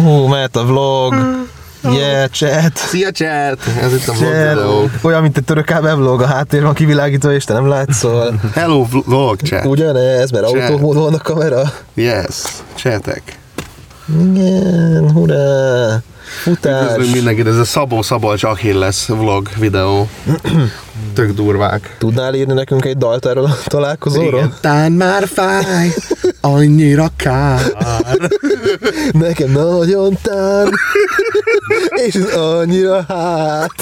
Hú, mehet a vlog. Yeah, chat. Szia chat! Ez itt a vlog videó. Olyan, mint egy török vlog, a háttér van kivilágítva, és te nem látszol. Hello vlog chat. Ugyanez, mert autómód van a kamera. Yes, chatek. Igen, hurrá. Futás. Üdvözlünk mindenkit, ez a Szabó Szabolcs Achilles vlog videó. Tök durvák. Tudnál írni nekünk egy dalt erről a találkozóról? Tán már fáj, annyira kár. Nekem nagyon tán, és ez annyira hát.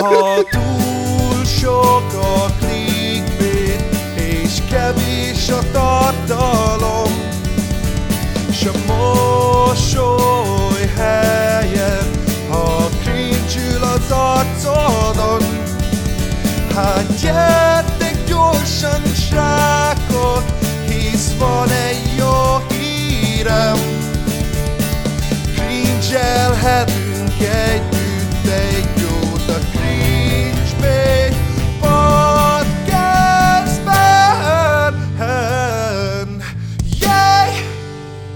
Ha túl sok a clickbait, és kevés a tartalom, s a mosoly hát gyertek gyorsan, srákok, hisz van egy jó hírem, Cringe-elhetünk együtt egy jót a Cringe Podcastben. Yeah!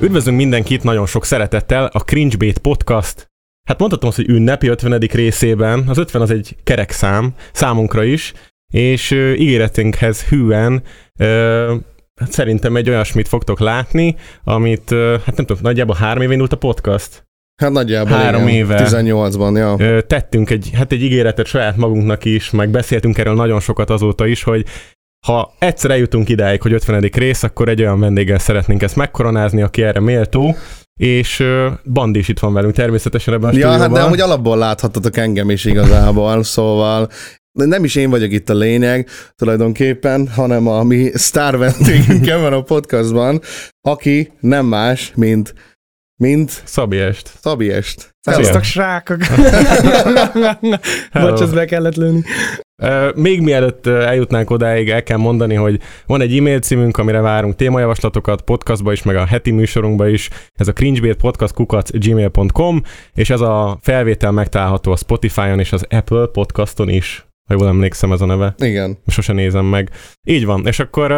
Üdvözlünk mindenkit nagyon sok szeretettel a Cringebait Podcast. Hát mondhatom azt, hogy ünnepi 50. részében. Az 50 az egy kerek szám, számunkra is, és ö, ígéretünkhez hűen ö, hát szerintem egy olyasmit fogtok látni, amit, ö, hát nem tudom, nagyjából három éve indult a podcast. Hát nagyjából Három igen. éve. 18-ban, ja. Ö, tettünk egy, hát egy ígéretet saját magunknak is, meg beszéltünk erről nagyon sokat azóta is, hogy ha egyszer eljutunk idáig, hogy 50. rész, akkor egy olyan vendéggel szeretnénk ezt megkoronázni, aki erre méltó, és Bandi is itt van velünk természetesen ebben a Ja, hát stúdióban. de amúgy alapból láthattatok engem is igazából, szóval nem is én vagyok itt a lényeg tulajdonképpen, hanem a mi sztár vendégünk ebben a podcastban, aki nem más, mint, mint Szabi est. Szabi Est. Szia. Sziasztok, srákok! Bocs, ezt be kellett lőni. Még mielőtt eljutnánk odáig, el kell mondani, hogy van egy e-mail címünk, amire várunk témajavaslatokat, podcastba is, meg a heti műsorunkba is. Ez a cringebait.podcast.gmail.com, és ez a felvétel megtalálható a Spotify-on és az Apple podcaston is, ha jól emlékszem ez a neve. Igen. Sose nézem meg. Így van, és akkor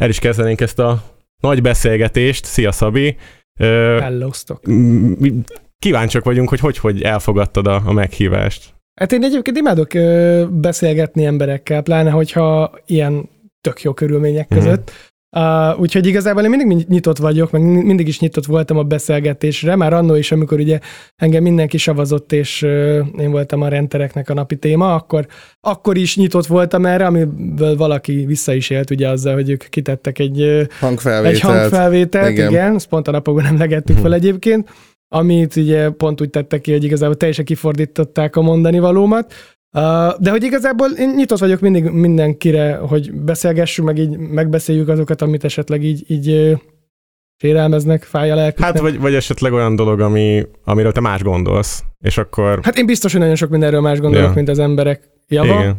el is kezdenénk ezt a nagy beszélgetést. Szia Szabi! Mi- Kíváncsiak vagyunk, hogy hogy, hogy elfogadtad a, a meghívást. Hát én egyébként imádok beszélgetni emberekkel, pláne hogyha ilyen tök jó körülmények Mhm. között. Uh, úgyhogy igazából én mindig nyitott vagyok, meg mindig is nyitott voltam a beszélgetésre, már annó is, amikor ugye engem mindenki savazott, és uh, én voltam a rentereknek a napi téma, akkor, akkor is nyitott voltam erre, amiből valaki vissza is élt ugye azzal, hogy ők kitettek egy Hangfelvételt. Egy hangfelvételt, Igen. igen. igen, ezt pont a napokban nem legettük fel egyébként, amit ugye pont úgy tettek ki, hogy igazából teljesen kifordították a mondani valómat. De hogy igazából én nyitott vagyok mindig mindenkire, hogy beszélgessünk, meg így megbeszéljük azokat, amit esetleg így, így sérelmeznek, fáj a lelküknek. Hát, vagy, vagy esetleg olyan dolog, ami, amiről te más gondolsz, és akkor... hát én biztos, hogy nagyon sok mindenről más gondolok, Ja. mint az emberek java. Igen.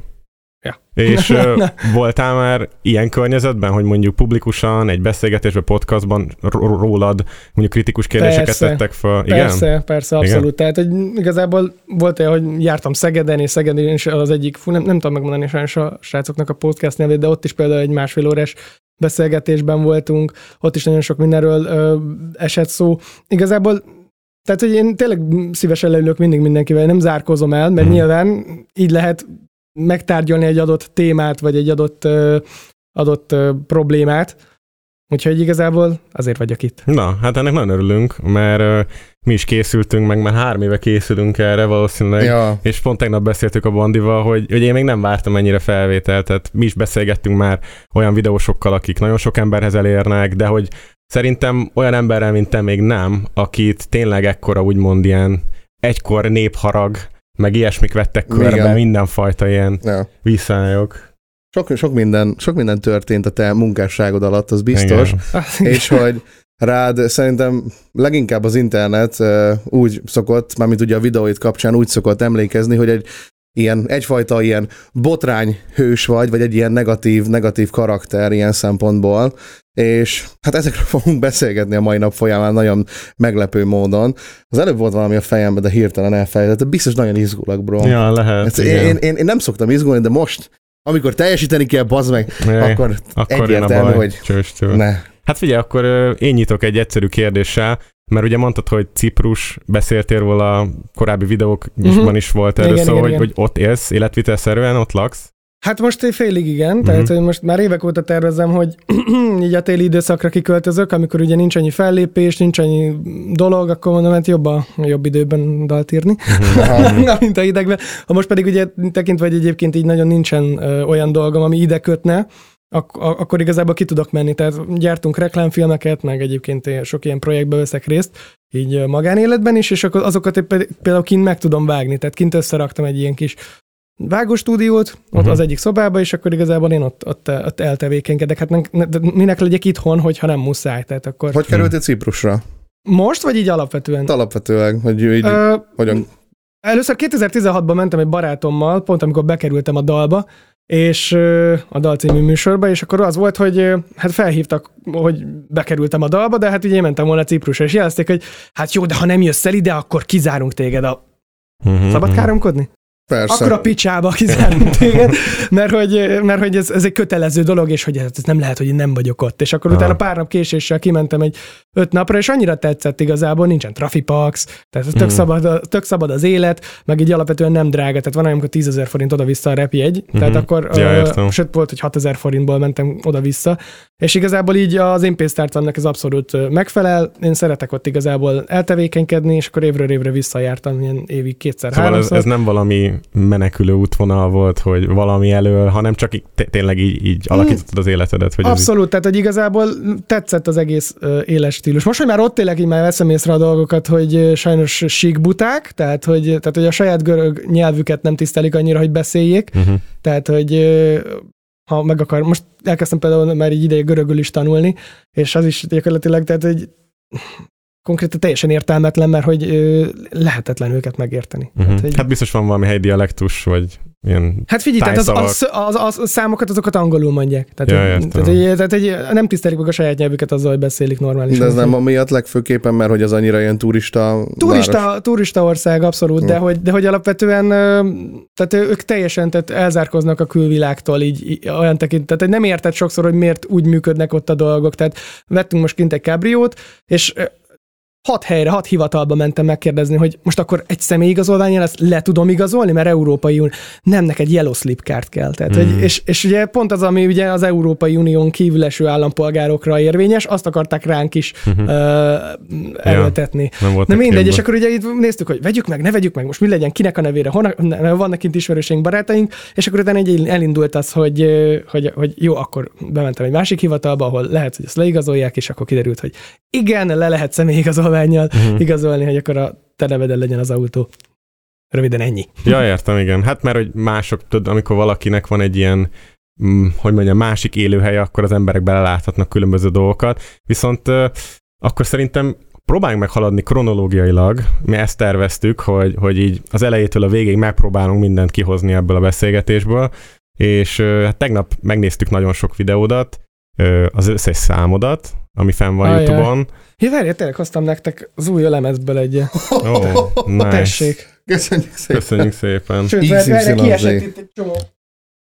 Ja. És ö, voltál már ilyen környezetben, hogy mondjuk publikusan, egy beszélgetésben, podcastban rólad mondjuk kritikus kérdéseket Persze. tettek fel? Igen? Persze, persze, abszolút. Tehát hogy igazából volt olyan, hogy jártam Szegeden, és Szegeden is az egyik, fú, nem, nem tudom megmondani sajnos a srácoknak a podcast nevét, de ott is például egy másfél órás beszélgetésben voltunk, ott is nagyon sok mindenről ö, esett szó. Igazából tehát, hogy én tényleg szívesen leülök mindig mindenkivel, nem zárkozom el, mert Mhm. nyilván így lehet megtárgyalni egy adott témát, vagy egy adott, ö, adott ö, problémát. Úgyhogy igazából azért vagyok itt. Na, hát ennek nagyon örülünk, mert ö, mi is készültünk, meg már három éve készülünk erre valószínűleg. Ja. És pont tegnap beszéltük a Bandival, hogy, hogy én még nem vártam ennyire felvételt, tehát mi is beszélgettünk már olyan videósokkal, akik nagyon sok emberhez elérnek, de hogy szerintem olyan emberrel, mint te még nem, akit tényleg ekkora úgymond ilyen egykor népharag, meg ilyesmik vettek körbe, Igen. mindenfajta ilyen ja. visszályok. Sok, sok, minden, sok minden történt a te munkásságod alatt, az biztos. Igen. és hogy rád szerintem leginkább az internet úgy szokott, mármint ugye a videóit kapcsán úgy szokott emlékezni, hogy egy ilyen, egyfajta ilyen botrányhős vagy, vagy egy ilyen negatív, negatív karakter ilyen szempontból, és hát ezekről fogunk beszélgetni a mai nap folyamán nagyon meglepő módon. Az előbb volt valami a fejemben, de hirtelen elfelejtettem, biztos nagyon izgulok, bro. Ja, lehet. Hát én, én, én, nem szoktam izgulni, de most, amikor teljesíteni kell, bazd meg, Jaj, akkor akkor egyértelmű, baj. hogy Csőstől. ne. Hát figyelj, akkor én nyitok egy egyszerű kérdéssel. Mert ugye mondtad, hogy Ciprus, beszéltél róla a korábbi videókban Mhm. is volt erről Igen, szó, igen, hogy, igen. hogy ott élsz, életvitelszerűen, ott laksz. Hát most egy félig igen, Mhm. tehát hogy most már évek óta tervezem, hogy így a téli időszakra kiköltözök, amikor ugye nincs annyi fellépés, nincs annyi dolog, akkor mondom, hát jobb a jobb időben dalt írni, Mhm. mint a idegben. Ha most pedig ugye tekintve, hogy egyébként így nagyon nincsen ö, olyan dolgom, ami ide kötne, ak- akkor igazából ki tudok menni. Tehát gyártunk reklámfilmeket, meg egyébként én sok ilyen projektbe veszek részt, így magánéletben is, és akkor azokat például kint meg tudom vágni, tehát kint összeraktam egy ilyen kis vágóstúdiót, ott uh-huh. az egyik szobába, és akkor igazából én ott, ott, ott eltevékenykedek. Hát ne, de minek legyek itthon, hogyha nem muszáj. Tehát akkor Hogy kerültél Ciprusra? most, vagy így alapvetően? Hát Alapvetőleg, hogy így, Ö, hogyan... Először 2016-ban mentem egy barátommal, pont amikor bekerültem a dalba, és a dal című műsorba, és akkor az volt, hogy hát felhívtak, hogy bekerültem a dalba, de hát ugye én mentem volna Ciprusra, és jelezték, hogy hát jó, de ha nem jössz el ide, akkor kizárunk téged a... Mhm, Szabad mhm. káromkodni? Persze. Akkor a picsába kizárunk téged, mert hogy, mert hogy ez, ez egy kötelező dolog, és hogy ez ez nem lehet, hogy én nem vagyok ott. És akkor Aha. utána pár nap késéssel kimentem egy öt napra, és annyira tetszett igazából, nincsen trafipax, tehát tök, Mhm. szabad, tök szabad az élet, meg így alapvetően nem drága, tehát van olyan, amikor 10 ezer forint oda-vissza a repjegy, tehát Mhm. akkor, Ja, ö, sőt volt, hogy 6 ezer forintból mentem oda-vissza, és igazából így az én pénztárcamnak ez abszolút megfelel, én szeretek ott igazából eltevékenykedni, és akkor évről évre visszajártam, ilyen évig kétszer, Szóval ez, ez nem valami menekülő útvonal volt, hogy valami elől, hanem csak így, té- tényleg így, így alakítottad az életedet. Hogy Abszolút, tehát hogy igazából tetszett az egész ö, éles stílus. Most, hogy már ott élek, így már veszem észre a dolgokat, hogy sajnos sík buták, tehát hogy, tehát hogy a saját görög nyelvüket nem tisztelik annyira, hogy beszéljék, így, uh-huh. tehát hogy ö, ha meg akar, most elkezdtem például már így ideje görögül is tanulni, és az is gyakorlatilag, tehát hogy konkrétan teljesen értelmetlen, mert hogy ö, lehetetlen őket megérteni. Uh-huh. Tehát, hogy, Hát biztos van valami helyi dialektus, vagy ilyen... Hát figyelj, tehát az, az, az, az, az, számokat azokat angolul mondják. Tehát, Ja, tehát, hogy, tehát, hogy nem tisztelik meg a saját nyelvüket azzal, hogy beszélik normálisan. De ez nem amiatt legfőképpen, mert hogy az annyira ilyen turista város. Turista, turista ország, abszolút, de hogy, de hogy alapvetően tehát ők teljesen tehát elzárkoznak a külvilágtól, így, olyan tekint, tehát nem érted sokszor, hogy miért úgy működnek ott a dolgok. Tehát vettünk most kint egy cabriót, és hat helyre, hat hivatalba mentem megkérdezni, hogy most akkor egy személyigazolványjal ezt le tudom igazolni, mert Európai Unió. Nem, neked yellow slip kártya kell. Tehát, Mm. hogy, és, és, ugye pont az, ami ugye az Európai Unión kívül eső állampolgárokra érvényes, azt akarták ránk is Mhm. ö, erőltetni. Nem volt Na mindegy, képben. és akkor ugye itt néztük, hogy vegyük meg, ne vegyük meg, most mi legyen, kinek a nevére, honnan, ne- vannak kint ismerőseink, barátaink, és akkor utána egy elindult az, hogy, hogy, hogy jó, akkor bementem egy másik hivatalba, ahol lehet, hogy ezt leigazolják, és akkor kiderült, hogy igen, le lehet személyigazolványjal Mhm. igazolni, hogy akkor a te neveden legyen az autó. Röviden ennyi. Ja, értem, igen. Hát mert hogy mások, tudod, amikor valakinek van egy ilyen mm, hogy mondjam, másik élőhelye, akkor az emberek beleláthatnak különböző dolgokat. Viszont akkor szerintem próbáljunk meg haladni kronológiailag. Mi ezt terveztük, hogy, hogy így az elejétől a végéig megpróbálunk mindent kihozni ebből a beszélgetésből, és hát tegnap megnéztük nagyon sok videódat, az összes számodat, ami fenn van Ajaj. YouTube-on. Ja, várj, tényleg hoztam nektek az új lemezből egy. Ó, oh, nice. Tessék. Köszönjük szépen. Köszönjük szépen. Sőt, várj, várj, XYZ. kiesett itt egy csomó.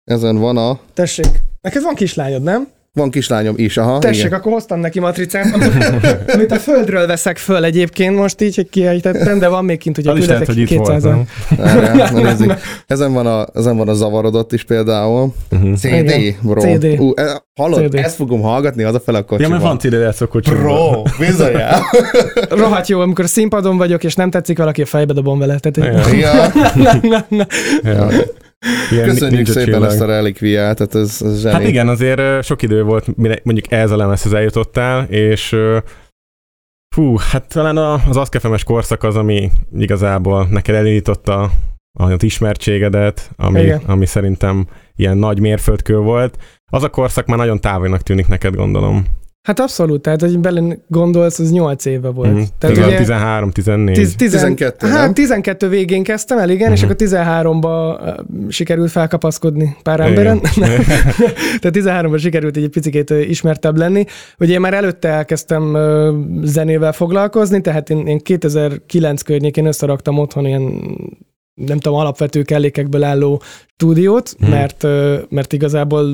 Ezen van a... Tessék. Neked van kislányod, nem? Van kislányom is, aha. Tessék, igen. akkor hoztam neki matricát, amit, amit a földről veszek föl egyébként most így, hogy kiejtettem, de van még kint, is lehet, hogy itt volt, nem? Erre, na nézzük. Ezen van, a, ezen van a zavarodott is például. Uh-huh. CD, Igen. bro. CD. Ú, e, hallod, CD. ezt fogom hallgatni hazafele a Ja, kocsiban. mert van CD játszó Bro, bizonyám. Rohadt jó, amikor a színpadon vagyok, és nem tetszik valaki, a fejbe dobom vele. Tehát, Igen. ja. na, na, na. Ja. Ilyen Köszönjük szépen csillag. ezt a relikviát, tehát ez, ez zseni. Hát igen, azért sok idő volt, mire mondjuk ez a lemezhez eljutottál, és fú, hát talán az aszkefemes korszak az, ami igazából neked elindította az ismertségedet, ami, Igen. ami szerintem ilyen nagy mérföldkő volt. Az a korszak már nagyon távolnak tűnik neked, gondolom. Hát abszolút, tehát hogy bele gondolsz, az 8 éve volt. Mhm. Tehát ugye 13, 14. tiz- tizen- 12, nem? Hát 12 végén kezdtem el, igen, és Mhm. akkor 13-ba ö, sikerült felkapaszkodni pár emberen. Tehát 13-ban sikerült egy picit ismertebb lenni. Ugye én már előtte elkezdtem zenével foglalkozni, tehát én, én 2009 környékén összeraktam otthon ilyen nem tudom, alapvető kellékekből álló stúdiót, Hmm. mert, mert igazából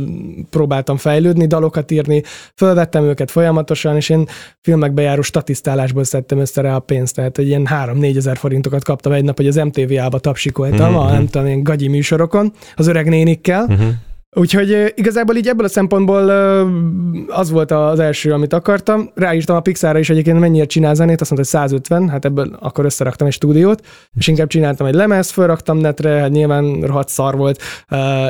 próbáltam fejlődni, dalokat írni, fölvettem őket folyamatosan, és én filmekbe járó statisztálásból szedtem össze rá a pénzt, tehát hogy ilyen 3-4 ezer forintokat kaptam egy nap, hogy az MTV-ába tapsikoltam, Mhm. a nem tudom, ilyen gagyi műsorokon, az öreg nénikkel, Uh-huh. Úgyhogy igazából így ebből a szempontból az volt az első, amit akartam. Ráírtam a Pixarra is egyébként mennyire csinál zenét, azt mondta, hogy 150, hát ebből akkor összeraktam egy stúdiót, és inkább csináltam egy lemez, fölraktam netre, hát nyilván rohadt szar volt,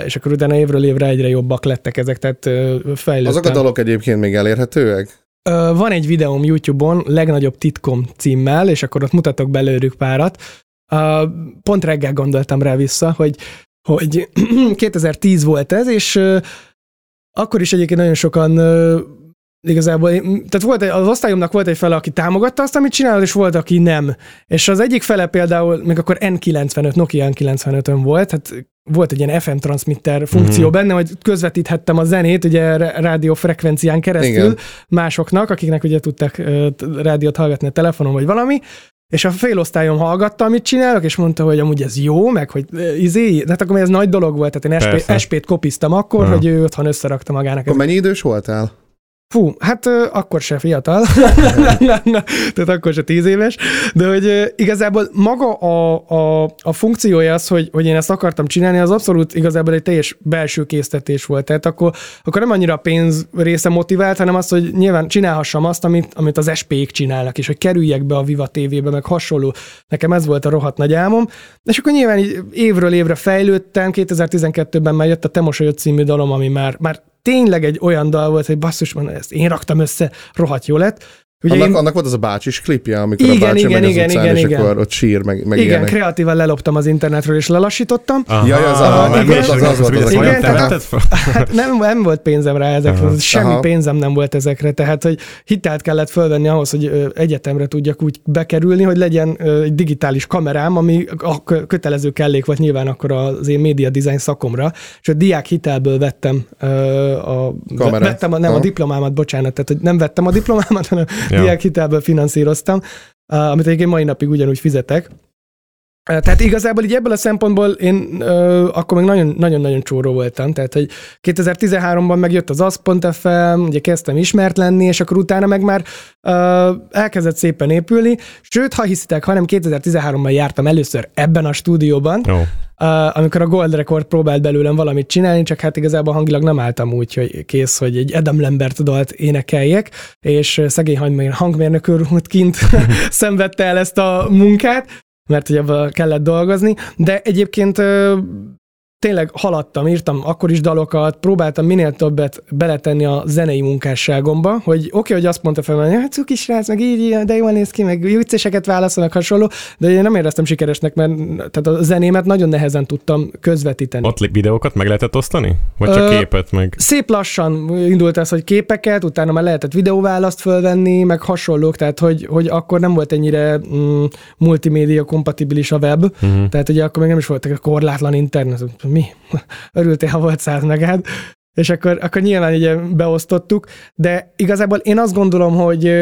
és akkor utána évről évre egyre jobbak lettek ezek, tehát fejlődtem. Azok a dalok egyébként még elérhetőek? Van egy videóm YouTube-on, legnagyobb titkom címmel, és akkor ott mutatok belőlük párat. Pont reggel gondoltam rá vissza, hogy, hogy 2010 volt ez, és akkor is egyébként nagyon sokan igazából, tehát volt egy, az osztályomnak volt egy fele, aki támogatta azt, amit csinálod, és volt, aki nem. És az egyik fele például, még akkor N95, Nokia N95-ön volt, hát volt egy ilyen FM transmitter funkció Mhm. benne, hogy közvetíthettem a zenét, ugye rádiófrekvencián keresztül Igen. másoknak, akiknek ugye tudtak rádiót hallgatni a telefonon, vagy valami, és a félosztályom hallgatta, amit csinálok, és mondta, hogy amúgy ez jó, meg hogy ö, izé, hát akkor ez nagy dolog volt, tehát én. SP, SP-t kopiztam akkor, Aha. hogy ő otthon összerakta magának. Akkor mennyi idős voltál? Fú, hát akkor se fiatal, tehát akkor se tíz éves, de hogy igazából maga a, a, a funkciója az, hogy, hogy én ezt akartam csinálni, az abszolút igazából egy teljes belső késztetés volt. Tehát akkor, akkor nem annyira a pénz része motivált, hanem az, hogy nyilván csinálhassam azt, amit, amit az SP-k csinálnak, és hogy kerüljek be a Viva TV-be, meg hasonló. Nekem ez volt a rohadt nagy álmom. És akkor nyilván így évről évre fejlődtem, 2012-ben már jött a Te mosolyod című dalom, ami már, már tényleg egy olyan dal volt, hogy basszus, man, ezt én raktam össze, rohadt jó lett. Ugye Annak, én, annak volt az a bácsis klipje, amikor Igen, a bácsi igen, megy igen, az utcán, igen, és igen. akkor ott sír, meg, meg igen, ilyenek. kreatívan leloptam az internetről, és lelassítottam. Aha, Ja, az a- aha, igen, az- az az, volt az a- Igen? Hát nem, nem volt pénzem rá ezekre, Aha. semmi Aha. pénzem nem volt ezekre, tehát hogy hitelt kellett fölvenni ahhoz, hogy egyetemre tudjak úgy bekerülni, hogy legyen egy digitális kamerám, ami a kö- kötelező kellék volt nyilván akkor az én média design szakomra, és a diák hitelből vettem a, Kamerát. vettem a, nem a Aha. diplomámat, bocsánat, tehát hogy nem vettem a diplomámat, hanem Ja. diák hitelből finanszíroztam, amit egyébként mai napig ugyanúgy fizetek. Uh, Tehát igazából így ebből a szempontból én uh, akkor még nagyon- nagyon-nagyon csóró voltam, tehát hogy 2013-ban megjött az az.fm, ugye kezdtem ismert lenni, és akkor utána meg már uh, elkezdett szépen épülni, sőt, ha hiszitek, hanem 2013-ban jártam először ebben a stúdióban, Jó. Uh, amikor a Gold Record próbált belőlem valamit csinálni, csak hát igazából hangilag nem álltam úgy, hogy kész, hogy egy Adam Lambert dalt énekeljek, és uh, szegény hangmér, hangmérnök úr kint szenvedte el ezt a munkát, mert ugye abban kellett dolgozni, de egyébként tényleg haladtam, írtam akkor is dalokat, próbáltam minél többet beletenni a zenei munkásságomba, hogy oké, okay, hogy azt mondta fel, hogy hát cuki srác, meg így, de jól néz ki, meg vicceseket válaszolnak hasonló, de én nem éreztem sikeresnek, mert tehát a zenémet nagyon nehezen tudtam közvetíteni. Ott videókat meg lehetett osztani? Vagy csak Ö, képet meg? Szép lassan indult ez, hogy képeket, utána már lehetett videóválaszt fölvenni, meg hasonlók, tehát hogy, hogy akkor nem volt ennyire mm, multimédia kompatibilis a web, Uh-huh. tehát ugye akkor még nem is voltak a korlátlan internet, mi? Örültél, ha volt száz megád. És akkor, akkor nyilván ugye beosztottuk, de igazából én azt gondolom, hogy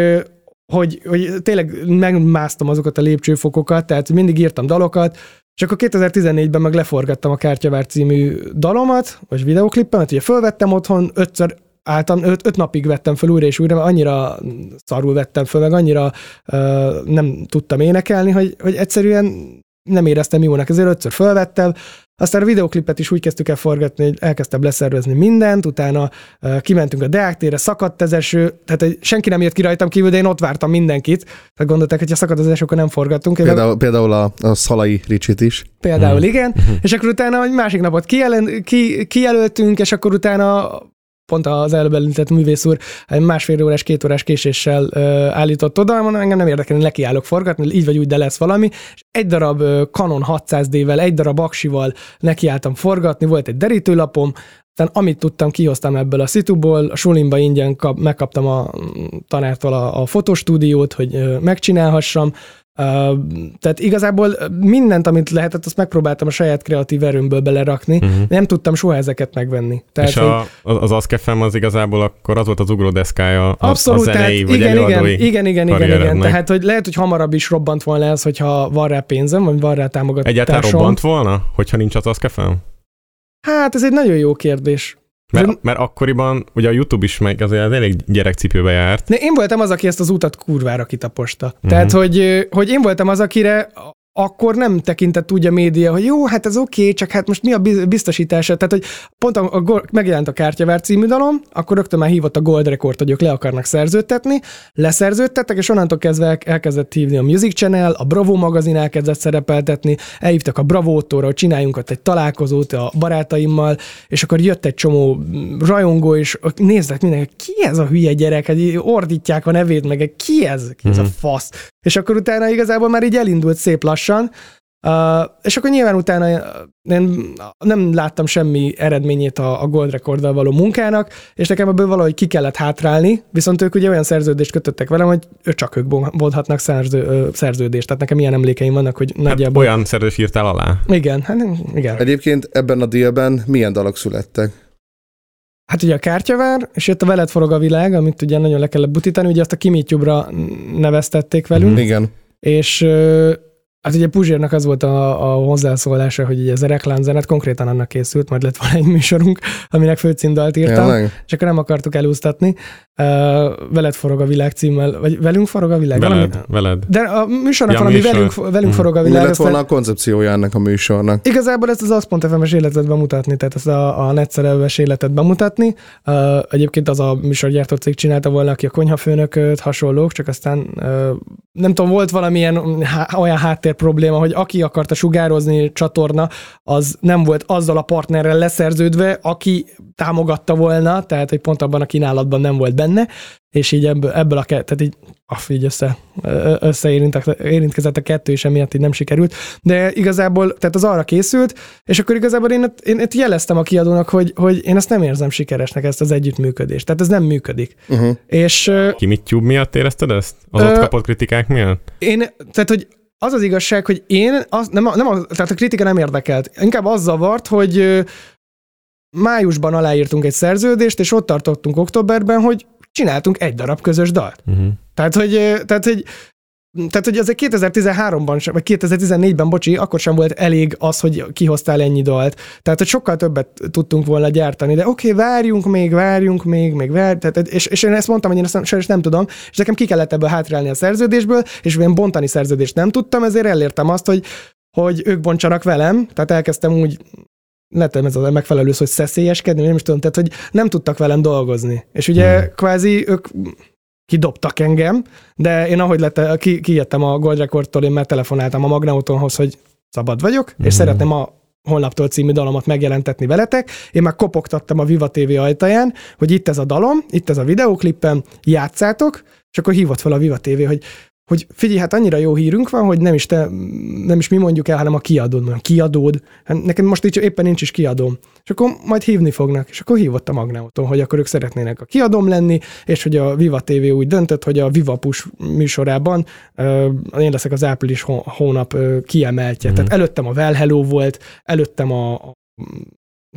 hogy, hogy tényleg megmásztam azokat a lépcsőfokokat, tehát mindig írtam dalokat, és akkor 2014-ben meg leforgattam a Kártyavár című dalomat, vagy videoklippemet, ugye fölvettem otthon, ötször álltam, öt, öt napig vettem fel újra és újra, mert annyira szarul vettem föl, meg annyira uh, nem tudtam énekelni, hogy, hogy egyszerűen nem éreztem jónak, ezért ötször fölvettem, aztán a videoklipet is úgy kezdtük el forgatni, hogy elkezdtem leszervezni mindent, utána uh, kimentünk a Deák térre, szakadt az eső, tehát hogy senki nem jött ki rajtam kívül, de én ott vártam mindenkit. Tehát gondolták, hogy ha szakadt az eső, akkor nem forgatunk. Meg- Például, például a, a Szalai Ricsit is. Például Mhm. igen, és akkor utána egy másik napot kijelen, ki, kijelöltünk, és akkor utána pont az előbb említett művész úr másfél órás, két órás késéssel állított oda, mondom, engem nem érdekel, én nekiállok forgatni, így vagy úgy, de lesz valami, és egy darab Canon 600D-vel, egy darab aksival nekiálltam forgatni, volt egy derítőlapom, aztán amit tudtam, kihoztam ebből a szituból, a sulimba ingyen kap, megkaptam a tanártól a, a fotostúdiót, hogy megcsinálhassam, tehát igazából mindent, amit lehetett, azt megpróbáltam a saját kreatív erőmből belerakni. Uh-huh. Nem tudtam soha ezeket megvenni. Tehát, És a, az Askefem az igazából akkor az volt az ugródeszkája a, Abszolút, a zenei, tehát vagy igen, igen, igen, igen, igen, igen. Tehát, hogy lehet, hogy hamarabb is robbant volna ez, hogyha van rá pénzem, vagy van rá támogatásom. Egyáltalán robbant volna, hogyha nincs az Askefem? Hát ez egy nagyon jó kérdés. Mert, mert akkoriban ugye a YouTube is meg azért elég gyerekcipőbe járt. De én voltam az, aki ezt az utat kurvára kitaposta. Mhm. Uh-huh. Tehát, hogy, hogy én voltam az, akire akkor nem tekintett úgy a média, hogy jó, hát ez oké, okay, csak hát most mi a biz- biztosítása? Tehát, hogy pont a, a, megjelent a Kártyavár című dalom, akkor rögtön már hívott a Gold Record, hogy ők le akarnak szerződtetni, leszerződtettek, és onnantól kezdve el- elkezdett hívni a Music Channel, a Bravo magazin elkezdett szerepeltetni, elhívtak a Bravo-tól, hogy csináljunk ott egy találkozót a barátaimmal, és akkor jött egy csomó rajongó, és nézzek mindenki, ki ez a hülye gyerek, hát ordítják a nevét, meg ki ez, ki ez a Mhm. fasz. És akkor utána igazából már így elindult szép lassan, Uh, és akkor nyilván utána én nem láttam semmi eredményét a, a Gold Recorddal való munkának, és nekem ebből valahogy ki kellett hátrálni, viszont ők ugye olyan szerződést kötöttek velem, hogy ő csak ők bonthatnak szerző, szerződést. Tehát nekem ilyen emlékeim vannak, hogy Hát nagyjából... olyan szerződést írtál alá. Igen, hát igen. Egyébként ebben a dílben milyen dalok születtek? Hát ugye a kártyavár, és jött a veled forog a világ, amit ugye nagyon le kellett butítani, ugye azt a Kimitjubra neveztették velünk, Mhm. Igen. és hát ugye Puzsérnak az volt a, a hozzászólása, hogy ugye ez a reklámzenet konkrétan annak készült, majd lett volna egy műsorunk, aminek főcímdalt írtam, Tényleg? és akkor nem akartuk elúsztatni. Uh, veled forog a világ címmel, vagy velünk forog a világ? Veled, Valami- veled. De a műsornak Ja, valami műsor. velünk, velünk Mhm. forog a Mi világ. lett aztán- volna a koncepciója ennek a műsornak? Igazából ezt az az.fm-es életet bemutatni, tehát ezt a, a netszerelves életet bemutatni. Uh, egyébként az a műsorgyártó cég csinálta volna, aki a konyhafőnököt, hasonlók, csak aztán uh, nem tudom, volt valamilyen há- olyan háttér probléma, hogy aki akarta sugározni csatorna, az nem volt azzal a partnerrel leszerződve, aki támogatta volna, tehát hogy pont abban a kínálatban nem volt benne, és így ebből, ebből a tehát így, aff, így össze, összeérintkezett a kettő, és emiatt így nem sikerült. De igazából, tehát az arra készült, és akkor igazából én, én, én jeleztem a kiadónak, hogy, hogy én ezt nem érzem sikeresnek, ezt az együttműködést. Tehát ez nem működik. Uh-huh. És ö, Ki mit tube miatt érezted ezt? Az Ö, ott kapott kritikák miatt? én, tehát hogy az az igazság, hogy én, az, nem, nem tehát a kritika nem érdekelt. Inkább az zavart, hogy májusban aláírtunk egy szerződést, és ott tartottunk októberben, hogy csináltunk egy darab közös dalt. Uh-huh. Tehát, hogy, tehát, hogy tehát, hogy azért 2013-ban, sem, vagy 2014-ben, bocsi, akkor sem volt elég az, hogy kihoztál ennyi dalt. Tehát, hogy sokkal többet tudtunk volna gyártani, de oké, okay, várjunk még, várjunk még, még várj, tehát, és, és én ezt mondtam, hogy én ezt nem, sajnos nem tudom, és nekem ki kellett ebből hátrálni a szerződésből, és én bontani szerződést nem tudtam, ezért elértem azt, hogy, hogy ők bontsanak velem, tehát elkezdtem úgy lehet ez a megfelelő szó, hogy szeszélyeskedni, nem is tudom, tehát hogy nem tudtak velem dolgozni. És ugye Hmm. kvázi ők kidobtak engem, de én ahogy lett, ki, kijöttem a Gold Recordtól, én már telefonáltam a Magnautonhoz, hogy szabad vagyok, mm. Mhm. és szeretném a holnaptól című dalomat megjelentetni veletek. Én már kopogtattam a Viva TV ajtaján, hogy itt ez a dalom, itt ez a videóklipem, játszátok, és akkor hívott fel a Viva TV, hogy hogy figyelj, hát annyira jó hírünk van, hogy nem is, te, nem is mi mondjuk el, hanem a kiadód. Mondom, kiadód? Hát nekem most így éppen nincs is kiadóm. És akkor majd hívni fognak. És akkor hívott a Magnauton, hogy akkor ők szeretnének a kiadóm lenni, és hogy a Viva TV úgy döntött, hogy a Viva Push műsorában ö, én leszek az április hó- hónap ö, kiemeltje. Mhm. Tehát előttem a Well Hello volt, előttem a, a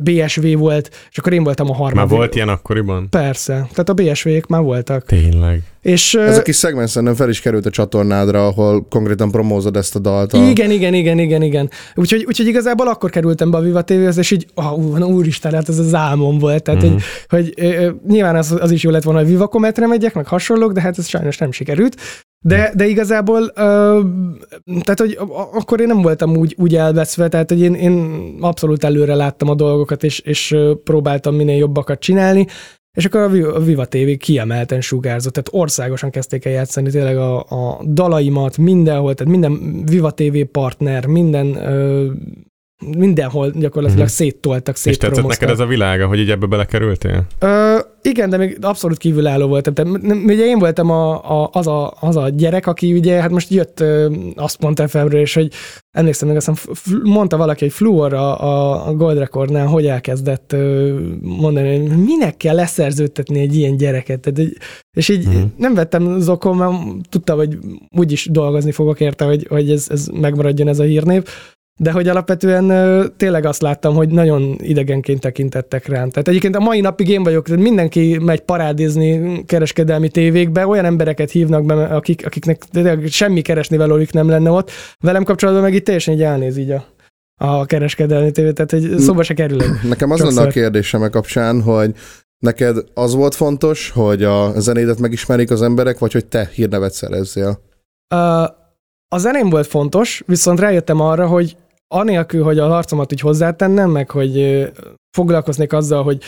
BSV volt, és akkor én voltam a harmadik. Már volt ilyen akkoriban? Persze, tehát a BSV-k már voltak. Tényleg. És, Ez a kis szegmens szerintem fel is került a csatornádra, ahol konkrétan promózod ezt a dalt. A... Igen, igen, igen, igen, igen. Úgyhogy, úgyhogy igazából akkor kerültem be a Viva TV-hez, és így, ah, ú, na, úristen, hát ez az álmom volt. Tehát, Mhm. hogy, hogy ö, ö, nyilván az, az is jó lett volna, hogy Viva Cometre megyek, meg hasonlók, de hát ez sajnos nem sikerült. De, de igazából, ö, tehát, hogy akkor én nem voltam úgy, úgy elveszve, tehát, hogy én, én abszolút előre láttam a dolgokat, és, és próbáltam minél jobbakat csinálni, és akkor a Vi- a Viva TV kiemelten sugárzott, tehát országosan kezdték el játszani tényleg a, a dalaimat mindenhol, tehát minden Viva TV partner, minden ö, mindenhol gyakorlatilag Mhm. széttoltak, És tetszett szétpromoztak. neked ez a világa, hogy így ebbe belekerültél? Ö, igen, de még abszolút kívülálló voltam. Tehát, ugye én voltam a, a, az, a, az a gyerek, aki ugye, hát most jött azt mondta fm és hogy emlékszem meg, azt mondta valaki, hogy Fluor a, a, Gold Recordnál, hogy elkezdett mondani, hogy minek kell leszerződtetni egy ilyen gyereket. Tehát, egy- és így Mhm. nem vettem zokon, mert tudtam, hogy úgyis dolgozni fogok érte, hogy, hogy ez, ez megmaradjon ez a hírnév. De hogy alapvetően tényleg azt láttam, hogy nagyon idegenként tekintettek rám. Tehát egyébként a mai napig én vagyok, tehát mindenki megy parádézni kereskedelmi tévékbe, olyan embereket hívnak be, akik, akiknek tényleg semmi keresni valójuk nem lenne ott. Velem kapcsolatban meg itt teljesen így elnéz így a, a kereskedelmi tévé, tehát hogy szóba se kerülök. Nekem az lenne a kérdésem a kapcsán, hogy neked az volt fontos, hogy a zenédet megismerik az emberek, vagy hogy te hírnevet szerezzél? Ö, A zeném volt fontos, viszont rájöttem arra, hogy anélkül, hogy a harcomat így hozzátennem, meg hogy foglalkoznék azzal, hogy.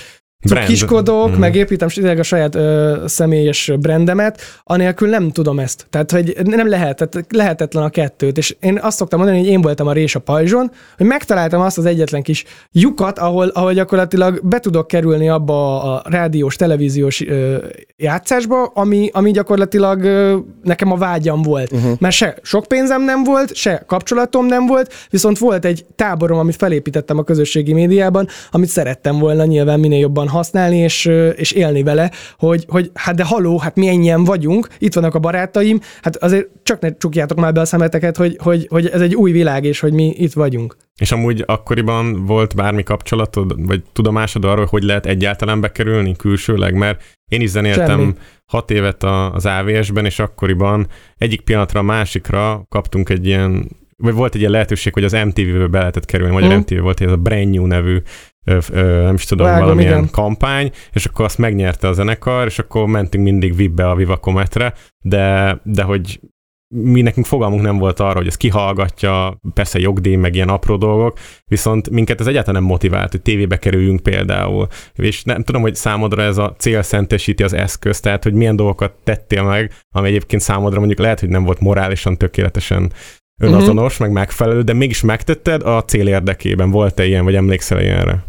Cukiskodok, Mhm. meg építem tényleg a saját ö, személyes brandemet, anélkül nem tudom ezt. Tehát, hogy nem lehet, tehát lehetetlen a kettőt. És én azt szoktam mondani, hogy én voltam a rés a pajzson, hogy megtaláltam azt az egyetlen kis lyukat, ahol, ahol gyakorlatilag be tudok kerülni abba a rádiós, televíziós ö, játszásba, ami, ami gyakorlatilag ö, nekem a vágyam volt. Uh-huh. Mert se sok pénzem nem volt, se kapcsolatom nem volt, viszont volt egy táborom, amit felépítettem a közösségi médiában, amit szerettem volna nyilván minél jobban használni és, és élni vele, hogy, hogy hát de haló, hát mi ennyien vagyunk, itt vannak a barátaim, hát azért csak ne csukjátok már be a szemeteket, hogy, hogy, hogy ez egy új világ, és hogy mi itt vagyunk. És amúgy akkoriban volt bármi kapcsolatod, vagy tudomásod arról, hogy lehet egyáltalán bekerülni külsőleg, mert én is zenéltem Semmi. hat évet a- az AVS-ben, és akkoriban egyik pillanatra a másikra kaptunk egy ilyen, vagy volt egy ilyen lehetőség, hogy az MTV-be be lehetett kerülni, vagy Mhm. a MTV volt ez a Brand New nevű ö, ö, nem is tudom, Vágom, valamilyen igen. kampány, és akkor azt megnyerte a zenekar, és akkor mentünk mindig VIP-be a Vivacometre, de, de hogy mi nekünk fogalmunk nem volt arra, hogy ez kihallgatja, persze jogdíj, meg ilyen apró dolgok, viszont minket ez egyáltalán nem motivált, hogy tévébe kerüljünk például. És nem tudom, hogy számodra ez a cél szentesíti az eszközt, tehát hogy milyen dolgokat tettél meg, ami egyébként számodra mondjuk lehet, hogy nem volt morálisan tökéletesen önazonos, meg megfelelő, de mégis megtetted a cél érdekében. Volt-e ilyen, vagy emlékszel ilyenre?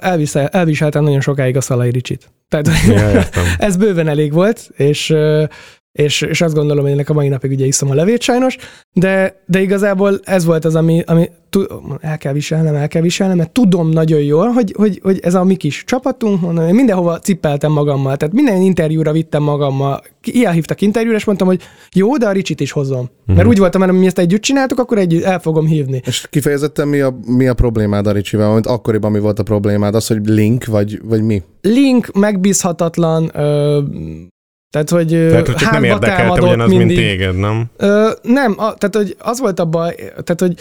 Elvisel, elviseltem nagyon sokáig a Szalai Ricsit. Tehát Ja, ez bőven elég volt, és, és, és azt gondolom, hogy ennek a mai napig ugye iszom a levét sajnos, de, de igazából ez volt az, ami, ami el kell viselnem, el kell viselnem, mert tudom nagyon jól, hogy, hogy, hogy ez a mi kis csapatunk, mondom, én mindenhova cippeltem magammal, tehát minden interjúra vittem magammal, ilyen hívtak interjúra, és mondtam, hogy jó, de a Ricsit is hozom. Mhm. Mert úgy voltam, hogy mi ezt együtt csináltuk, akkor együtt el fogom hívni. És kifejezetten mi a, mi a problémád a Ricsivel, mint akkoriban mi volt a problémád? Az, hogy link, vagy, vagy mi? Link megbízhatatlan, ö, tehát, hogy Tehát, hogy csak nem érdekelte ugyanaz, mindig. mint téged, nem? Ö, nem, a, tehát hogy az volt a baj, tehát hogy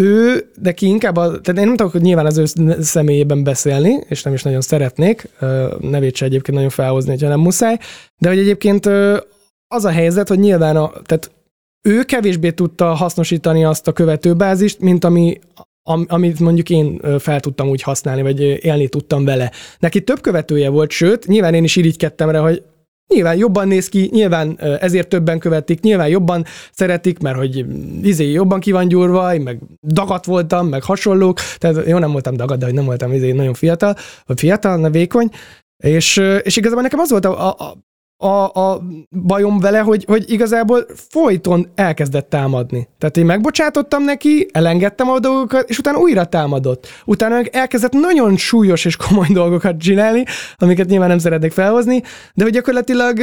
ő, de ki inkább, a, tehát én nem tudok hogy nyilván az ő személyében beszélni, és nem is nagyon szeretnék, ö, nevét se egyébként nagyon felhozni, hogyha nem muszáj, de hogy egyébként ö, az a helyzet, hogy nyilván a, tehát ő kevésbé tudta hasznosítani azt a követőbázist, mint ami, am, amit mondjuk én fel tudtam úgy használni, vagy élni tudtam vele. Neki több követője volt, sőt, nyilván én is irigykedtem rá, hogy Nyilván jobban néz ki, nyilván ezért többen követik, nyilván jobban szeretik, mert hogy izé jobban ki van gyúrva, én meg dagat voltam, meg hasonlók, tehát jó, nem voltam dagat, de hogy nem voltam izé nagyon fiatal, vagy fiatal, na vékony, és, és igazából nekem az volt a, a, a, a bajom vele, hogy, hogy igazából folyton elkezdett támadni. Tehát én megbocsátottam neki, elengedtem a dolgokat, és utána újra támadott. Utána elkezdett nagyon súlyos és komoly dolgokat csinálni, amiket nyilván nem szeretnék felhozni, de hogy gyakorlatilag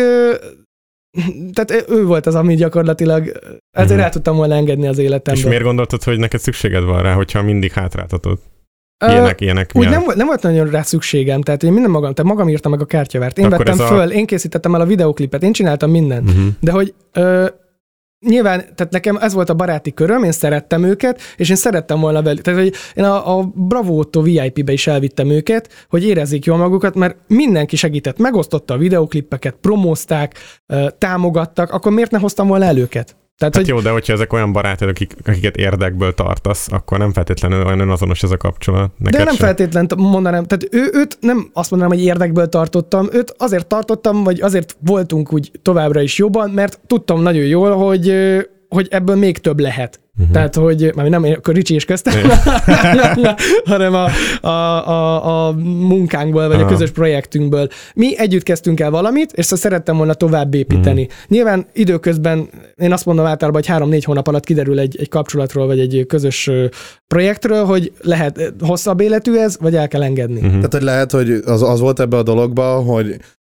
tehát ő volt az, ami gyakorlatilag ezért Mhm. el tudtam volna engedni az életembe. És miért gondoltad, hogy neked szükséged van rá, hogyha mindig hátráltatod? Ilyenek, ilyenek Úgy nem, volt- nem volt nagyon rá szükségem, tehát én minden magam, tehát magam írtam meg a kártyavert. Én Akkor vettem ez a- föl, én készítettem el a videoklipet, én csináltam mindent. Uh-huh. De hogy ö, nyilván, tehát nekem ez volt a baráti köröm, én szerettem őket, és én szerettem volna velük. Tehát, hogy én a, a Bravo Otto VIP-be is elvittem őket, hogy érezzék jól magukat, mert mindenki segített, megosztotta a videoklippeket, promózták, támogattak, akkor miért ne hoztam volna el őket? Tehát, Hát hogy jó, de hogyha ezek olyan barátod, akik, akiket érdekből tartasz, akkor nem feltétlenül olyan önazonos ez a kapcsolat. Neked De nem sem. feltétlen mondanám, tehát ő, őt nem azt mondanám, hogy érdekből tartottam, őt azért tartottam, vagy azért voltunk úgy továbbra is jobban, mert tudtam nagyon jól, hogy hogy ebből még több lehet. Uh-huh. Tehát, hogy már nem akkor Ricsi is köztem, hanem a, a, a, a munkánkból, vagy a Aha. közös projektünkből. Mi együtt kezdtünk el valamit, és ezt szerettem volna tovább építeni. Uh-huh. Nyilván időközben, én azt mondom általában, hogy három-négy hónap alatt kiderül egy, egy kapcsolatról, vagy egy közös projektről, hogy lehet hosszabb életű ez, vagy el kell engedni. Uh-huh. Tehát, hogy lehet, hogy az, az volt ebbe a dologba, hogy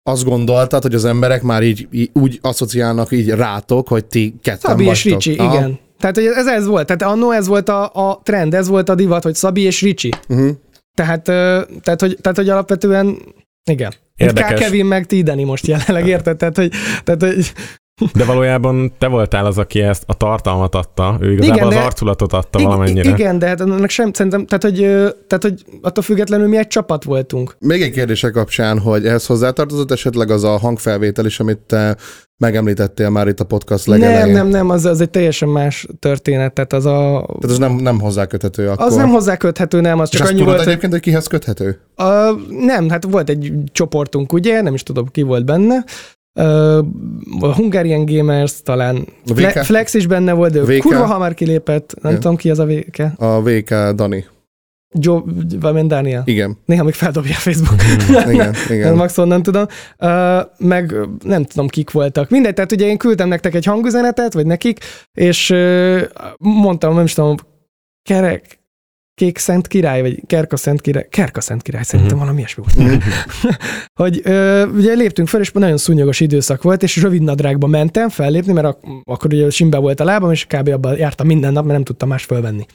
azt gondoltad, hogy az emberek már így, így úgy asszociálnak így rátok, hogy ti ketten Szabi és vagytok. Ricsi, Aha. igen. Tehát hogy ez, ez volt, tehát annó ez volt a, a trend, ez volt a divat, hogy Szabi és Ricsi. Uh-huh. Tehát, tehát, hogy, tehát hogy alapvetően, igen. Érdekes. K. Kevin meg Tideni most jelenleg, érted? Tehát, hogy, tehát, hogy De valójában te voltál az, aki ezt a tartalmat adta, ő igazából Igen, az de- arculatot adta ig- valamennyire. Igen, de hát annak sem, szerintem, tehát hogy, tehát, hogy attól függetlenül mi egy csapat voltunk. Még egy kérdése kapcsán, hogy ehhez hozzátartozott esetleg az a hangfelvétel is, amit te megemlítettél már itt a podcast legelején. Nem, nem, nem, az, az egy teljesen más történet, tehát az a... Tehát ez nem, nem hozzáköthető akkor. Az nem hozzáköthető, nem, az És csak azt annyi tudod volt, egyébként, hogy kihez köthető? A, nem, hát volt egy csoportunk, ugye, nem is tudom, ki volt benne. Uh, a Hungarian Gamers, talán? Fle- Flex is benne volt, de VK? kurva hamar kilépett, nem Ja. tudom ki az a VK. A VK Dani. Joe, valamilyen Daniel. Igen, Néha még feldobja a Facebook. igen, igen. Max nem tudom. Uh, meg nem tudom, kik voltak. Mindegy, tehát ugye én küldtem nektek egy hangüzenetet, vagy nekik, és uh, mondtam, nem is tudom, kerek, Kék Szent Király, vagy Kerka Szent Király, Kerka Szent Király, szerintem valami ilyesmi volt. hogy ö, ugye léptünk fel, és nagyon szúnyogos időszak volt, és rövid nadrágba mentem fellépni, mert ak- akkor ugye simbe volt a lábam, és kb. abban jártam minden nap, mert nem tudtam más fölvenni.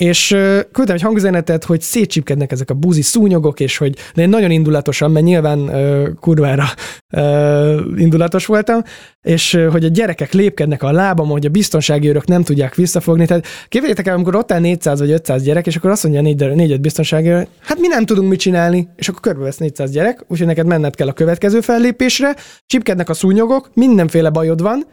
És küldtem egy hangüzenetet, hogy szétcsipkednek ezek a buzi szúnyogok, és hogy de én nagyon indulatosan, mert nyilván ö, kurvára ö, indulatos voltam, és ö, hogy a gyerekek lépkednek a lábam, hogy a biztonsági őrök nem tudják visszafogni. Tehát képzeljétek el, amikor ott áll 400 vagy 500 gyerek, és akkor azt mondja a 4-5 biztonsági őr, hát mi nem tudunk mit csinálni, és akkor körbevesz 400 gyerek, úgyhogy neked menned kell a következő fellépésre, csipkednek a szúnyogok, mindenféle bajod van,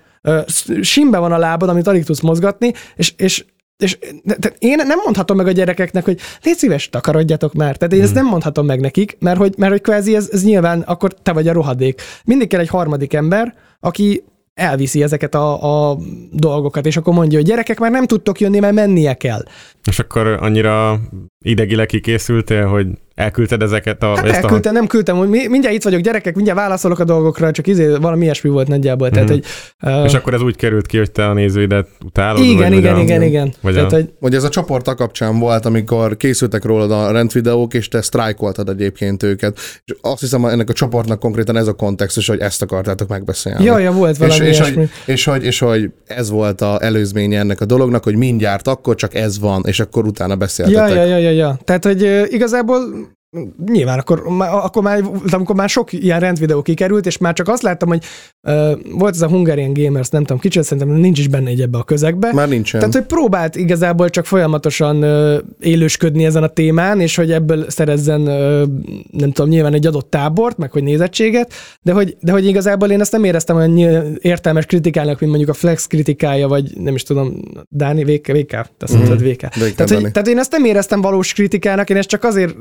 simbe van a lábad, amit alig tudsz mozgatni, és, és és de én nem mondhatom meg a gyerekeknek, hogy légy szíves, takarodjatok már. Tehát én ezt nem mondhatom meg nekik, mert hogy, mert hogy kvázi ez, ez nyilván akkor te vagy a rohadék. Mindig kell egy harmadik ember, aki elviszi ezeket a, a dolgokat, és akkor mondja, hogy gyerekek már nem tudtok jönni, mert mennie kell. És akkor annyira idegileg kikészültél, hogy elküldted ezeket a... Hát ezt elküldtem, nem küldtem, hogy mi- mindjárt itt vagyok, gyerekek, mindjárt válaszolok a dolgokra, csak izé, valami ilyesmi volt nagyjából. Tehát, Mhm. hogy, a... uh, És akkor ez úgy került ki, hogy te a nézőidet utálod? igen, vagy, igen, vagy igen, a... igen. vagy Tehát, a- hogy Hogy ez a csoport a kapcsán volt, amikor készültek rólad a rendvideók, és te sztrájkoltad egyébként őket. És azt hiszem, ennek a csoportnak konkrétan ez a kontextus, hogy ezt akartátok megbeszélni. ja, ja, volt és, valami és, ilyesmi. hogy, és, hogy, és hogy ez volt a előzménye ennek a dolognak, hogy mindjárt akkor csak ez van, és akkor utána Ja, beszéltetek. ja, ja, ja, ja. Tehát, hogy ö, igazából nyilván akkor, akkor már, amikor már sok ilyen rendvideó kikerült, és már csak azt láttam, hogy uh, volt ez a Hungarian Gamers, nem tudom, kicsit szerintem nincs is benne egy ebbe a közegbe. Már nincsen. Tehát, hogy próbált igazából csak folyamatosan ö, élősködni ezen a témán, és hogy ebből szerezzen, ö, nem tudom, nyilván egy adott tábort, meg hogy nézettséget, de hogy, de hogy igazából én ezt nem éreztem olyan értelmes kritikának, mint mondjuk a Flex kritikája, vagy nem is tudom, Dáni, VK, VK, te mondtad, VK. VK Tehát, hogy, tehát én ezt nem éreztem valós kritikának, én ezt csak azért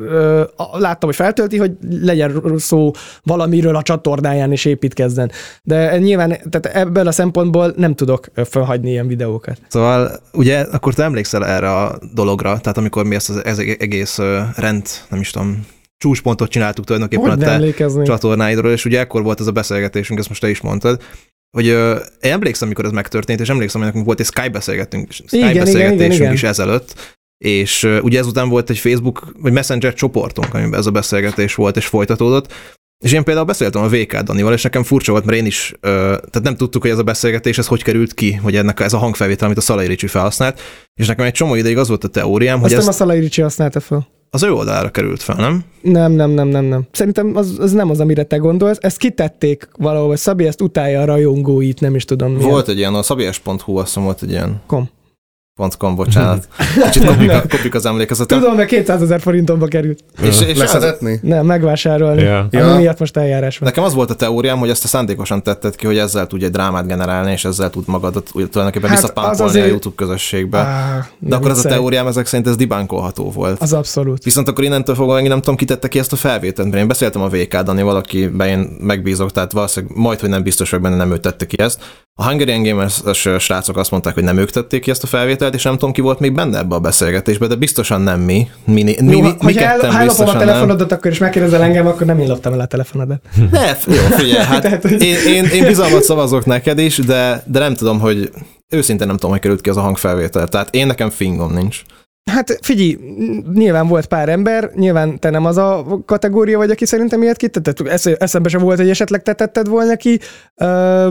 a- láttam, hogy feltölti, hogy legyen szó valamiről a csatornáján és építkezzen. De nyilván tehát ebből a szempontból nem tudok felhagyni ilyen videókat. Szóval ugye akkor te emlékszel erre a dologra, tehát amikor mi ezt az ez egész rend, nem is tudom, csúcspontot csináltuk tulajdonképpen Hogy a te emlékezni? csatornáidról, és ugye ekkor volt ez a beszélgetésünk, ezt most te is mondtad, hogy ö, én emlékszem, mikor ez megtörtént, és emlékszem, hogy nekünk volt egy Skype beszélgetünk, Skype Igen, igen, beszélgetésünk igen, igen. is ezelőtt, és ö, ugye ezután volt egy Facebook vagy Messenger csoportunk, amiben ez a beszélgetés volt és folytatódott, és én például beszéltem a VK Danival, és nekem furcsa volt, mert én is, ö, tehát nem tudtuk, hogy ez a beszélgetés, ez hogy került ki, hogy ennek ez a hangfelvétel, amit a Szalai Ricsi felhasznált, és nekem egy csomó ideig az volt a teóriám, Azt hogy ez a Szalai Ricsi használta fel. az ő oldalára került fel, nem? Nem, nem, nem, nem, nem. Szerintem az, az nem az, amire te gondolsz. Ezt kitették valahol, Szabi ezt utálja a rajongóit, nem is tudom miért. Volt egy ilyen, a szabies.hu, azt hiszem volt egy ilyen Kom. .com, bocsánat. Kicsit kopik, a, kopik az emlékezetem. Tudom, mert 200 ezer forintomba került. És, és az, Leszedetni? Nem, megvásárolni. Ja. Ami Ja. miatt most eljárás van. nekem az volt a teóriám, hogy ezt a szándékosan tetted ki, hogy ezzel tudj egy drámát generálni, és ezzel tud magadat úgy tulajdonképpen Hát hát az visszapámpolni azért- a YouTube közösségbe. Á, De akkor ez a teóriám ezek szerint ez dibánkolható volt. Az abszolút. Viszont akkor innentől fogva megint nem tudom, kitette ki ezt a felvételt, mert én beszéltem a VK Dani, valakiben én megbízok, tehát valószínűleg majd, hogy nem biztos, hogy benne nem ő tette ki ezt, A Hungarian Gamers srácok azt mondták, hogy nem ők tették ki ezt a felvételt, és nem tudom, ki volt még benne ebbe a beszélgetésbe, de biztosan nem mi. Mi, mi, mi, Jó, mi, ha mi ketten a nem. telefonodat, akkor is megkérdezel engem, akkor nem én loptam el a telefonodat. Ne, jó, figyelj, hát én, én, én bizalmat szavazok neked is, de, de nem tudom, hogy őszintén nem tudom, hogy került ki az a hangfelvétel. Tehát én nekem fingom nincs. Hát figyelj, nyilván volt pár ember, nyilván te nem az a kategória vagy, aki szerintem ilyet kitetted. Esz- eszembe sem volt, hogy esetleg te tetted volna ki. Uh,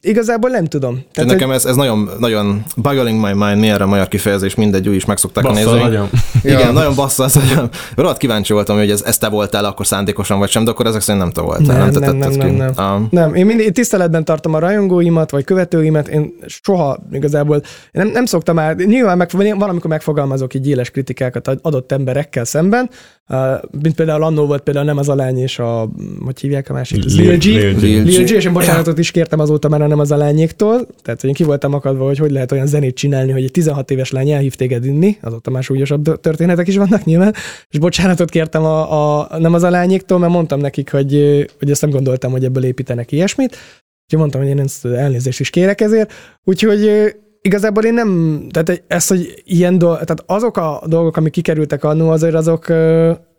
igazából nem tudom. Tehát, Tehát, nekem ez, ez nagyon, nagyon boggling my mind, mi erre a magyar kifejezés, mindegy, úgy is meg szokták a Bassza nézőink. Igen, nagyon bassza az agyam. Rohadt kíváncsi voltam, hogy ez, ez te voltál akkor szándékosan vagy sem, de akkor ezek szerint nem te voltál. Nem, nem, tetted nem, ki. nem, Um, Nem, én mindig tiszteletben tartom a rajongóimat, vagy követőimet, én soha igazából nem, nem szoktam már, nyilván meg, valamikor megfogalmazok így éles kritikákat adott emberekkel szemben, uh, mint például annól volt például nem az a lány és a, hogy hívják a másik? Lil- G. Lil G. És én bocsánatot is kértem azóta már nem az a lányéktól, tehát hogy én ki voltam akadva, hogy hogy lehet olyan zenét csinálni, hogy egy 16 éves lány elhív téged inni, azóta már súlyosabb történetek is vannak nyilván, és bocsánatot kértem a, a nem az a lányéktól, mert mondtam nekik, hogy, hogy ezt nem gondoltam, hogy ebből építenek ilyesmit, úgyhogy mondtam, hogy én ezt elnézést is kérek ezért, úgyhogy igazából én nem, tehát ez, hogy ilyen dolgok, tehát azok a dolgok, amik kikerültek annó, azért azok,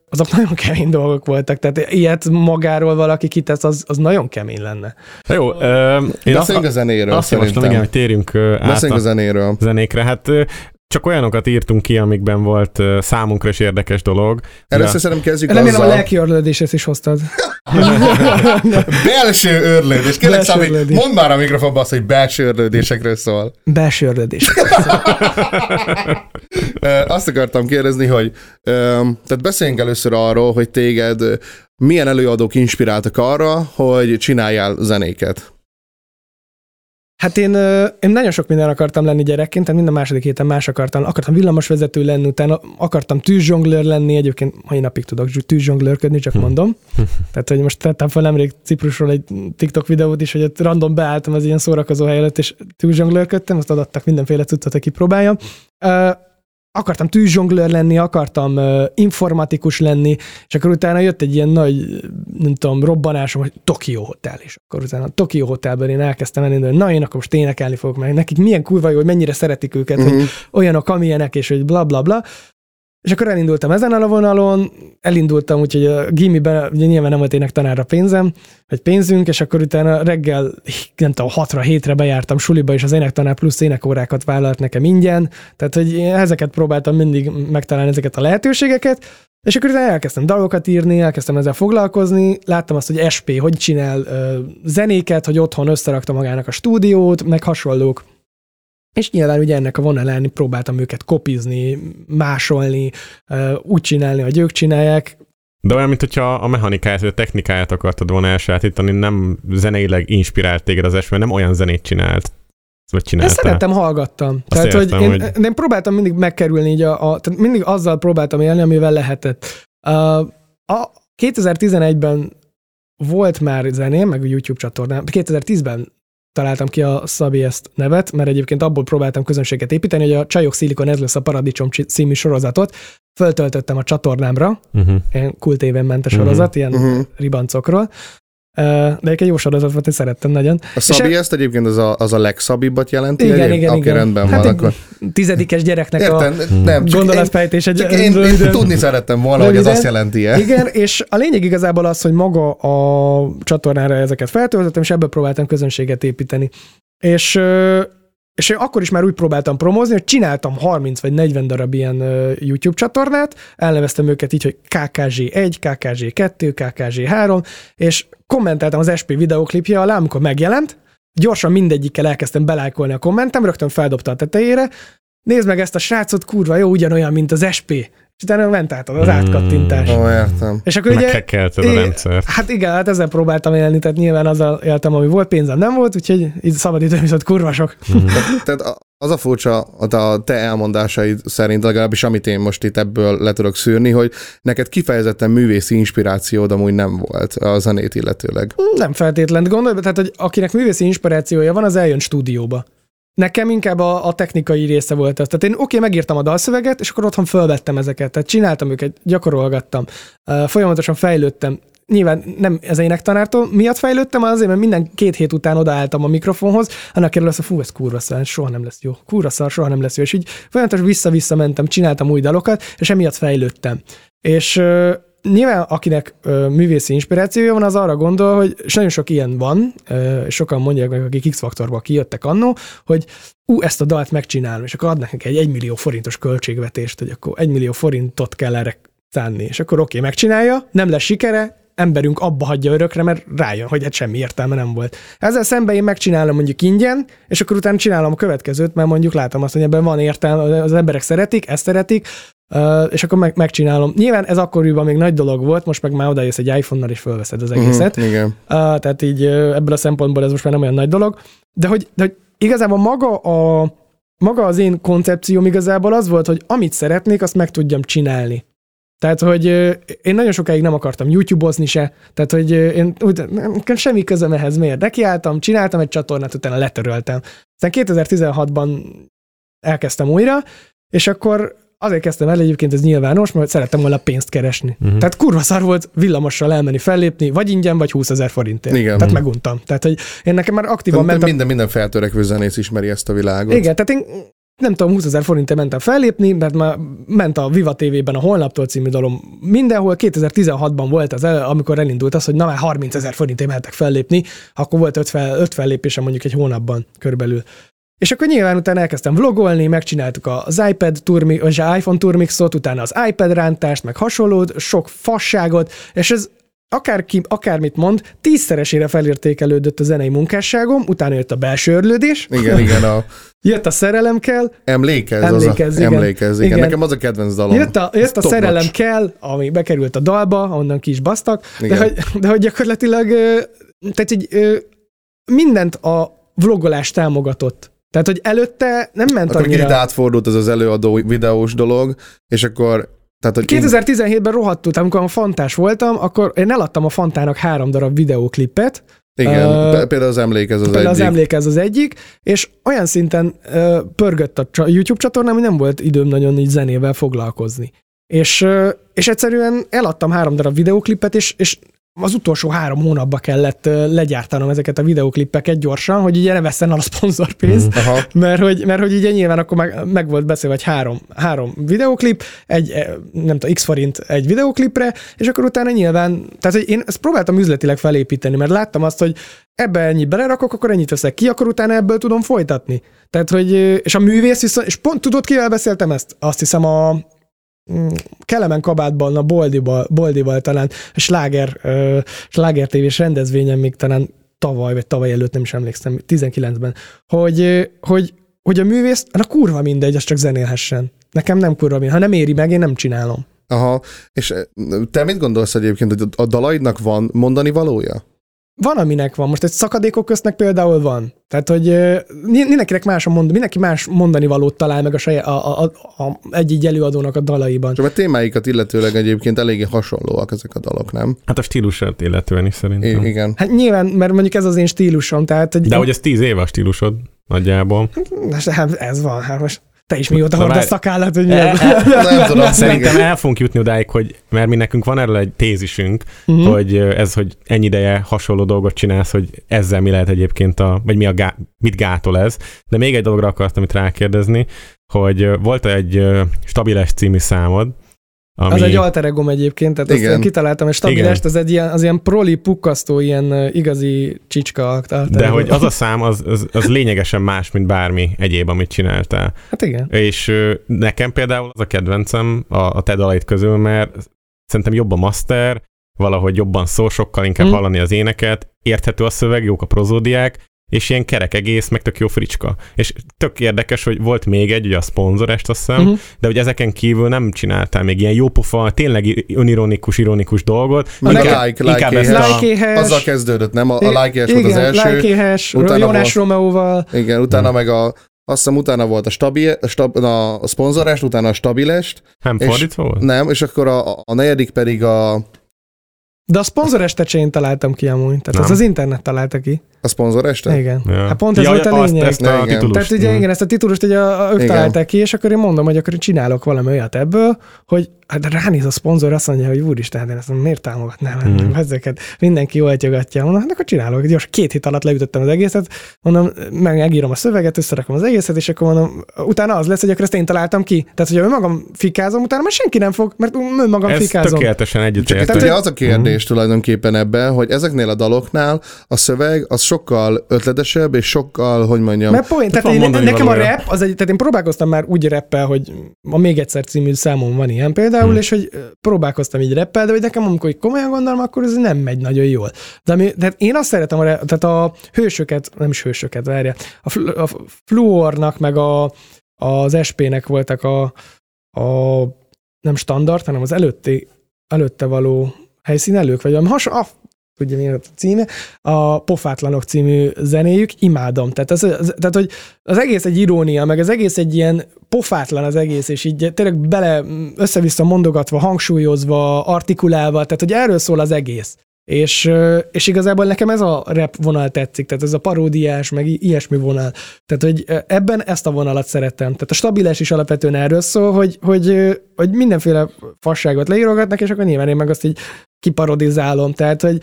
azok nagyon kemény dolgok voltak, tehát ilyet magáról valaki kitesz, az, az nagyon kemény lenne. Na Jó, ö, én azt, Beszéljünk a zenéről azt javaslom, igen, hogy térjünk át Beszéljünk a a zenéről. zenékre. Hát csak olyanokat írtunk ki, amikben volt ö, számunkra is érdekes dolog. Először szerintem kezdjük Remélem a azzal. lelki örlődését is hoztad. Belső örlődés. Kérlek, örlődés. mondd már a mikrofonba azt, hogy belső örlődésekről szól. Belső örlődés. Ö, Azt akartam kérdezni, hogy tehát beszéljünk először arról, hogy téged milyen előadók inspiráltak arra, hogy csináljál zenéket. Hát én, én nagyon sok minden akartam lenni gyerekként, tehát minden második héten más akartam. Akartam villamosvezető lenni, utána akartam tűzsonglőr lenni, egyébként mai napig tudok tűzsonglőrködni, csak mondom. Tehát, hogy most tettem fel nemrég Ciprusról egy TikTok videót is, hogy ott random beálltam az ilyen szórakozó hely előtt, és tűzsonglőrködtem, azt adattak mindenféle cuccot, hogy kipróbáljam. Akartam tűzsonglőr lenni, akartam uh, informatikus lenni, és akkor utána jött egy ilyen nagy, nem tudom, robbanásom, hogy Tokyo Hotel, és akkor utána a Tokyo Hotelben én elkezdtem elindulni, hogy na én akkor most énekelni fogok meg, nekik milyen kurva jó, hogy mennyire szeretik őket, mm. hogy Mhm. olyanok, amilyenek, és hogy bla bla bla. És akkor elindultam ezen a vonalon, elindultam, úgyhogy a gimiben ugye nyilván nem volt énektanára pénzem, vagy pénzünk, és akkor utána reggel, nem tudom, hatra, hétre bejártam suliba, és az énektanár plusz énekórákat vállalt nekem ingyen, tehát hogy ezeket próbáltam mindig megtalálni ezeket a lehetőségeket, és akkor utána elkezdtem dalokat írni, elkezdtem ezzel foglalkozni, láttam azt, hogy SP hogy csinál zenéket, hogy otthon összerakta magának a stúdiót, meg hasonlók. És nyilván ugye ennek a vonalán próbáltam őket kopizni, másolni, úgy csinálni, hogy ők csinálják. De olyan, mint hogyha a mechanikáját, vagy a technikáját akartad volna elsajátítani, nem zeneileg inspirált téged az eső, nem olyan zenét csinált. Vagy csináltál. szerettem, hallgattam. Azt tehát, értem, hogy én, hogy... én próbáltam mindig megkerülni így a, a, tehát mindig azzal próbáltam élni, amivel lehetett. Uh, a 2011-ben volt már zeném, meg a YouTube csatornám. 2010-ben találtam ki a Szabi ezt nevet, mert egyébként abból próbáltam közönséget építeni, hogy a Csajok Szilikon ez lesz a Paradicsom című sorozatot föltöltöttem a csatornámra, Uh-huh. ilyen kultéven ment a sorozat, ilyen Mhm. ribancokról. De egy jó sorozat volt, én szerettem nagyon. A Szabi e- ezt egyébként az a, az a legszabibbat jelenti? Igen, egyéb? igen, Oké, igen. rendben Hát van, akkor. Tizedikes gyereknek a Értem, nem, csak én, gondolatfejtés egy én, én röviden. tudni szerettem volna, hogy ez Röviden. azt jelenti -e. Igen, és a lényeg igazából az, hogy maga a csatornára ezeket feltöltöttem, és ebből próbáltam közönséget építeni. És, és én akkor is már úgy próbáltam promózni, hogy csináltam 30 vagy 40 darab ilyen YouTube csatornát, elneveztem őket így, hogy KKZ1, KKZ2, KKZ3, és kommentáltam az SP videoklipje alá, amikor megjelent, gyorsan mindegyikkel elkezdtem belájkolni a kommentem, rögtön feldobta a tetejére, nézd meg ezt a srácot, kurva jó, ugyanolyan, mint az SP. És utána ment át az átkattintás. Ó, értem. És akkor ugye... A rendszert. Hát igen, hát ezzel próbáltam élni, tehát nyilván azzal éltem, ami volt, pénzem nem volt, úgyhogy így szabadidőm viszont kurva sok. Tehát a- az a furcsa, a te elmondásaid szerint, legalábbis amit én most itt ebből le tudok szűrni, hogy neked kifejezetten művészi inspirációd amúgy nem volt a zenét illetőleg. Nem feltétlenül gondolj, tehát hogy akinek művészi inspirációja van, az eljön stúdióba. Nekem inkább a, a technikai része volt ez. Tehát én oké, megírtam a dalszöveget, és akkor otthon fölvettem ezeket. Tehát csináltam őket, gyakorolgattam, folyamatosan fejlődtem. Nyilván nem az énektanártól miatt fejlődtem, azért, mert minden két hét után odaálltam a mikrofonhoz, annak kerül az, hogy fú, ez kurva szar, soha nem lesz jó. Kurva szar, soha nem lesz jó. És így folyamatosan vissza-vissza mentem, csináltam új dalokat, és emiatt fejlődtem. És ö, nyilván akinek ö, művészi inspirációja van, az arra gondol, hogy és nagyon sok ilyen van, és sokan mondják meg, akik X-faktorból kijöttek annó, hogy ú, ezt a dalt megcsinálom, és akkor adnak neki egy 1 millió forintos költségvetést, hogy akkor 1 millió forintot kell erre szánni, és akkor oké, megcsinálja, nem lesz sikere, emberünk abba hagyja örökre, mert rájön, hogy hát semmi értelme nem volt. Ezzel szemben én megcsinálom mondjuk ingyen, és akkor utána csinálom a következőt, mert mondjuk látom azt, hogy ebben van értelme, az emberek szeretik, ezt szeretik, és akkor meg, megcsinálom. Nyilván ez akkoriban még nagy dolog volt, most meg már odajössz egy iPhone-nal és fölveszed az egészet. Mhm, igen. Uh, tehát így ebből a szempontból ez most már nem olyan nagy dolog. De hogy, de hogy igazából maga a maga az én koncepcióm igazából az volt, hogy amit szeretnék, azt meg tudjam csinálni. Tehát, hogy én nagyon sokáig nem akartam YouTube-ozni se, tehát, hogy én úgy, nekem semmi közöm ehhez miért. Nekiálltam, csináltam egy csatornát, utána letöröltem. Aztán 2016-ban elkezdtem újra, és akkor azért kezdtem el egyébként, ez nyilvános, mert szerettem volna pénzt keresni. Mhm. Uh-huh. Tehát kurva szar volt villamossal elmenni, fellépni, vagy ingyen, vagy 20 ezer forintért. Igen. Tehát meguntam. Tehát, hogy én nekem már aktívan mentem. minden, minden feltörekvő zenész ismeri ezt a világot. Igen, tehát én nem tudom, 20 ezer forintért mentem fellépni, mert már ment a Viva TV-ben a Holnaptól című dalom mindenhol. 2016-ban volt az, el, amikor elindult az, hogy na már 30 ezer forintért mehetek fellépni, akkor volt 5, fel, 5 fellépésem mondjuk egy hónapban körülbelül. És akkor nyilván utána elkezdtem vlogolni, megcsináltuk az iPad turmi, az iPhone turmixot, utána az iPad rántást, meg hasonlót, sok fasságot, és ez akárki, akármit mond, tízszeresére felértékelődött a zenei munkásságom, utána jött a belső örlődés, Igen, igen, a jött a szerelem kell, emlékez, Emlékezz, az a, igen. emlékezz, igen. Igen. Nekem az a kedvenc dalom. Jött a, jött a szerelem notch. kell, ami bekerült a dalba, onnan ki is basztak, de hogy, de hogy gyakorlatilag tehát így, mindent a vlogolás támogatott. Tehát, hogy előtte nem ment Akkor annyira... kicsit átfordult ez az előadó videós dolog, és akkor tehát, hogy 2017-ben rohadtul, amikor a Fantás voltam, akkor én eladtam a Fantának három darab videóklipet, igen, pe- például az emlékez az például az egyik. emlékez az egyik, és olyan szinten ö, pörgött a YouTube csatornám, hogy nem volt időm nagyon így zenével foglalkozni. És, ö, és egyszerűen eladtam három darab videóklipet, és, és az utolsó három hónapban kellett legyártanom ezeket a videóklippeket gyorsan, hogy ugye ne vesszen el a szponzorpénz, mm. Mert hogy, mert hogy ugye nyilván akkor meg, meg volt beszélve, hogy három, három videóklip, egy, eh, nem tudom, x forint egy videóklipre, és akkor utána nyilván, tehát hogy én ezt próbáltam üzletileg felépíteni, mert láttam azt, hogy ebbe ennyit belerakok, akkor ennyit veszek ki, akkor utána ebből tudom folytatni. Tehát, hogy, és a művész viszont, és pont tudod, kivel beszéltem ezt? Azt hiszem a Kelemen kabátban, a Boldival, Boldival talán, a Sláger, Sláger tévés rendezvényen még talán tavaly, vagy tavaly előtt nem is emlékszem, 19-ben, hogy, hogy, hogy a művész, na kurva mindegy, az csak zenélhessen. Nekem nem kurva mindegy. Ha nem éri meg, én nem csinálom. Aha. És te mit gondolsz egyébként, hogy a dalaidnak van mondani valója? Van, aminek van. Most egy szakadékok köznek például van. Tehát, hogy mindenkinek más a mond, mindenki más mondani valót talál meg a, saját, a, a, a, a egy-egy előadónak a dalaiban. Csak a témáikat illetőleg egyébként eléggé hasonlóak ezek a dalok, nem? Hát a stílusát illetően is szerintem. I- igen. Hát nyilván, mert mondjuk ez az én stílusom, tehát... Hogy De hogy ez tíz éve a stílusod nagyjából. Na, hát ez van, hát most te is mióta hordasz szakállat, hogy mi az? e- Nem tudom. Szerintem el fogunk jutni odáig, hogy mert mi nekünk van erről egy tézisünk, Mhm. hogy ez, hogy ennyi ideje hasonló dolgot csinálsz, hogy ezzel mi lehet egyébként a, vagy mi a gá, mit gátol ez. De még egy dologra akartam itt rákérdezni, hogy volt egy Stabiles című számod, ami... Az egy alter egom egyébként, tehát Igen. azt kitaláltam, és stabilest, az egy ilyen, az ilyen proli, pukkasztó, ilyen igazi csicska. alter de hogy az a szám, az, az, az lényegesen más, mint bármi egyéb, amit csináltál. Hát igen. És nekem például az a kedvencem a, a te dalait közül, mert szerintem jobb a master, valahogy jobban szól, sokkal inkább Mm. hallani az éneket, érthető a szöveg, jók a prozódiák, és ilyen kerek egész, meg tök jó fricska. És tök érdekes, hogy volt még egy, ugye a szponzorest, azt hiszem, Mhm. de hogy ezeken kívül nem csináltál még ilyen jópofa, tényleg önironikus, ironikus dolgot. Meg a Inkább- like, inkább like ezt a- Like-éhes, Azzal kezdődött, nem? A, a like volt az első. Like-éhes, utána Jónás volt- Romeóval. Igen, utána meg a azt hiszem utána volt a, stabi, a, stab, a szponzorest, utána a stabilest, Nem fordítva volt? nem, és akkor a, a negyedik pedig a, De a szponzor este én találtam ki amúgy. Tehát Nem. az az internet találta ki. a szponzoreste? Igen. Ja. Hát pont ez volt a azt- lényeg. Ezt a Igen. titulust. Tehát ugye Mhm. igen, ezt a titulust ugye a, a, ők Igen. találták ki, és akkor én mondom, hogy akkor csinálok valami olyat ebből, hogy hát ránéz a szponzor, azt mondja, hogy úristen, de ezt miért támogatnám mm. ezeket? Mindenki jól oltyogatja. Mondom, hát akkor csinálok. Gyors, két hét alatt leütöttem az egészet, mondom, meg megírom a szöveget, összerakom az egészet, és akkor mondom, utána az lesz, hogy akkor ezt én találtam ki. Tehát, hogyha önmagam fikázom, utána már senki nem fog, mert önmagam Ez fikázom. tökéletesen Csak itt egyetértő. ugye Tehát, az a kérdés tulajdonképpen ebben, hogy ezeknél a daloknál a szöveg az sokkal ötletesebb, és sokkal, hogy mondjam, Mert poén, tehát én, nekem a valója. rap, az egy, tehát én próbálkoztam már úgy rappel, hogy a Még egyszer című számom van ilyen például, Hmm. és hogy próbálkoztam így rappel, de hogy nekem amikor komolyan gondolom, akkor ez nem megy nagyon jól. De ami, tehát én azt szeretem, a, rap- tehát a hősöket, nem is hősöket, várja, a, fl, a fluornak, meg a, az SP-nek voltak a, a nem standard, hanem az előtti, előtte való helyszínelők, vagy valami hasonló, ah, tudja mi a címe, a Pofátlanok című zenéjük, imádom. Tehát, az, az, tehát, hogy az egész egy irónia, meg az egész egy ilyen pofátlan az egész, és így tényleg bele össze-vissza mondogatva, hangsúlyozva, artikulálva, tehát hogy erről szól az egész. És, és igazából nekem ez a rap vonal tetszik, tehát ez a paródiás, meg ilyesmi vonal. Tehát, hogy ebben ezt a vonalat szerettem. Tehát a stabiles is alapvetően erről szól, hogy, hogy, hogy mindenféle fasságot leírogatnak, és akkor nyilván én meg azt így kiparodizálom. Tehát, hogy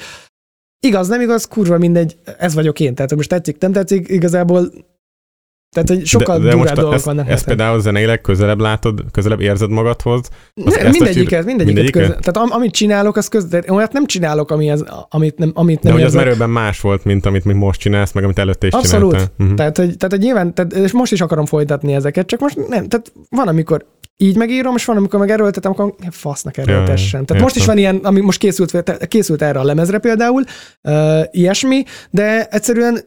igaz, nem igaz, kurva mindegy, ez vagyok én. Tehát, hogy most tetszik, nem tetszik, igazából tehát, hogy sokkal de, de most dolgok ezt, vannak. ezt például zeneileg közelebb látod, közelebb érzed magadhoz. Ne, mindegyiket, mindegyiket. mindegyiket? Közel, tehát am, amit csinálok, az közel, olyat nem csinálok, ami az, amit nem, amit De nem hogy az érzek. merőben más volt, mint amit még most csinálsz, meg amit előtte is Abszolút. csináltál. Uh-huh. Tehát, hogy, tehát, hogy nyilván, tehát, és most is akarom folytatni ezeket, csak most nem, tehát van, amikor így megírom, és van, amikor meg erőltetem, akkor fasznak erőltessen. Tehát most is értem. van ilyen, ami most készült, készült erre a lemezre például, uh, ilyesmi, de egyszerűen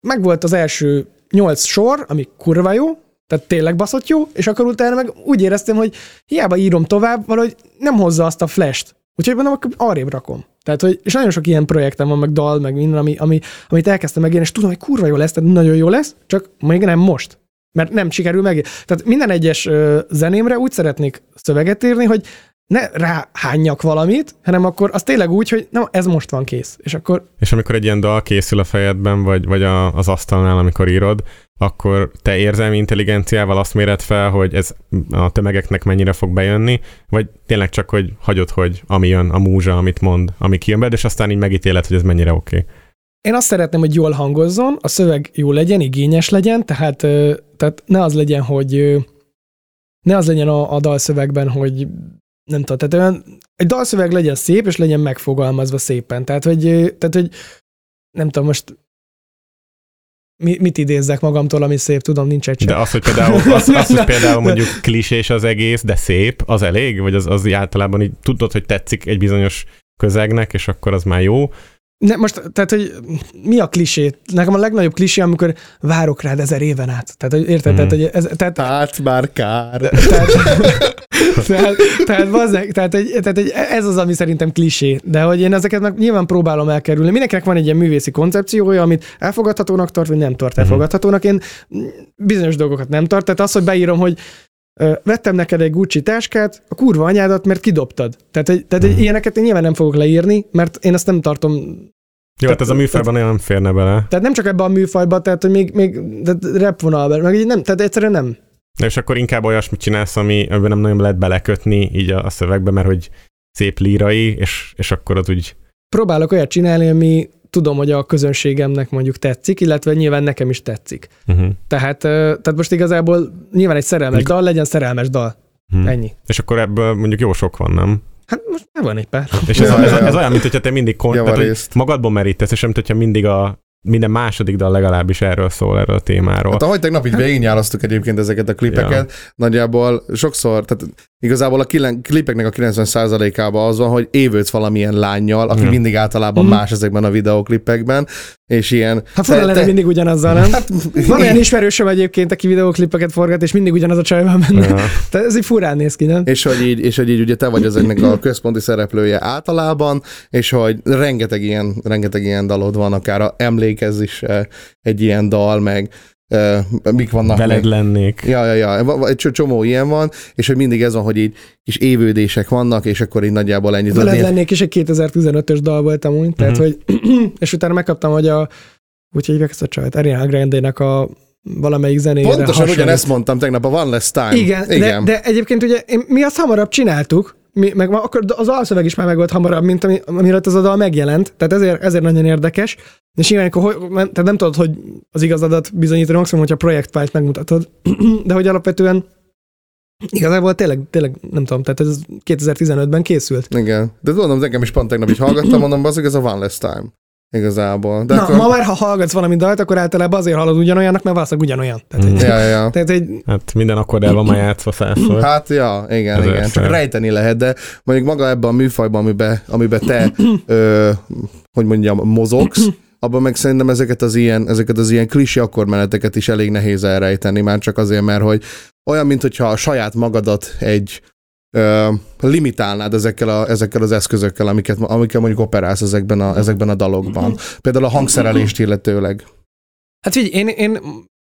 megvolt az első nyolc sor, ami kurva jó, tehát tényleg baszott jó, és akkor utána meg úgy éreztem, hogy hiába írom tovább, valahogy nem hozza azt a flash-t. Úgyhogy mondom, akkor arrébb rakom. Tehát, hogy, és nagyon sok ilyen projektem van, meg dal, meg minden, ami, ami, amit elkezdtem megírni, és tudom, hogy kurva jó lesz, tehát nagyon jó lesz, csak még nem most. Mert nem sikerül meg. Tehát minden egyes zenémre úgy szeretnék szöveget írni, hogy ne ráhányjak valamit, hanem akkor az tényleg úgy, hogy na, ez most van kész. És akkor És amikor egy ilyen dal készül a fejedben, vagy, vagy a, az asztalnál, amikor írod, akkor te érzelmi intelligenciával azt méred fel, hogy ez a tömegeknek mennyire fog bejönni, vagy tényleg csak, hogy hagyod, hogy ami jön, a múzsa, amit mond, ami kijön beled, és aztán így megítéled, hogy ez mennyire oké. Okay. Én azt szeretném, hogy jól hangozzon, a szöveg jó legyen, igényes legyen, tehát, tehát ne az legyen, hogy ne az legyen a, a dalszövegben, hogy nem tudom, tehát olyan, egy dalszöveg legyen szép, és legyen megfogalmazva szépen. Tehát, hogy, tehát, hogy nem tudom, most mi, mit idézzek magamtól, ami szép, tudom, nincs egy De sem. az, hogy például, az, az, hogy például mondjuk klisés az egész, de szép, az elég? Vagy az, az általában így tudod, hogy tetszik egy bizonyos közegnek, és akkor az már jó. Ne, most, tehát, hogy mi a klisé? Nekem a legnagyobb klisé, amikor várok rád ezer éven át. Tehát, hogy érted? Mhm. Tehát, hogy ez, tehát, hát bár kár. tehát, tehát, tehát, bazzeg, tehát, egy, tehát egy, ez az, ami szerintem klisé. De hogy én ezeket meg nyilván próbálom elkerülni. Mindenkinek van egy ilyen művészi koncepciója, amit elfogadhatónak tart, vagy nem tart elfogadhatónak. Én bizonyos dolgokat nem tart. Tehát az, hogy beírom, hogy vettem neked egy Gucci táskát, a kurva anyádat, mert kidobtad. Tehát, egy, tehát egy, ilyeneket én nyilván nem fogok leírni, mert én ezt nem tartom Jó, hát ez a műfajban nagyon nem férne bele. tehát nem csak ebben a műfajban, tehát hogy még, még tehát rap vonalban, meg így nem, tehát egyszerűen nem. És akkor inkább olyasmit csinálsz, ami, amiben nem nagyon lehet belekötni így a, a szövegbe, mert hogy szép lírai, és, és akkor az úgy Próbálok olyat csinálni, ami tudom, hogy a közönségemnek mondjuk tetszik, illetve nyilván nekem is tetszik. uh-huh. Tehát, tehát most igazából nyilván egy szerelmes Mik- dal, legyen szerelmes dal. uh-huh. Ennyi. És akkor ebből mondjuk jó sok van, nem? Hát most már van egy pár. És ez, ez, ez olyan, mint hogyha te mindig kon- tehát, hogy magadból merítesz, és nem, hogyha mindig a minden második dal legalábbis erről szól, erről a témáról. Hát ahogy tegnap így végignyálasztuk egyébként ezeket a klipeket, ja. nagyjából sokszor, tehát igazából a kilen, klipeknek a 90%-ában az van, hogy évődsz valamilyen lányjal, aki Ja. mindig általában Mhm. más ezekben a videóklipekben, és ilyen... Hát fura lenne mindig ugyanazzal, nem? Hát, Van olyan ismerősöm egyébként, aki videóklipeket forgat, és mindig ugyanaz a csaj van benne. Ja. Tehát ez így furán néz ki, nem? és hogy, így, és hogy így ugye te vagy ezeknek a központi szereplője általában, és hogy rengeteg ilyen, rengeteg ilyen dalod van, akár a emlékezz is eh, egy ilyen dal, meg mik vannak Veled még. lennék. Ja, ja, ja, egy csomó- ilyen van, és hogy mindig ez van, hogy így kis évődések vannak, és akkor így nagyjából ennyit. Veled adni. lennék is egy 2015-ös dal volt amúgy, tehát Mhm. hogy, és utána megkaptam, hogy a, úgy hívják ezt a csajt, Ariana Grande-nek a valamelyik zenére Pontosan hasonlít. ugyanezt mondtam tegnap, a One Less Time. Igen, Igen. De, de egyébként ugye én- mi azt hamarabb csináltuk, mi, meg akkor az alszöveg is már meg volt hamarabb, mint ami, amiről az a dal megjelent, tehát ezért, ezért nagyon érdekes. És nyilván, akkor, hogy, tehát nem tudod, hogy az igazadat bizonyítani, maximum, hogyha projektfájlt megmutatod, de hogy alapvetően igazából tényleg, tényleg nem tudom, tehát ez 2015-ben készült. Igen. De tudom, nekem is pont tegnap így hallgattam, mondom, az ez a One Less Time. Igazából. De Na, akkor... ma már, ha hallgatsz valami dalt, akkor általában azért hallod ugyanolyannak, mert valószínűleg ugyanolyan. Tehát, Mm. egy, Ja, ja, tehát egy, Hát minden akkor el van már játszva százszor. Hát ja, igen, Ezer igen. Csak rejteni lehet, de mondjuk maga ebben a műfajban, amiben, amiben te, ö, hogy mondjam, mozogsz, abban meg szerintem ezeket az ilyen, ezeket az ilyen klisi akkormeneteket is elég nehéz elrejteni, már csak azért, mert hogy olyan, mint hogyha a saját magadat egy ö, limitálnád ezekkel, a, ezekkel az eszközökkel, amiket, amikkel mondjuk operálsz ezekben a, ezekben a dalokban. Például a hangszerelést illetőleg. Hát figyelj, én, én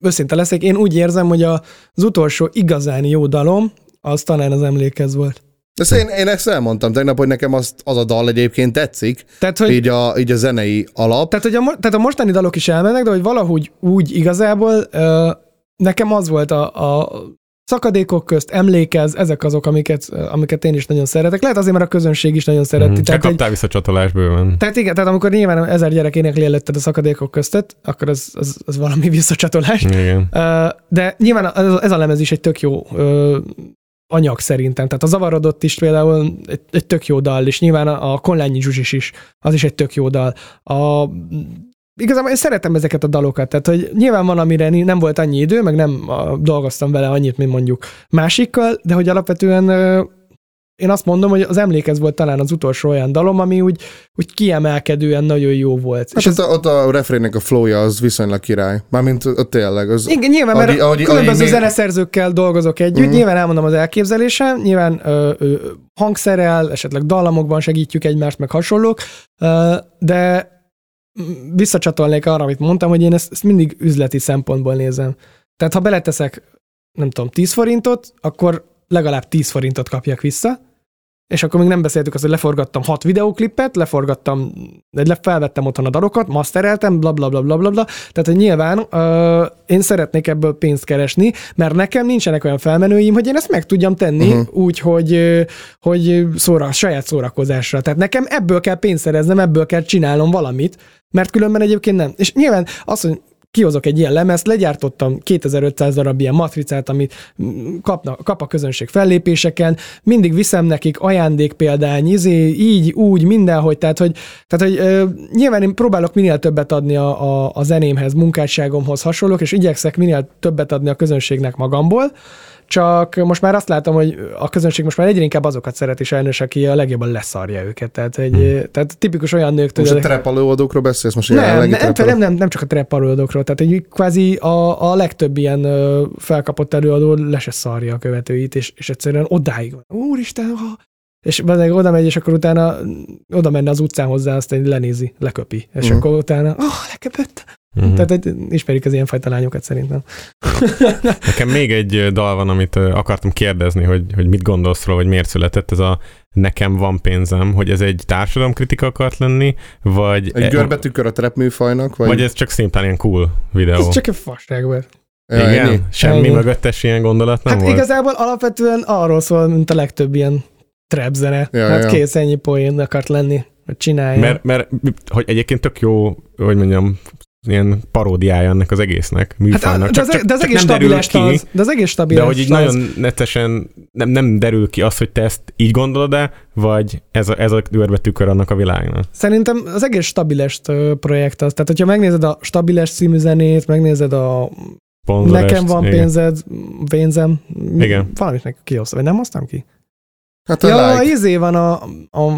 őszinte leszek, én úgy érzem, hogy az utolsó igazán jó dalom, az talán az emlékez volt. Ezt én, én ezt elmondtam tegnap, hogy nekem az, az a dal egyébként tetszik, Tehát, hogy, így a, így a zenei alap. tehát, hogy a, tehát a mostani dalok is elmennek, de hogy valahogy úgy igazából ö, nekem az volt a, a szakadékok közt emlékez, ezek azok, amiket, amiket én is nagyon szeretek. Lehet azért, mert a közönség is nagyon szereti. Csak Tehát, egy, kaptál vissza csatolás bőven. tehát igen, tehát amikor nyilván ezer gyerek énekli előtted a szakadékok köztet, akkor ez, ez, ez valami visszacsatolás. Igen. De nyilván ez a- ez a lemez is egy tök jó anyag szerintem. Tehát a Zavarodott is például egy, egy tök jó dal, és nyilván a, Konlányi Zsuzsis is, az is egy tök jó dal. A, igazából én szeretem ezeket a dalokat, tehát hogy nyilván van, amire nem volt annyi idő, meg nem dolgoztam vele annyit, mint mondjuk másikkal, de hogy alapvetően én azt mondom, hogy az emlékez volt talán az utolsó olyan dalom, ami úgy, úgy kiemelkedően nagyon jó volt. És ott, a, ott a refrénnek a flowja az viszonylag király. Mármint ott tényleg. Az, Igen, nyilván, mert Ahogy- ahogy- különböző ahogy zeneszerzőkkel dolgozok együtt, Mhm. nyilván elmondom az elképzelésem, nyilván ö, ö, hangszerel, esetleg dallamokban segítjük egymást, meg hasonlók, ö, de mm, visszacsatolnék arra, amit mondtam, hogy én ezt, ezt mindig üzleti szempontból nézem. Tehát ha beleteszek, nem tudom, 10 forintot, akkor legalább 10 forintot kapjak vissza, és akkor még nem beszéltük azt, hogy leforgattam hat videóklipet, leforgattam, felvettem otthon a dalokat, mastereltem, bla bla bla bla bla, bla. Tehát, hogy nyilván ö, én szeretnék ebből pénzt keresni, mert nekem nincsenek olyan felmenőim, hogy én ezt meg tudjam tenni uh-huh. úgy, hogy, hogy szóra, saját szórakozásra. Tehát nekem ebből kell pénzt szereznem, ebből kell csinálnom valamit, mert különben egyébként nem. És nyilván az, hogy kihozok egy ilyen lemezt, legyártottam 2500 darab ilyen matricát, amit kapna, kap a közönség fellépéseken, mindig viszem nekik ajándék példány, izé, így, úgy, mindenhogy, tehát hogy, tehát, hogy ö, nyilván én próbálok minél többet adni a, a, a zenémhez, munkásságomhoz hasonlók, és igyekszek minél többet adni a közönségnek magamból, csak most már azt látom, hogy a közönség most már egyre inkább azokat szereti sajnos, aki a legjobban leszarja őket. Tehát, egy, Hmm. tehát tipikus olyan nők, most a trap előadókról beszélsz? Most nem, nem, nem, nem, nem, csak a trap paródokról, tehát egy kvázi a, a legtöbb ilyen felkapott előadó le se szarja a követőit, és, és egyszerűen odáig van. Úristen, ha... És meg oda megy, és akkor utána oda menne az utcán hozzá, azt egy lenézi, leköpi. És Mhm. akkor utána, ah, oh, leköpött. Mhm. Tehát egy, ismerik az ilyenfajta lányokat szerintem. Nekem még egy dal van, amit akartam kérdezni, hogy, hogy mit gondolsz róla, vagy miért született ez a Nekem van pénzem, hogy ez egy társadalomkritika akart lenni, vagy, Egy görbetükör a trap műfajnak? Vagy, vagy ez csak szimplán ilyen cool videó? Ez csak egy fasság volt. Ja, Igen? ennyi? Semmi Ennyi. mögöttes ilyen gondolat nem Hát volt? igazából alapvetően arról szól, mint a legtöbb ilyen trap zene. Ja, hát ja. kész, ennyi poén akart lenni, hogy csinálja. Mert, mert hogy egyébként tök jó, hogy mondjam, ilyen paródiája ennek az egésznek, műfajnak. Hát, de, az, de az egész nem derül ki, az. De az egész de stabiles hogy így az. nagyon nettesen nem, nem derül ki az, hogy te ezt így gondolod-e, vagy ez a, ez a görbetükör annak a világnak. Szerintem az egész stabiles projekt az. Tehát, hogyha megnézed a stabiles című zenét, megnézed a Sponzorest, Nekem van igen. pénzed, pénzem. Igen. Valamit meg kihoztam, vagy nem hoztam ki? Hát a Ja, like. izé van a, a,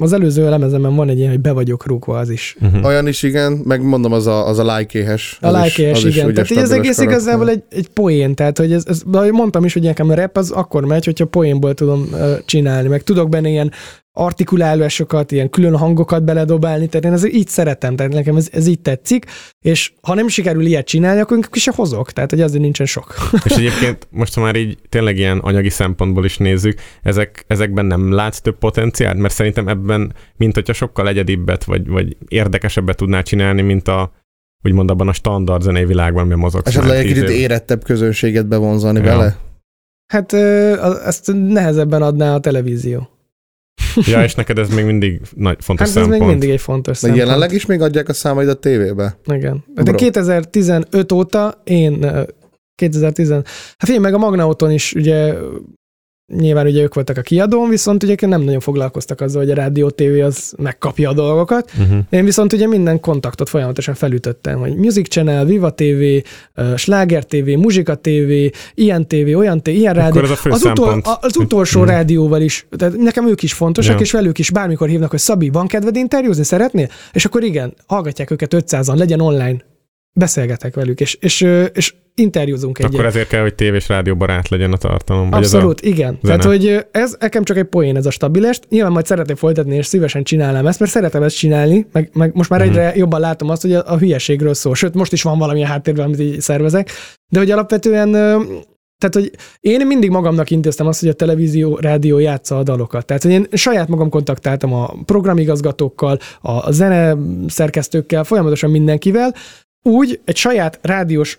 az előző lemezemen van egy ilyen, hogy be vagyok rúgva, az is. Uh-huh. Olyan is igen, meg mondom, az a, az a like-éhes. A az is- like az is igen. ugye Tehát így az egész karakter. igazából egy, egy poén, tehát hogy ez, ez, de mondtam is, hogy nekem a rap az akkor megy, hogyha poénból tudom uh, csinálni, meg tudok benne ilyen artikulálásokat, ilyen külön hangokat beledobálni, tehát én ezt így szeretem, tehát nekem ez, ez így tetszik, és ha nem sikerül ilyet csinálni, akkor inkább se hozok, tehát hogy azért nincsen sok. És egyébként most, ha már így tényleg ilyen anyagi szempontból is nézzük, ezek, ezekben nem látsz több potenciált? Mert szerintem ebben, mint hogyha sokkal egyedibbet, vagy, vagy érdekesebbet tudnál csinálni, mint a úgymond abban a standard zenei világban, amiben mozogsz. Esetleg egy kicsit érettebb közönséget bevonzani Ja. vele. Hát ö, ezt nehezebben adná a televízió. Ja, és neked ez még mindig nagy, fontos Hát ez szempont. még mindig egy fontos De szempont. jelenleg is még adják a számaid a tévébe? Igen. De Bro. 2015 óta én ö, 2010, hát figyelj, meg a Magnauton is ugye nyilván ugye ők voltak a kiadón, viszont ugye nem nagyon foglalkoztak azzal, hogy a rádió TV az megkapja a dolgokat. Uh-huh. Én viszont ugye minden kontaktot folyamatosan felütöttem, hogy Music Channel, Viva TV, Sláger TV, Muzsika TV, ilyen TV, olyan TV, ilyen rádió. Akkor ez a fő Az, utol, az utolsó Mhm. rádióval is, tehát nekem ők is fontosak, Ja. és velük is bármikor hívnak, hogy Szabi, van kedved interjúzni, szeretnél? És akkor igen, hallgatják őket 500-an, legyen online, beszélgetek velük, és, és, és interjúzunk egyet. Akkor ezért kell, hogy tévés rádió barát legyen a tartalom. vagy ez Abszolút, igen. zene. Tehát, hogy ez nekem csak egy poén ez a stabilest. Nyilván majd szeretném folytatni, és szívesen csinálnám ezt, mert szeretem ezt csinálni, meg, meg most már Mhm. egyre jobban látom azt, hogy a, a hülyeségről szól. Sőt, most is van valamilyen háttérben, amit így szervezek. De hogy alapvetően tehát, hogy én mindig magamnak intéztem azt, hogy a televízió, rádió játsza a dalokat. Tehát, hogy én saját magam kontaktáltam a programigazgatókkal, a a zene szerkesztőkkel, folyamatosan mindenkivel, úgy egy saját rádiós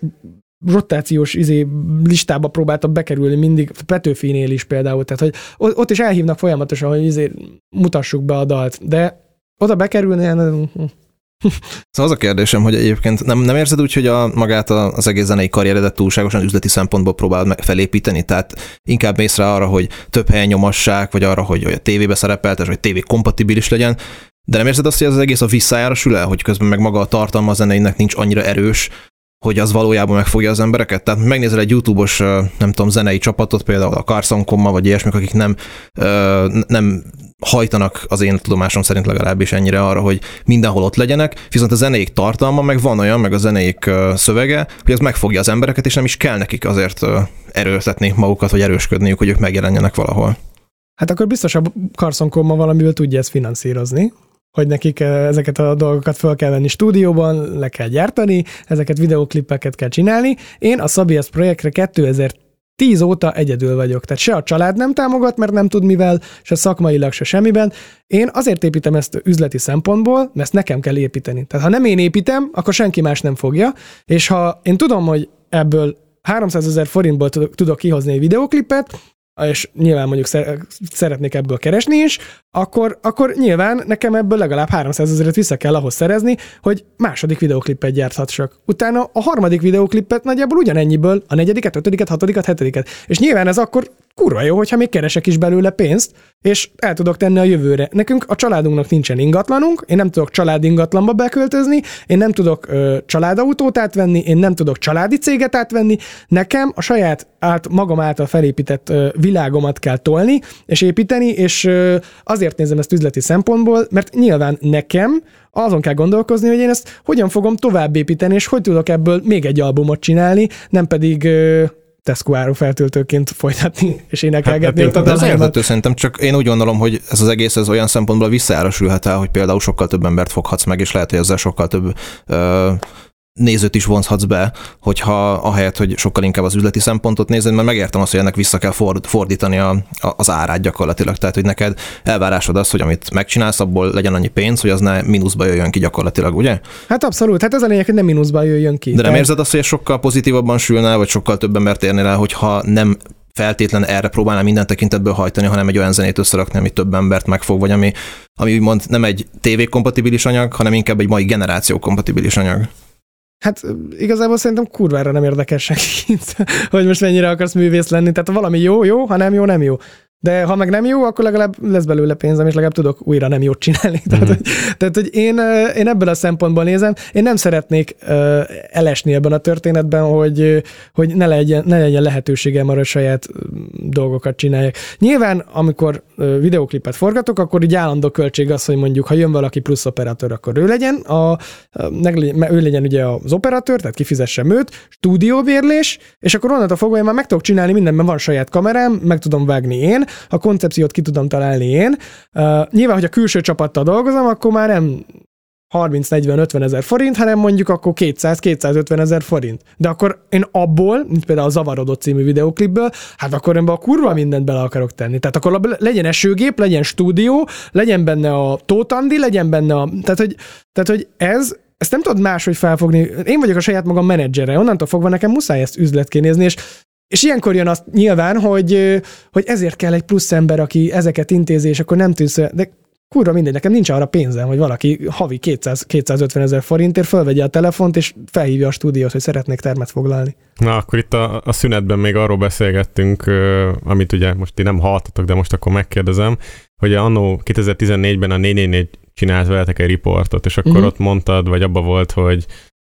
rotációs izé, listába próbáltam bekerülni mindig, Petőfinél is például, tehát hogy ott is elhívnak folyamatosan, hogy izé, mutassuk be a dalt, de oda bekerülni, ilyen, Szóval az a kérdésem, hogy egyébként nem, nem érzed úgy, hogy a, magát az egész zenei karrieredet túlságosan üzleti szempontból próbálod felépíteni? Tehát inkább mész rá arra, hogy több helyen nyomassák, vagy arra, hogy, hogy a tévébe szerepeltes, vagy tévé kompatibilis legyen, de nem érzed azt, hogy ez az egész a visszájára sül el, hogy közben meg maga a tartalma a zeneinek nincs annyira erős, hogy az valójában megfogja az embereket? Tehát megnézel egy YouTube-os, nem tudom, zenei csapatot, például a Carson Comma, vagy ilyesmik, akik nem, nem hajtanak az én tudomásom szerint legalábbis ennyire arra, hogy mindenhol ott legyenek, viszont a zenéik tartalma meg van olyan, meg a zenéik szövege, hogy ez megfogja az embereket, és nem is kell nekik azért erőltetni magukat, vagy erősködniük, hogy ők megjelenjenek valahol. hát akkor biztos a Carson Comma valamivel tudja ezt finanszírozni, hogy nekik eh, ezeket a dolgokat fel kell venni stúdióban, le kell gyártani, ezeket videóklippeket kell csinálni. Én a Sabias projektre 2010 óta egyedül vagyok. Tehát se a család nem támogat, mert nem tud mivel, se szakmailag, se semmiben. Én azért építem ezt üzleti szempontból, mert ezt nekem kell építeni. Tehát ha nem én építem, akkor senki más nem fogja, és ha én tudom, hogy ebből 300 ezer forintból tudok, kihozni egy videóklipet, és nyilván mondjuk szer- szeretnék ebből keresni is, akkor, akkor nyilván nekem ebből legalább 300 ezeret vissza kell ahhoz szerezni, hogy második videóklipet gyárthassak. Utána a harmadik videóklipet nagyjából ugyanennyiből, a negyediket, ötödiket, hatodikat, hetediket. És nyilván ez akkor kurva jó, hogyha még keresek is belőle pénzt, és el tudok tenni a jövőre. Nekünk a családunknak nincsen ingatlanunk, én nem tudok család ingatlanba beköltözni, én nem tudok ö, családautót átvenni, én nem tudok családi céget átvenni, nekem a saját át, magam által felépített ö, világomat kell tolni és építeni, és ö, azért nézem ezt üzleti szempontból, mert nyilván nekem azon kell gondolkozni, hogy én ezt hogyan fogom tovább építeni, és hogy tudok ebből még egy albumot csinálni, nem pedig ö, Tesco áru feltöltőként folytatni, és énekelgetni Hát, ott a ez érthető szerintem, csak én úgy gondolom, hogy ez az egész ez olyan szempontból visszaárasülhet el, hogy például sokkal több embert foghatsz meg, és lehet, hogy ezzel sokkal több ö, nézőt is vonzhatsz be, hogyha ahelyett, hogy sokkal inkább az üzleti szempontot nézed, mert megértem azt, hogy ennek vissza kell ford, fordítani a, a, az árát gyakorlatilag. Tehát, hogy neked elvárásod az, hogy amit megcsinálsz, abból legyen annyi pénz, hogy az ne mínuszba jöjjön ki gyakorlatilag, ugye? Hát abszolút, hát ez a lényeg, hogy nem mínuszban jöjjön ki. De nem Tehát- érzed azt, hogy ez sokkal pozitívabban sülne, vagy sokkal több embert érnél el, hogyha nem feltétlen erre próbálnál minden tekintetből hajtani, hanem egy olyan zenét összerakni, ami több embert megfog, vagy ami, ami úgymond nem egy tévékompatibilis anyag, hanem inkább egy mai generáció kompatibilis anyag. Hát igazából szerintem kurvára nem érdekes senkit, hogy most mennyire akarsz művész lenni. Tehát valami jó, jó, ha nem jó, nem jó. De ha meg nem jó, akkor legalább lesz belőle pénzem, és legalább tudok újra nem jót csinálni. Tehát, Mhm. hogy, tehát, hogy én, ö, én ebből a szempontból nézem, én nem szeretnék ö, elesni ebben a történetben, hogy, hogy ne, legyen, ne legyen lehetőségem arra, hogy saját ö, dolgokat csináljak. Nyilván, amikor ö, videóklipet forgatok, akkor így állandó költség az, hogy mondjuk, ha jön valaki plusz operatőr, akkor ő legyen, a, ő legyen ugye az operatőr, tehát kifizessem őt, stúdióbérlés, és akkor onnantól fogva én már meg tudok csinálni mindenben, van saját kamerám, meg tudom vágni én, a koncepciót ki tudom találni én. Uh, nyilván, hogy a külső csapattal dolgozom, akkor már nem 30-40-50 ezer forint, hanem mondjuk akkor 200-250 ezer forint. De akkor én abból, mint például a Zavarodott című videoklipből, hát akkor én be a kurva mindent bele akarok tenni. Tehát akkor legyen esőgép, legyen stúdió, legyen benne a Tóth Andi, legyen benne a... Tehát, hogy, tehát, hogy ez ezt nem tudod máshogy felfogni. Én vagyok a saját magam menedzsere, onnantól fogva nekem muszáj ezt üzletként nézni, és és ilyenkor jön azt nyilván, hogy, hogy ezért kell egy plusz ember, aki ezeket intézi, és akkor nem tűnsz, de kurva mindegy, nekem nincs arra pénzem, hogy valaki havi 200-250 ezer forintért fölvegye a telefont, és felhívja a stúdiót, hogy szeretnék termet foglalni. Na, akkor itt a, a szünetben még arról beszélgettünk, amit ugye most ti nem hallottatok, de most akkor megkérdezem, hogy annó 2014-ben a 444 csinált veletek egy riportot, és akkor uh-huh. ott mondtad, vagy abba volt, hogy,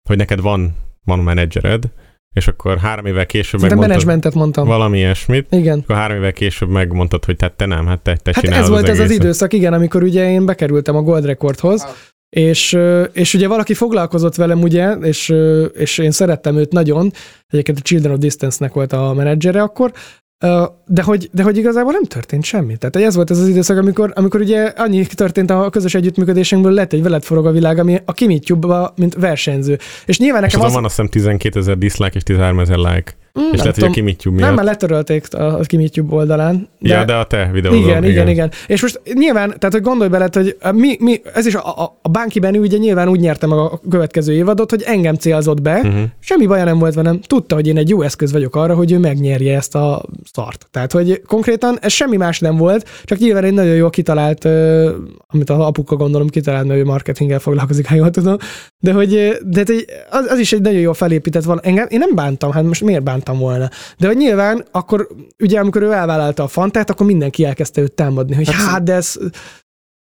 hogy neked van, van menedzsered, és akkor három évvel később Szerintem megmondtad menedzsmentet mondtam. valami ilyesmit, Igen. akkor három évvel később megmondtad, hogy te, te nem, hát te, te Hát csinálod ez volt ez az időszak, igen, amikor ugye én bekerültem a Gold Recordhoz, és, és ugye valaki foglalkozott velem, ugye, és, és én szerettem őt nagyon, egyébként a Children of Distance-nek volt a menedzsere akkor, de hogy, de hogy igazából nem történt semmi. Tehát ez volt ez az időszak, amikor, amikor ugye annyi történt a közös együttműködésünkből, lett egy veled forog a világ, ami a Kimitjubba, mint versenyző. És nyilván És nekem azon az... van azt hiszem 12 ezer dislike és 13 ezer like. Mm, és nem lehet, hogy a. Kimitjub Nem, miatt. már letörölték a, a Kimitjub oldalán. De... Ja, de a te videódon. Igen, igen, igen. És most nyilván, tehát hogy gondolj bele, hogy mi, mi ez is a, a, a Bánki Benő ugye nyilván úgy nyerte meg a következő évadot, hogy engem célzott be, Uh-huh. semmi baja nem volt velem, tudta, hogy én egy jó eszköz vagyok arra, hogy ő megnyerje ezt a szart. Tehát, hogy konkrétan ez semmi más nem volt, csak nyilván egy nagyon jól kitalált, amit a apuka gondolom kitalált, mert ő marketinggel foglalkozik, ha jól tudom, de hogy de hát egy- az, az, is egy nagyon jól felépített van. Engem, én nem bántam, hát most miért bántam volna? De hogy nyilván akkor, ugye amikor ő elvállalta a fantát, akkor mindenki elkezdte őt támadni, hogy hát, hát de ez,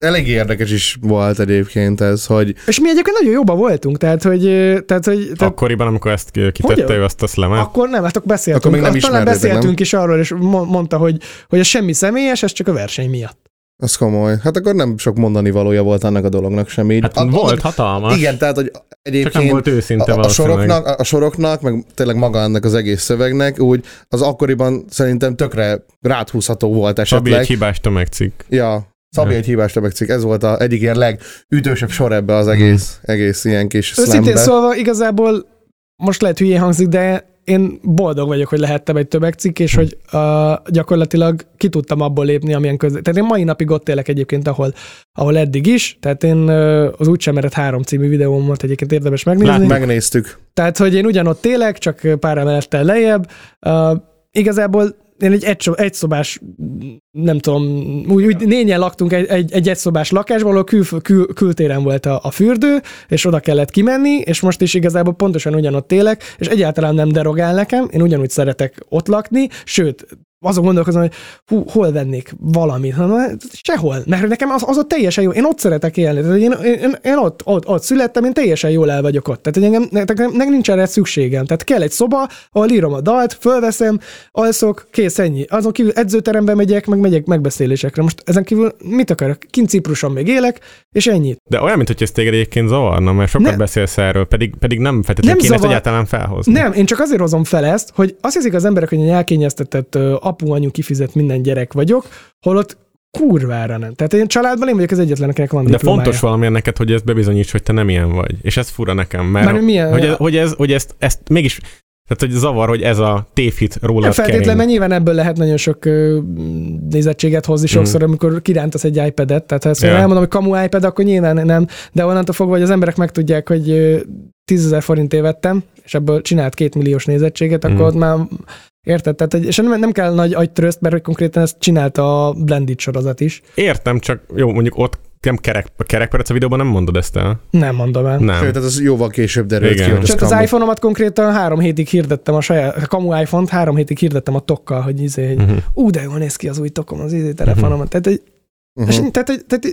Elég érdekes is volt egyébként ez, hogy és mi egyébként nagyon jóban voltunk, tehát hogy, tehát, hogy tehát, Akkoriban, amikor ezt kitette Hogy? ő azt a szlemet. akkor nem, hát akkor beszéltünk. Akkor még nem talán beszéltünk nem? is arról, és mo- mondta, hogy, hogy ez semmi személyes, ez csak a verseny miatt. Az komoly. Hát akkor nem sok mondani valója volt annak a dolognak sem így. Hát A- volt a- hatalmas, Igen, tehát, hogy csak egyébként nem volt őszinte a, a, soroknak, a, a soroknak, meg tényleg maga ennek az egész szövegnek, úgy az akkoriban szerintem tökre ráthúzható volt Szabi esetleg. egy hibás tömegcikk. Ja, Szabi Ja. egy hibás tömegcikk, ez volt a egyik ilyen legütősebb sor ebbe az egész, egész ilyen kis Őszintén slambe. szólva igazából most lehet hülyén hangzik, de én boldog vagyok, hogy lehettem egy tömegcikk, és hogy uh, gyakorlatilag ki tudtam abból lépni, amilyen közé. Tehát én mai napig ott élek egyébként, ahol, ahol eddig is. Tehát én uh, az úgysem ered három című videóm volt egyébként érdemes megnézni. Lát- Megnéztük. Tehát, hogy én ugyanott élek, csak pár emelettel lejjebb. Uh, igazából én egy egy, egyszobás, nem tudom, úgy, úgy négyen laktunk egy, egy, egy egyszobás lakásban, ahol kül, kül, kültéren volt a, a fürdő, és oda kellett kimenni, és most is igazából pontosan ugyanott élek, és egyáltalán nem derogál nekem, én ugyanúgy szeretek ott lakni, sőt, azon gondolkozom, hogy hú, hol vennék valamit. Na, sehol, mert nekem az, az ott teljesen jó. Én ott szeretek élni. Tehát én, én, én ott, ott, ott születtem, én teljesen jól el vagyok ott. Tehát engem, nekem, nekem nincs erre szükségem. Tehát kell egy szoba, ahol írom a dalt, fölveszem, alszok, kész, ennyi. Azon kívül edzőterembe megyek, meg megyek megbeszélésekre. Most ezen kívül mit akarok? Kint Cipruson még élek, és ennyi. De olyan, mintha ez téged egyébként zavarna, mert sokat Nem. beszélsz erről, pedig, pedig nem feltétlenül kéne ezt egyáltalán felhozni. Nem, én csak azért hozom fel ezt, hogy azt hiszik az emberek, hogy én elkényeztetett ö, apu, anyu kifizet minden gyerek vagyok, holott kurvára nem. Tehát én családban én vagyok az egyetlen, akinek van De diplomája. fontos valami neked, hogy ezt bebizonyíts, hogy te nem ilyen vagy. És ez fura nekem, mert Már milyen- hogy, ez, hogy, ez, hogy ezt, ezt mégis, tehát hogy zavar, hogy ez a tévhit rólad Nem feltétlenül, mert nyilván ebből lehet nagyon sok ö, nézettséget hozni sokszor, amikor kirántasz egy iPad-et. Tehát ha ezt yeah. elmondom, hogy kamu iPad, akkor nyilván nem. De onnantól fogva, hogy az emberek megtudják, hogy ö, 10 ezer forintért vettem, és ebből csinált két milliós nézettséget, akkor Mhm. ott már Érted? Tehát, hogy- és nem, nem kell nagy agytröszt, mert hogy konkrétan ezt csinálta a Blended sorozat is. Értem, csak jó, mondjuk ott nem kerek, a kerekperec a videóban nem mondod ezt el. Nem mondom el. Nem. Sőt, az jóval később derült Igen. ki, hogy Csak az kamu. iPhone-omat konkrétan három hétig hirdettem a saját, a kamu iPhone-t három hétig hirdettem a tokkal, hogy izé, hogy Uh-huh. ú, de jól néz ki az új tokom, az izé telefonomat. Tehát, hogy, Uh-huh. és, tehát, hogy- tehát,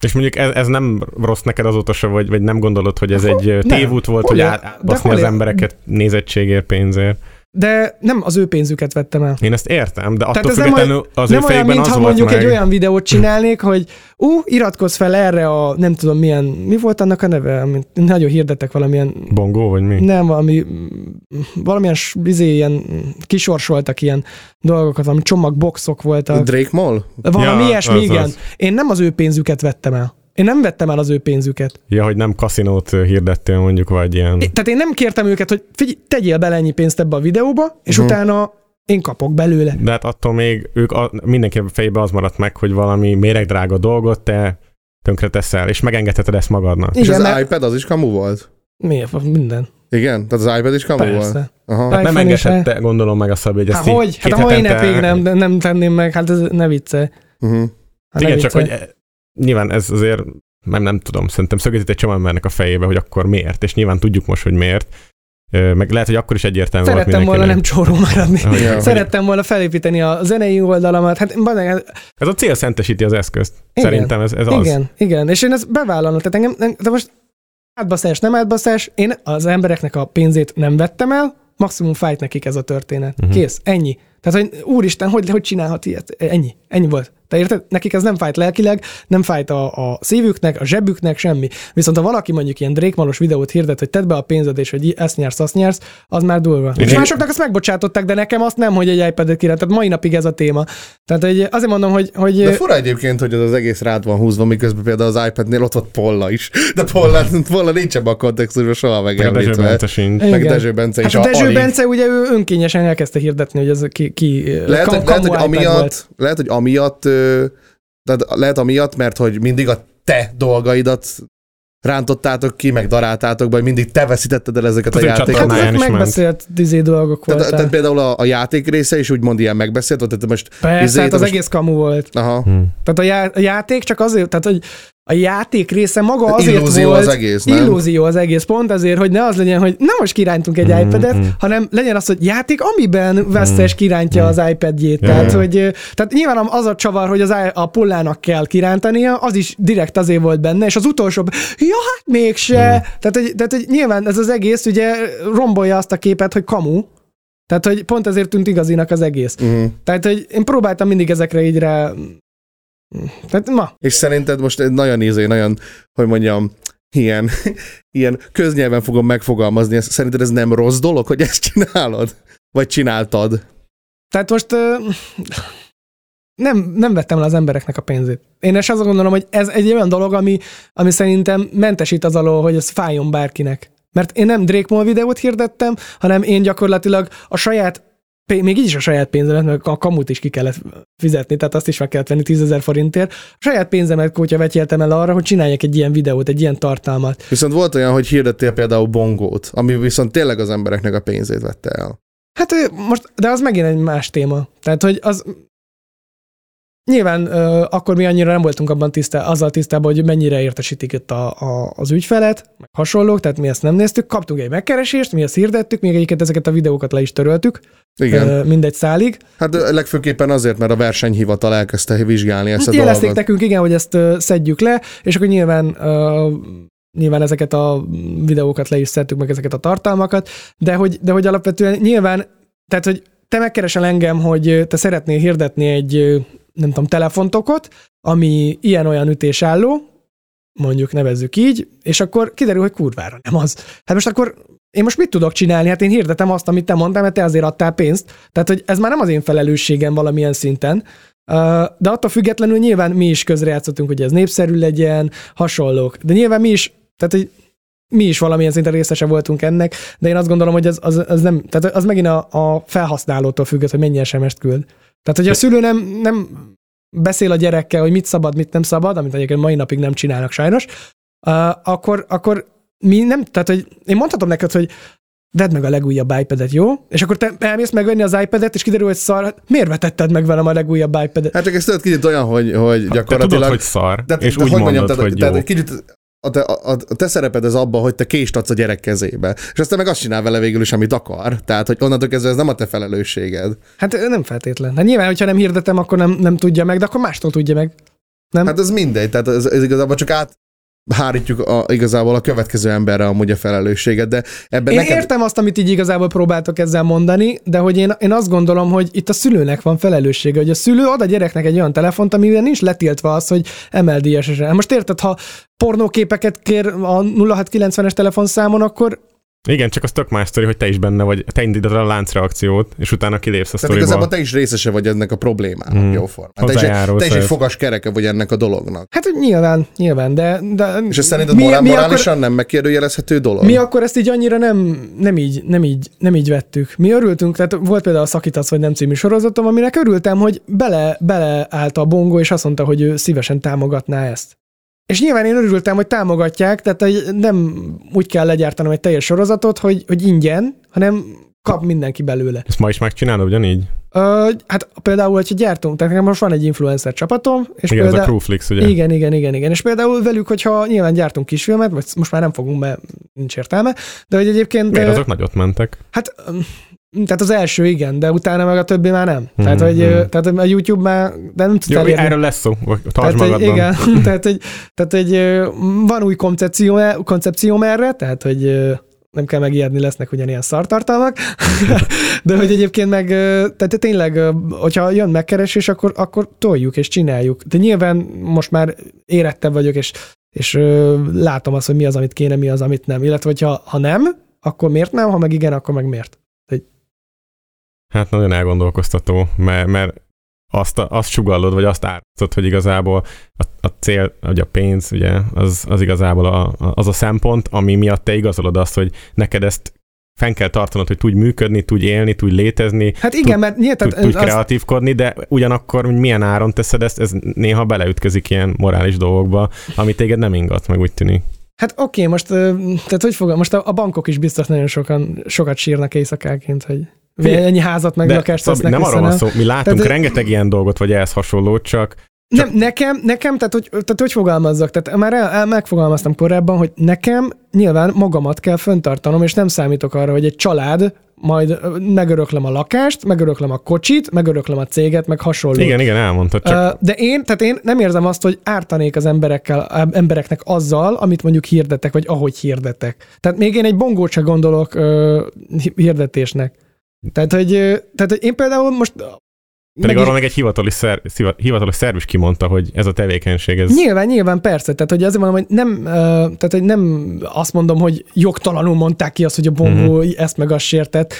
És mondjuk ez, ez nem rossz neked azóta se, vagy, vagy nem gondolod, hogy ez egy tévút volt, hogy átbaszni az embereket nézettségért, pénzért. De nem az ő pénzüket vettem el. Én ezt értem, de attól ez nem függetlenül az ő nem olyan, fejükben az mintha mondjuk meg. egy olyan videót csinálnék, hogy ú, iratkozz fel erre a nem tudom milyen, mi volt annak a neve, amit nagyon hirdetek valamilyen Bongó, vagy mi? Nem, valami, valamilyen izé, ilyen kisorsoltak ilyen dolgokat, valami csomagboxok voltak. Drake Mall? Valami Ja, ilyesmi, az igen. az. Én nem az ő pénzüket vettem el. Én nem vettem el az ő pénzüket. Ja, hogy nem kaszinót hirdettél mondjuk, vagy ilyen... É, Tehát én nem kértem őket, hogy figyelj, tegyél bele ennyi pénzt ebbe a videóba, és Mhm. utána én kapok belőle. De hát attól még ők a, mindenki fejében az maradt meg, hogy valami méregdrága dolgot te tönkre teszel, és megengedheted ezt magadnak. És Igen, az mert iPad az is kamu volt? Miért? Minden. Igen? Tehát az iPad is kamu volt? Aha. iPhone Nem engedhette, gondolom meg a Szabi, hogy ezt Hát így hogy? Hát a mai napig nem, nem tenném meg, hát ez ne vicce. Uh-huh. Hát Igen, ne csak hogy nyilván ez azért nem, nem tudom, szerintem szögezít egy csomó embernek a fejébe, hogy akkor miért, és nyilván tudjuk most, hogy miért. Meg lehet, hogy akkor is egyértelmű volt Szerettem volna nem csóró maradni. Ja. Szerettem volna felépíteni a zenei oldalamat. Hát bazeg, Ez a cél szentesíti az eszközt. Igen. Szerintem ez, ez az. igen, igen. És én ezt bevállalom. Tehát engem, de most átbaszás, nem átbaszás, én az embereknek a pénzét nem vettem el, maximum fájt nekik ez a történet. Uh-huh. Kész, ennyi. Tehát, hogy úristen, hogy, hogy csinálhat ilyet? Ennyi. Ennyi volt. Te érted? Nekik ez nem fájt lelkileg, nem fájt a, a szívüknek, a zsebüknek, semmi. Viszont ha valaki mondjuk ilyen drékmalos videót hirdet, hogy tedd be a pénzed, és hogy ezt nyersz, azt nyersz, az már durva. Én- és másoknak azt megbocsátották, de nekem azt nem, hogy egy iPad-et király. Tehát mai napig ez a téma. Tehát hogy azért mondom, hogy, hogy De fura egyébként, hogy az, az egész rád van húzva, miközben például az iPad-nél ott volt Polla is. De Polla, Polla nincs ebben a kontextusban soha Meg a Dezső megemlítve. Bence sincs. Meg. Dezső Bence is. Hát a Dezső. Bence ugye ő önkényesen elkezdte hirdetni, hogy ez ki, ki Lehet, kam- hogy, lehet, hogy amiatt, lehet, hogy amiatt, tehát lehet amiatt, mert hogy mindig a te dolgaidat rántottátok ki, meg daráltátok be, mindig te veszítetted el ezeket a Tehát, hogy játékokat. Hát ezek is ment. megbeszélt dizé dolgok Tehát, voltak. tehát például a, a játék része is úgymond ilyen megbeszélt, volt, tehát most... Persze, izé, hát az most- egész kamu volt. Aha. Hm. Tehát a, já- a játék csak azért, tehát hogy a játék része maga Tehát azért illúzió volt, az egész, nem? illúzió az egész, pont azért, hogy ne az legyen, hogy nem most kirántunk egy Mm, iPad-et, mm. hanem legyen az, hogy játék, amiben vesztes kirántja mm. az iPad-jét. Ja, Tehát, hogy, tehát nyilván az a csavar, hogy az a pullának kell kirántania, az is direkt azért volt benne, és az utolsó, ja, hát mégse. Tehát, hogy, tehát, hogy nyilván ez az egész ugye rombolja azt a képet, hogy kamu, tehát, hogy pont ezért tűnt igazinak az egész. Uh-huh. Tehát, hogy én próbáltam mindig ezekre így rá... Tehát ma, És szerinted most egy nagyon ízé, nagyon, hogy mondjam, ilyen, ilyen köznyelven fogom megfogalmazni, szerinted ez nem rossz dolog, hogy ezt csinálod? Vagy csináltad? tehát most nem, nem vettem le az embereknek a pénzét. Én is azt gondolom, hogy ez egy olyan dolog, ami, ami szerintem mentesít az alól, hogy ez fájjon bárkinek. Mert én nem Drake Mall videót hirdettem, hanem én gyakorlatilag a saját még így is a saját pénzemet, meg a kamut is ki kellett fizetni, tehát azt is meg kellett venni 10 ezer forintért. A saját pénzemet kótya vetjeltem el arra, hogy csináljak egy ilyen videót, egy ilyen tartalmat. Viszont volt olyan, hogy hirdettél például bongót, ami viszont tényleg az embereknek a pénzét vette el. Hát most, de az megint egy más téma. Tehát, hogy az nyilván ö, akkor mi annyira nem voltunk abban tisztá, azzal tisztában, hogy mennyire értesítik itt a, a, az ügyfelet, meg hasonlók, tehát mi ezt nem néztük. Kaptunk egy megkeresést, mi ezt hirdettük, még egyiket ezeket a videókat le is töröltük, Igen. ö, mindegy szálig. Hát legfőképpen azért, mert a versenyhivatal elkezdte vizsgálni ezt a Jelezték dolgot. nekünk, igen, hogy ezt ö, szedjük le, és akkor nyilván ö, nyilván ezeket a videókat le is szedtük, meg ezeket a tartalmakat, de hogy, de hogy alapvetően nyilván, tehát hogy te megkeresel engem, hogy te szeretnél hirdetni egy, nem tudom, telefontokot, ami ilyen-olyan ütésálló, mondjuk nevezzük így, és akkor kiderül, hogy kurvára nem az. Hát most akkor én most mit tudok csinálni? Hát én hirdetem azt, amit te mondtál, mert te azért adtál pénzt. Tehát, hogy ez már nem az én felelősségem valamilyen szinten. De attól függetlenül nyilván mi is közrejátszottunk, hogy ez népszerű legyen, hasonlók. De nyilván mi is, tehát hogy mi is valamilyen szinten részese voltunk ennek, de én azt gondolom, hogy az, az, az nem, tehát az megint a, a felhasználótól függ, hogy mennyi SMS-t küld. Tehát, hogy a szülő nem, nem beszél a gyerekkel, hogy mit szabad, mit nem szabad, amit egyébként mai napig nem csinálnak sajnos, uh, akkor, akkor mi nem, tehát, hogy én mondhatom neked, hogy vedd meg a legújabb iPad-et, jó? És akkor te elmész megvenni az iPad-et, és kiderül, hogy szar, hát miért vetetted meg velem a legújabb iPad-et? Hát csak ez tudod kicsit olyan, hogy, hogy Te gyakorlatilag... tudod, hogy szar, de, és de úgy hogy mondod, mondjam, tehát, hogy tehát jó. egy kicsit a te, a, a te szereped ez abban, hogy te kést adsz a gyerek kezébe. És aztán meg azt csinál vele végül is, amit akar. Tehát, hogy onnantól kezdve ez nem a te felelősséged. Hát nem feltétlen. Hát nyilván, hogyha nem hirdetem, akkor nem, nem tudja meg, de akkor mástól tudja meg. Nem? Hát ez mindegy, tehát ez, ez igazából csak át hárítjuk a, igazából a következő emberre amúgy a felelősséget, de ebben Én neked... értem azt, amit így igazából próbáltok ezzel mondani, de hogy én, én azt gondolom, hogy itt a szülőnek van felelőssége, hogy a szülő ad a gyereknek egy olyan telefont, amivel nincs letiltva az, hogy emeld ISS-re. Most érted, ha pornóképeket kér a 0690-es telefonszámon, akkor Igen, csak az tök más sztori, hogy te is benne vagy, te indítod a láncreakciót, és utána kilépsz a Tehát igazából sztoriból. te is részese vagy ennek a problémának, Mm. mm. jó formán. Te is, egy, te is egy fogas kereke vagy ennek a dolognak. hát hogy nyilván, nyilván, de... de És ez szerinted mi, morál, mi, morálisan akkor, nem megkérdőjelezhető dolog? mi akkor ezt így annyira nem, nem, így, nem, így, nem így vettük. Mi örültünk, tehát volt például a Szakítasz vagy nem című sorozatom, aminek örültem, hogy bele, beleállt a bongó, és azt mondta, hogy ő szívesen támogatná ezt. És nyilván én örültem, hogy támogatják, tehát nem úgy kell legyártanom egy teljes sorozatot, hogy, hogy ingyen, hanem kap mindenki belőle. Ezt ma is megcsinálod ugyanígy? Ö, hát például, hogyha gyártunk, tehát nekem most van egy influencer csapatom, és igen, ez a például, Crewflix, ugye? igen, igen, igen, igen. És például velük, hogyha nyilván gyártunk kisfilmet, vagy most már nem fogunk, mert nincs értelme, de hogy egyébként... Miért azok nagyot mentek? Hát, tehát az első igen, de utána meg a többi már nem. Mhm, Tehát, hogy, tehát a YouTube már, de nem tudsz Jó, elérni. erről lesz szó, tartsd Tehát, magadban. igen, tehát, hogy, tehát, ö, van új koncepció, koncepcióm erre, tehát, hogy nem kell megijedni, lesznek ugyanilyen szartartalmak, de hogy egyébként meg, tehát tényleg, hogyha jön megkeresés, akkor, akkor toljuk és csináljuk. De nyilván most már érettebb vagyok, és, és látom azt, hogy mi az, amit kéne, mi az, amit nem. Illetve, hogyha ha nem, akkor miért nem, ha meg igen, akkor meg miért. Hát nagyon elgondolkoztató, mert, mert azt, azt sugallod, vagy azt ártod, hogy igazából a, a cél, vagy a pénz, ugye, az, az igazából a, az a szempont, ami miatt te igazolod azt, hogy neked ezt fenn kell tartanod, hogy tudj működni, tudj élni, tudj létezni, Hát igen, mert nyilván... tehát tudj azt- kreatívkodni, de ugyanakkor hogy milyen áron teszed ezt, ez néha beleütközik ilyen morális dolgokba, ami téged nem ingat, meg úgy tűnik. Hát oké, most, ö, tehát hogy fogom, most a, a bankok is biztos nagyon sokan, sokat sírnak éjszakáként, hogy ennyi házat meg De lakást Szabi, nem vissza, van szó, mi látunk Tehát- rengeteg ilyen dolgot, vagy ehhez hasonló, csak Nem, nekem, nekem, tehát hogy, tehát hogy fogalmazzak, tehát már el, el, megfogalmaztam korábban, hogy nekem nyilván magamat kell föntartanom, és nem számítok arra, hogy egy család majd megöröklem a lakást, megöröklem a kocsit, megöröklem a céget, meg hasonló. igen, igen, elmondtad, csak De én, tehát én nem érzem azt, hogy ártanék az emberekkel, embereknek azzal, amit mondjuk hirdetek, vagy ahogy hirdetek. Tehát még én egy bongót se gondolok ö, hi- hirdetésnek. Tehát hogy, tehát, hogy én például most... Pedig meg arról meg egy hivatalos, szer, hivatalos szerv is kimondta, hogy ez a tevékenység, ez... Nyilván, nyilván, persze. Tehát, hogy azért mondom, hogy nem, tehát, hogy nem azt mondom, hogy jogtalanul mondták ki azt, hogy a bongó uh-huh. ezt meg azt sértett.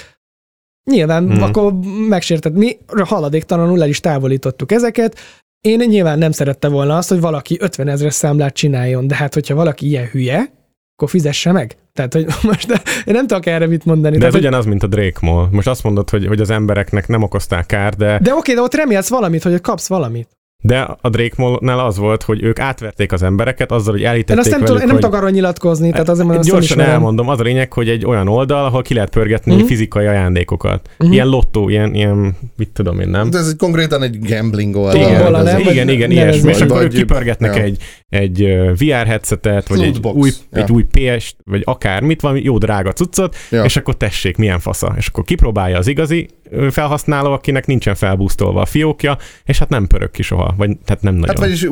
Nyilván, Mhm. uh-huh. akkor megsértett. Mi haladéktalanul el is távolítottuk ezeket. Én nyilván nem szerette volna azt, hogy valaki 50 ezres számlát csináljon, de hát, hogyha valaki ilyen hülye, akkor fizesse meg. Tehát, hogy most én nem tudok erre mit mondani. De Tehát, ez hogy, ugyanaz, mint a Drake Mall. Most azt mondod, hogy, hogy az embereknek nem okozták kár, de, de oké, de ott remélsz valamit, hogy kapsz valamit. de a Drake Mall-nál az volt, hogy ők átverték az embereket azzal, hogy Én elítették azt nem, velük, tudom, én nem hogy... tudok arról nyilatkozni, tehát azért mondom, Gyorsan elmondom, az a lényeg, hogy egy olyan oldal, ahol ki lehet pörgetni Mhm. fizikai ajándékokat. Mhm. Ilyen lottó, ilyen, ilyen, mit tudom én, nem? De ez egy konkrétan egy gambling oldal. Igen, igen, igen, nevezzük. ilyesmi. És akkor ők kipörgetnek egy, egy VR headsetet, vagy egy új, Ja. egy új PS-t, vagy akármit, valami jó drága cuccot, Ja. és akkor tessék, milyen fasza. És akkor kipróbálja az igazi felhasználó, akinek nincsen felbusztolva a fiókja, és hát nem pörög ki soha, vagy tehát nem nagyon. Hát vagyis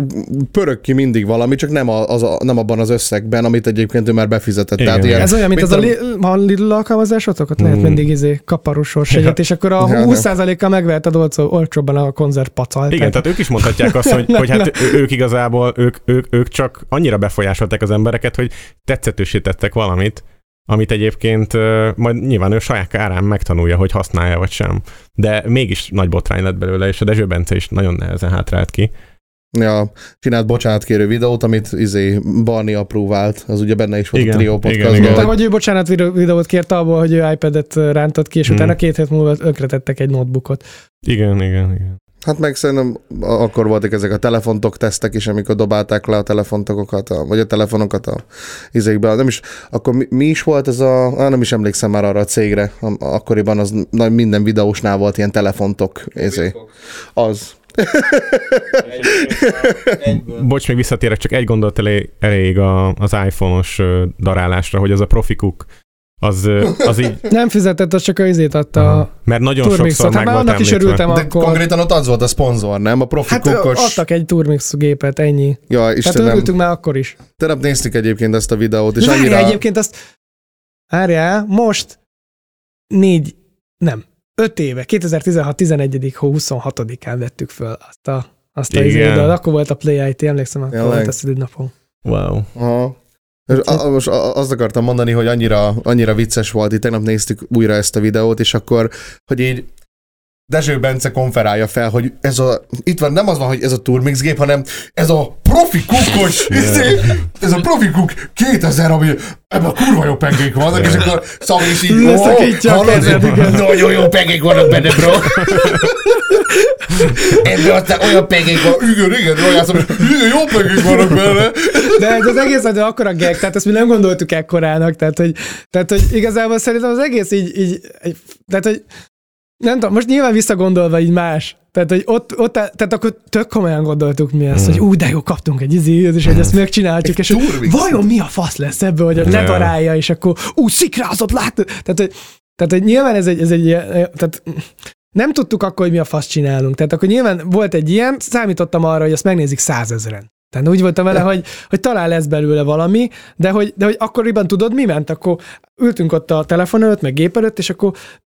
pörög ki mindig valami, csak nem, a, az a, nem abban az összegben, amit egyébként ő már befizetett. Igen, Tehát ilyen, Ez olyan, mint az a Lidl, ha Lidl alkalmazásotok, ott lehet Mm. mindig izé kaparós sorsegyet, és akkor a Ja, nem. 20%-kal megveheted olcsó, olcsóbban a konzerv pacal. Igen, tehát ők is mondhatják azt, hogy, hogy hát ők igazából, ők, ők, ők csak annyira befolyásolták az embereket, hogy tetszetősítettek valamit, amit egyébként majd nyilván ő saját árán megtanulja, hogy használja vagy sem. De mégis nagy botrány lett belőle, és a Dezső Bence is nagyon nehezen hátrált ki. Ja, csinált bocsánatkérő videót, amit izé Barni apróvált, az ugye benne is volt Igen, a Trio igen, podcastban. igen. Mondta, hogy ő bocsánat videó- videót kért abból, hogy ő iPad-et rántott ki, és Mm. utána két hét múlva önkretettek egy notebookot. Igen, igen, igen. Hát meg szerintem akkor voltak ezek a telefontok tesztek is, amikor dobálták le a telefontokokat, a, vagy a telefonokat a izékbe. Nem is, akkor mi, mi is volt ez a, á, nem is emlékszem már arra a cégre, akkoriban az na, minden videósnál volt ilyen telefontok, izé. Az. Bocs, még visszatérek, csak egy gondolat elég, elég az iPhone-os darálásra, hogy az a profikuk, az, az így, Nem fizetett, az csak a izét adta a mert nagyon sokszor turmixot. Hát meg már volt annak is említve. örültem De akkor. konkrétan ott az volt a szponzor, nem? A profi Hát kukkos. adtak egy turmix gépet, ennyi. Ja, Tehát Istenem. örültünk már akkor is. Tegnap néztük egyébként ezt a videót, és És annyira... Várjál, egyébként azt, várjál, most négy, nem, öt éve, 2016-11. hó 26-án vettük föl azt a, azt a izédet, akkor volt a Play IT, emlékszem, akkor Tényleg? volt a szülődnapon. Wow. Aha. Most azt akartam mondani, hogy annyira, annyira vicces volt, itt tegnap néztük újra ezt a videót, és akkor, hogy így Dezső Bence konferálja fel, hogy ez a, itt van, nem az van, hogy ez a Turmix gép, hanem ez a profi kukos, izé, ez a profi kuk 2000, ami ebben kurva jó pengék vannak, és akkor Szabi is így, ó, a hallod? Nagyon jó pengék vannak benne, bro. Ebben aztán olyan pengék van, igen, igen, rojászom, igen, jó pengék vannak benne. De ez az egész az akkora gag, tehát ezt mi nem gondoltuk ekkorának, tehát hogy, tehát, hogy igazából szerintem az egész így, így tehát hogy nem tudom, most nyilván visszagondolva így más. Tehát, hogy ott, ott tehát akkor tök komolyan gondoltuk mi ezt, hogy ú, de jó, kaptunk egy izét, és hogy ezt megcsináltuk, és hogy vajon mi a fasz lesz ebből, hogy ledarálja, és akkor ú, szikrázott, látod? Tehát, hogy, tehát, hogy nyilván ez egy, ez egy ilyen, tehát nem tudtuk akkor, hogy mi a fasz csinálunk. Tehát akkor nyilván volt egy ilyen, számítottam arra, hogy ezt megnézik százezeren. Tehát úgy voltam vele, hogy, hogy talán lesz belőle valami, de hogy, de hogy akkoriban tudod, mi ment? Akkor ültünk ott a telefon előtt, meg gép előtt, és akkor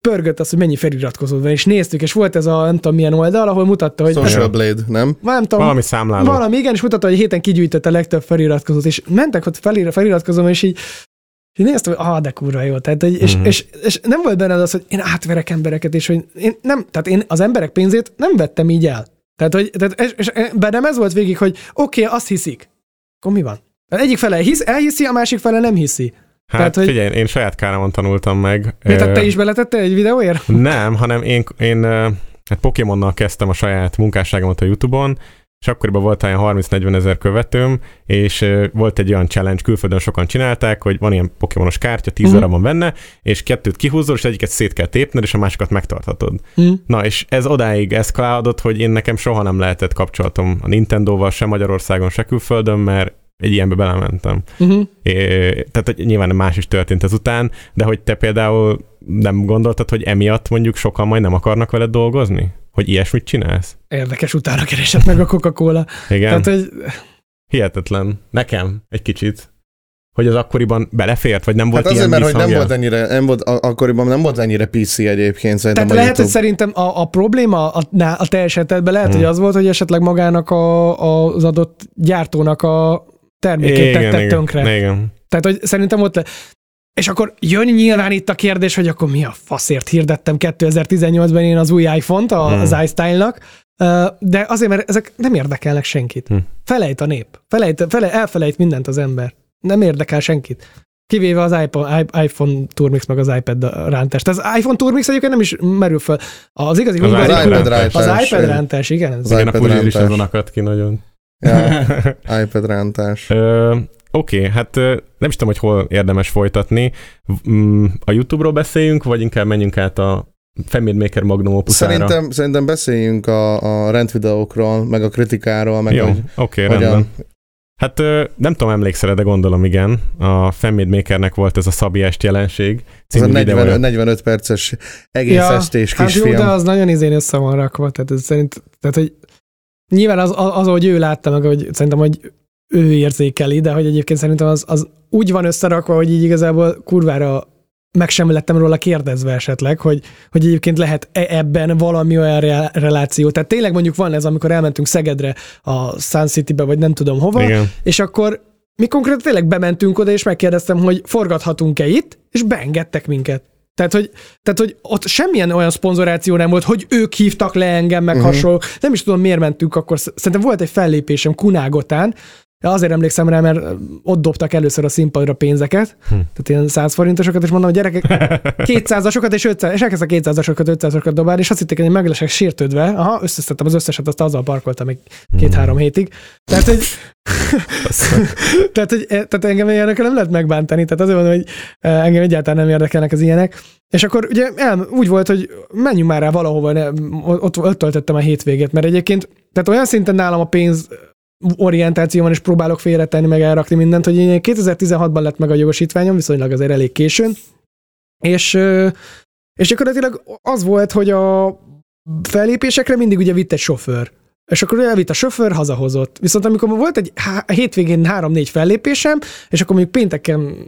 pörgött az, hogy mennyi feliratkozód van, és néztük, és volt ez a nem tudom milyen oldal, ahol mutatta, hogy Social Blade, nem? nem tudom, Valami számláló. valami, igen, és mutatta, hogy héten kigyűjtött a legtöbb feliratkozót, és mentek ott felira, feliratkozom, és így, és néztem, hogy ah, de kurva jó. Tehát, hogy, és, Mhm. és, és, nem volt benne az, hogy én átverek embereket, és hogy én nem, tehát én az emberek pénzét nem vettem így el. Tehát, hogy, tehát és, és bennem ez volt végig, hogy oké, okay, azt hiszik. Akkor mi van? Egyik fele hisz, elhiszi, a másik fele nem hiszi. Hát Tehát, hogy- figyelj, én saját káramon tanultam meg. Miért Ö, te is beletette egy videóért? Nem, hanem én, én hát Pokémonnal kezdtem a saját munkásságomat a Youtube-on, és akkoriban volt olyan 30-40 ezer követőm, és volt egy olyan challenge, külföldön sokan csinálták, hogy van ilyen Pokémonos kártya, 10 Mhm. darab van benne, és kettőt kihúzol, és egyiket szét kell tépned, és a másikat megtarthatod. Hm. Na, és ez odáig eszkalálódott, hogy én nekem soha nem lehetett kapcsolatom a Nintendo-val, sem Magyarországon, se külföldön, mert egy ilyenbe belementem. Uh-huh. É, tehát hogy nyilván más is történt ezután, de hogy te például nem gondoltad, hogy emiatt mondjuk sokan majd nem akarnak veled dolgozni? Hogy ilyesmit csinálsz? Érdekes, utána keresett meg a Coca-Cola. Igen, Tehát, hogy hihetetlen. Nekem egy kicsit. Hogy az akkoriban belefért, vagy nem volt Hát azért, ilyen mert hogy nem volt ennyire, nem volt, akkoriban nem volt ennyire PC egyébként szerintem Tehát a lehet, hogy YouTube. szerintem a, a probléma a, ná- a te esetedben lehet, Hmm. hogy az volt, hogy esetleg magának a, a, az adott gyártónak a termékét tetted tönkre. igen, igen. Tehát, hogy szerintem ott le... És akkor jön nyilván itt a kérdés, hogy akkor mi a faszért hirdettem 2018-ban én az új iPhone-t, a- Hmm. az iStyle-nak, Ö, de azért, mert ezek nem érdekelnek senkit. Hmm. Felejt a nép. Felejt, fele, elfelejt mindent az ember. Nem érdekel senkit. Kivéve az iPhone, iPhone Turmix meg az iPad rántást. Az iPhone Turmix egyébként nem is merül föl. Az igazi Az hungarikus- iPad rántás. az iPad rántás, igen. Az Igen, a iPad puzsír is azon akadt ki nagyon. Ja, iPad rántás. Oké, hát ö, nem is tudom, hogy hol érdemes folytatni. Mm, A YouTube-ról beszéljünk, vagy inkább menjünk át a Femid Maker Magnum opuszára? Szerintem, szerintem beszéljünk a, a rendvideókról, meg a kritikáról, meg Jó, hogy oké, rendben. Hát nem tudom, emlékszel de gondolom igen. A Femid Makernek volt ez a Szabiest jelenség Ez a című 40, videója. 45 perces egész Ja, estés Hát jó, kisfilm. de az nagyon izén össze van rakva, tehát ez szerint, tehát hogy nyilván az, az, az, ahogy ő látta meg, hogy szerintem, hogy ő érzékeli, de hogy egyébként szerintem az, az úgy van összerakva, hogy így igazából kurvára meg sem lettem róla kérdezve esetleg, hogy, hogy egyébként lehet -e ebben valami olyan re- reláció. Tehát tényleg mondjuk van ez, amikor elmentünk Szegedre, a Sun City-be, vagy nem tudom hova, Igen. és akkor mi konkrétan tényleg bementünk oda, és megkérdeztem, hogy forgathatunk-e itt, és beengedtek minket. Tehát hogy, tehát, hogy ott semmilyen olyan szponzoráció nem volt, hogy ők hívtak le engem, meg uh-huh. hasonló. Nem is tudom, miért mentünk akkor. Szerintem volt egy fellépésem Kunágotán, Azért emlékszem rá, mert ott dobtak először a színpadra pénzeket, hm. tehát ilyen 100 forintosokat, és mondom, hogy gyerekek, 200-asokat és 500, és elkezdtek 200-asokat, 500-asokat dobálni, és azt hitték, hogy meg sértődve. Aha, összeszedtem az összeset, azt azzal parkoltam még két-három hétig. Tehát, hogy tehát, hogy, tehát engem ilyenekkel nem lehet megbántani, tehát azért mondom, hogy eh, engem egyáltalán nem érdekelnek az ilyenek. És akkor ugye el, úgy volt, hogy menjünk már rá valahova, ne, ott, ott töltöttem a hétvégét, mert egyébként, tehát olyan szinten nálam a pénz orientációban is próbálok félretenni, meg elrakni mindent, hogy én 2016-ban lett meg a jogosítványom, viszonylag azért elég későn, és, és gyakorlatilag az volt, hogy a fellépésekre mindig ugye vitt egy sofőr. És akkor elvitt a sofőr, hazahozott. Viszont amikor volt egy há- hétvégén három-négy fellépésem, és akkor mondjuk pénteken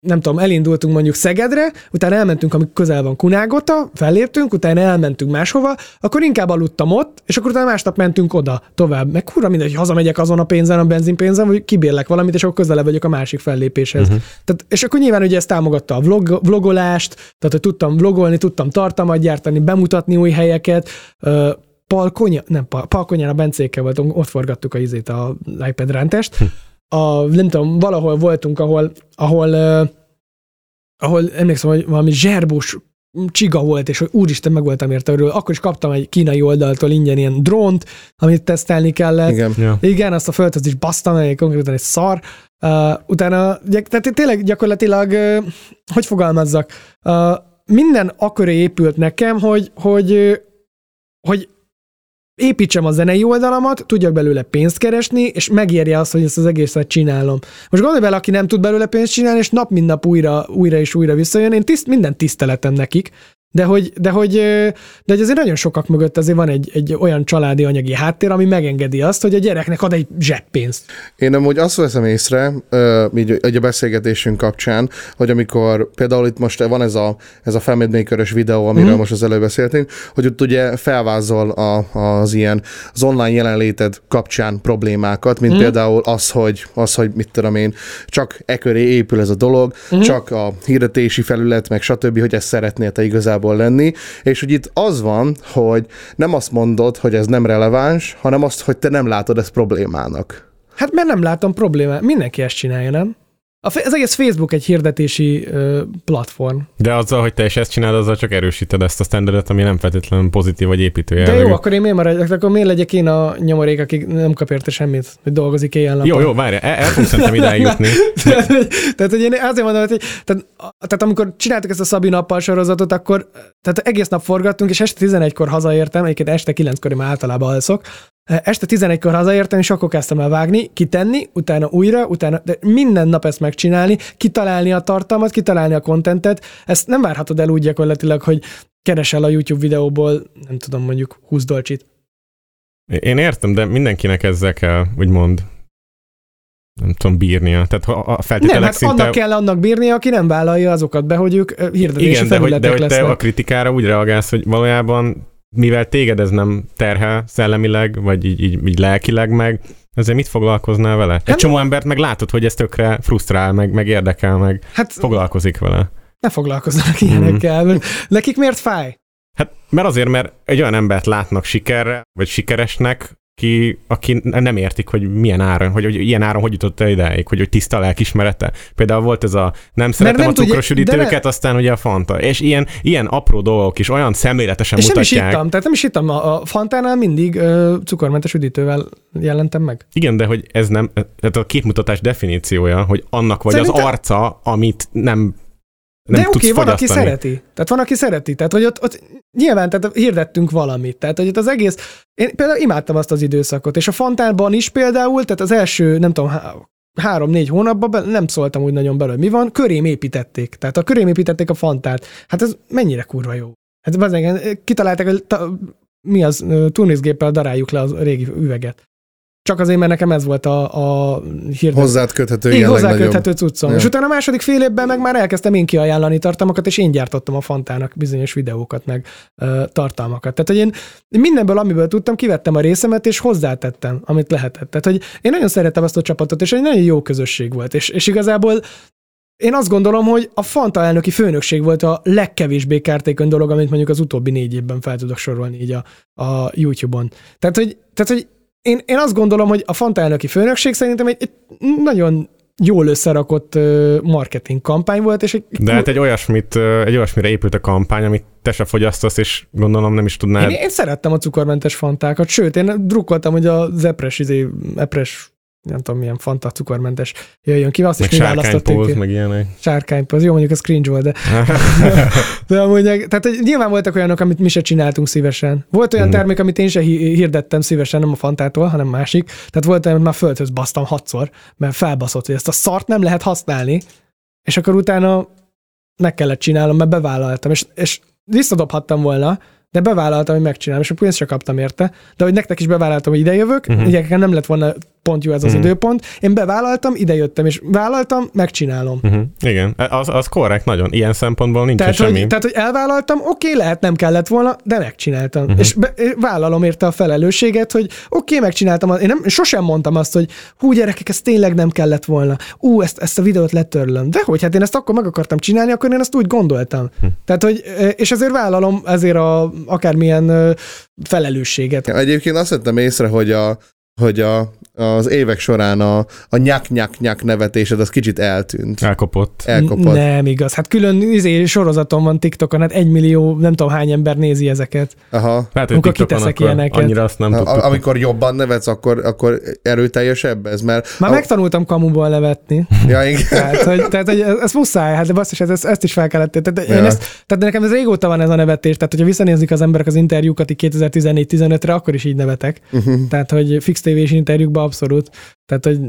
nem tudom, elindultunk mondjuk Szegedre, utána elmentünk, amikor közel van Kunágota, felléptünk, utána elmentünk máshova, akkor inkább aludtam ott, és akkor utána másnap mentünk oda tovább. Meg kurva mindegy, hogy hazamegyek azon a pénzen, a benzinpénzen, vagy kibérlek valamit, és akkor közelebb vagyok a másik fellépéshez. Uh-huh. Tehát, és akkor nyilván ugye ez támogatta a vlog, vlogolást, tehát hogy tudtam vlogolni, tudtam tartalmat gyártani, bemutatni új helyeket, ö, Palkonya, nem, Pal- Palkonyán a Bencékkel voltunk, ott forgattuk a izét, a iPad rántest. A, nem tudom, valahol voltunk, ahol, ahol, uh, ahol emlékszem, hogy valami zserbus csiga volt, és hogy úristen, meg voltam érte örül. Akkor is kaptam egy kínai oldaltól ingyen ilyen drónt, amit tesztelni kellett. Igen. Ja. Igen, azt a földhöz is basztam, egy konkrétan egy szar. Uh, utána, tehát tényleg gyakorlatilag, uh, hogy fogalmazzak, uh, minden akkora épült nekem, hogy, hogy, hogy építsem a zenei oldalamat, tudjak belőle pénzt keresni, és megérje azt, hogy ezt az egészet csinálom. Most gondolj bele, aki nem tud belőle pénzt csinálni, és nap mint nap újra, újra és újra visszajön, én tiszt, minden tiszteletem nekik, de hogy, de, hogy, de hogy azért nagyon sokak mögött azért van egy, egy olyan családi anyagi háttér, ami megengedi azt, hogy a gyereknek ad egy zseppénzt. Én amúgy azt veszem észre, így egy a beszélgetésünk kapcsán, hogy amikor például itt most van ez a, ez a Family Maker-ös videó, amiről Mhm. mm. most az előbb beszéltünk, hogy ott ugye felvázol a, az ilyen az online jelenléted kapcsán problémákat, mint Mhm. mm. például az, hogy, az, hogy mit tudom én, csak e köré épül ez a dolog, Mhm. mm. csak a hirdetési felület, meg stb., hogy ezt szeretnél te igazából lenni, és hogy itt az van, hogy nem azt mondod, hogy ez nem releváns, hanem azt, hogy te nem látod ezt problémának. Hát mert nem látom problémát. Mindenki ezt csinálja, nem? A, az egész Facebook egy hirdetési ö, platform. De azzal, hogy te is ezt csinálod, azzal csak erősíted ezt a standardet, ami nem feltétlenül pozitív vagy építő De jó, akkor én miért maradjak? Akkor miért legyek én a nyomorék, aki nem kap érte semmit, hogy dolgozik éjjel Jó, jó, várj, el, el fogunk szerintem idáig jutni. tehát, tehát, hogy én azért mondom, hogy tehát, tehát amikor csináltuk ezt a Szabi nappal sorozatot, akkor tehát egész nap forgattunk, és este 11-kor hazaértem, egyébként este 9-kor én már általában alszok, este 11-kor hazaértem, és akkor kezdtem el vágni, kitenni, utána újra, utána de minden nap ezt megcsinálni, kitalálni a tartalmat, kitalálni a kontentet. Ezt nem várhatod el úgy gyakorlatilag, hogy keresel a YouTube videóból, nem tudom, mondjuk 20 dolcsit. Én értem, de mindenkinek ezzel kell, úgymond, nem tudom, bírnia. Tehát ha a feltételek Nem, hát szinte... annak kell annak bírni, aki nem vállalja azokat be, hogy ők hirdetési Igen, de hogy, de hogy te a kritikára úgy reagálsz, hogy valójában mivel téged ez nem terhel szellemileg, vagy így, így, így lelkileg meg, ezért mit foglalkoznál vele? Egy Nem- csomó embert meg látod, hogy ez tökre frusztrál, meg, meg érdekel, meg Hát foglalkozik vele. ne foglalkozzanak ilyenekkel. Mhm. Nekik miért fáj? Hát, mert azért, mert egy olyan embert látnak sikerre, vagy sikeresnek, ki, aki nem értik, hogy milyen áron, hogy, hogy ilyen áron hogy jutott el idáig, hogy, hogy tiszta lelkismerete. Például volt ez a nem szeretem nem a cukros tudja- de üdítőket, aztán ugye a Fanta. És ilyen, ilyen apró dolgok is olyan szemléletesen És nem is mutatják. ittam, tehát nem is ittam. A, a Fantánál mindig ö, cukormentes üdítővel jelentem meg. Igen, de hogy ez nem, tehát a képmutatás definíciója, hogy annak vagy Szerintem- az arca, amit nem nem De oké, tudsz van, aki szereti. Tehát van, aki szereti. Tehát, hogy ott, ott nyilván tehát hirdettünk valamit. Tehát, hogy ott az egész... Én például imádtam azt az időszakot, és a Fantánban is például, tehát az első, nem tudom, há- három-négy hónapban be, nem szóltam úgy nagyon belőle, mi van, körém építették. Tehát a körém építették a Fantát. Hát ez mennyire kurva jó. Hát bazdmeg, kitalálták, hogy ta, mi az, turnészgéppel daráljuk le a régi üveget. Csak azért, mert nekem ez volt a, a hirdet. Hozzád köthető ilyen hozzá köthető cuccom. Ja. És utána a második fél évben meg már elkezdtem én kiajánlani tartalmakat, és én gyártottam a Fantának bizonyos videókat, meg ö, tartalmakat. Tehát, hogy én mindenből, amiből tudtam, kivettem a részemet, és hozzátettem, amit lehetett. Tehát, hogy én nagyon szerettem azt a csapatot, és egy nagyon jó közösség volt. És, és igazából én azt gondolom, hogy a Fanta elnöki főnökség volt a legkevésbé kártékony dolog, amit mondjuk az utóbbi négy évben fel tudok sorolni így a, a YouTube-on. Tehát, hogy, tehát, hogy én, én azt gondolom, hogy a Fanta elnöki főnökség szerintem egy, egy nagyon jól összerakott marketing kampány volt, és egy, De hát egy olyasmit, egy olyasmire épült a kampány, amit te se fogyasztasz, és gondolom nem is tudnád. én, én szerettem a cukormentes fantákat, sőt, én drukkoltam, hogy az epres, izé, epres nem tudom milyen fanta cukormentes jöjjön ki, azt is meg mi választottuk sárkánypóz, ki. meg ilyenek. Sárkánypóz, jó mondjuk az cringe volt, de, de amúgy, tehát hogy nyilván voltak olyanok, amit mi se csináltunk szívesen. Volt olyan Mhm. termék, amit én se hi- hirdettem szívesen, nem a fantától, hanem másik. Tehát volt olyan, amit már földhöz basztam hatszor, mert felbaszott, hogy ezt a szart nem lehet használni, és akkor utána meg kellett csinálnom, mert bevállaltam, és, és visszadobhattam volna, de bevállaltam, hogy megcsinálom, és a pénzt se kaptam érte, de hogy nektek is bevállaltam, hogy idejövök, Mhm. uh-huh. ugye nem lett volna pont jó ez az Mhm. időpont. Én bevállaltam, idejöttem, és vállaltam, megcsinálom. Uh-huh. Igen, az, az korrekt nagyon. Ilyen szempontból nincs Tehát semmi. hogy, tehát, hogy elvállaltam, oké, lehet nem kellett volna, de megcsináltam. Mhm. Uh-huh. És be, vállalom érte a felelősséget, hogy oké, megcsináltam. Én nem, sosem mondtam azt, hogy hú, gyerekek, ez tényleg nem kellett volna. Ú, ezt, ezt a videót letörlöm. De hogy, hát én ezt akkor meg akartam csinálni, akkor én ezt úgy gondoltam. Hm. Tehát, hogy, és ezért vállalom ezért a akármilyen felelősséget. Egyébként azt vettem észre, hogy a, hogy a, az évek során a, a nyak-nyak-nyak nevetésed az kicsit eltűnt. Elkopott. Elkopott. Nem igaz. Hát külön izé, sorozatom van TikTokon, hát egy millió, nem tudom hány ember nézi ezeket. Aha. Lehet, hogy Amikor kiteszek akkor ilyeneket. annyira azt nem tudtuk. amikor jobban nevetsz, akkor, akkor erőteljesebb ez, mert... Már a, megtanultam kamuból nevetni. Ja, igen. Tehát, hogy, tehát, hogy ez, muszáj, hát de basszus, ez, ezt is fel kellett. Tehát, én Ja. ezt, tehát nekem ez régóta van ez a nevetés, tehát hogyha visszanézik az emberek az interjúkat így 2014-15-re, akkor is így nevetek. Uh-huh. Tehát, hogy fix tévés interjúkban abszolút. Tehát, hogy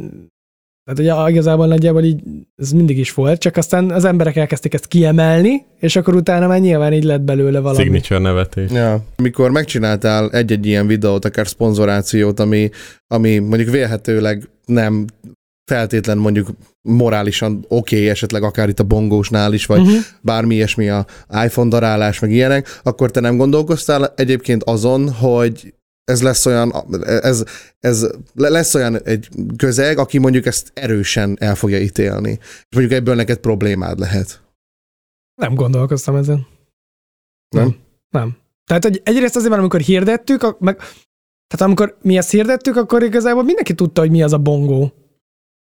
tehát, ja, igazából nagyjából így ez mindig is volt, csak aztán az emberek elkezdték ezt kiemelni, és akkor utána már nyilván így lett belőle valami. Signature nevetés. Ja. Mikor megcsináltál egy-egy ilyen videót, akár szponzorációt, ami, ami mondjuk vélhetőleg nem feltétlen mondjuk morálisan oké, okay, esetleg akár itt a bongósnál is, vagy Uh-huh. bármi ilyesmi, a iPhone darálás, meg ilyenek, akkor te nem gondolkoztál egyébként azon, hogy ez lesz olyan, ez, ez le- lesz olyan egy közeg, aki mondjuk ezt erősen el fogja ítélni. És mondjuk ebből neked problémád lehet. Nem gondolkoztam ezen. Nem? Nem. Tehát hogy egyrészt azért, mert amikor hirdettük, meg, tehát amikor mi ezt hirdettük, akkor igazából mindenki tudta, hogy mi az a bongó.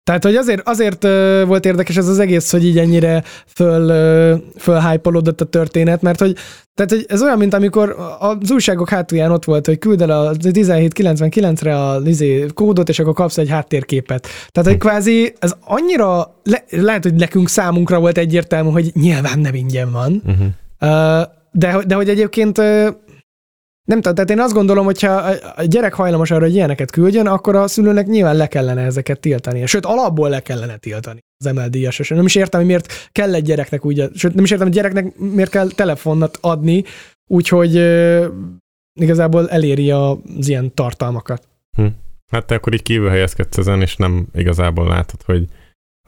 Tehát, hogy azért, azért volt érdekes ez az egész, hogy így ennyire föl, ö, fölhypolódott a történet, mert hogy, tehát, hogy ez olyan, mint amikor az újságok hátulján ott volt, hogy küld el a 1799-re a izé, kódot, és akkor kapsz egy háttérképet. Tehát, hogy kvázi ez annyira, le, lehet, hogy nekünk számunkra volt egyértelmű, hogy nyilván nem ingyen van, Uh-huh. De, de hogy egyébként nem tudom, tehát én azt gondolom, hogyha a- a gyerek hajlamos arra, hogy ilyeneket küldjön, akkor a szülőnek nyilván le kellene ezeket tiltani. Sőt, alapból le kellene tiltani az MLD-es. Nem is értem, hogy miért kell egy gyereknek úgy, sőt, nem is értem, hogy gyereknek miért kell telefonnat adni, úgyhogy ö, igazából eléri az ilyen tartalmakat. Hát te akkor így kívül helyezkedsz ezen, és nem igazából látod, hogy,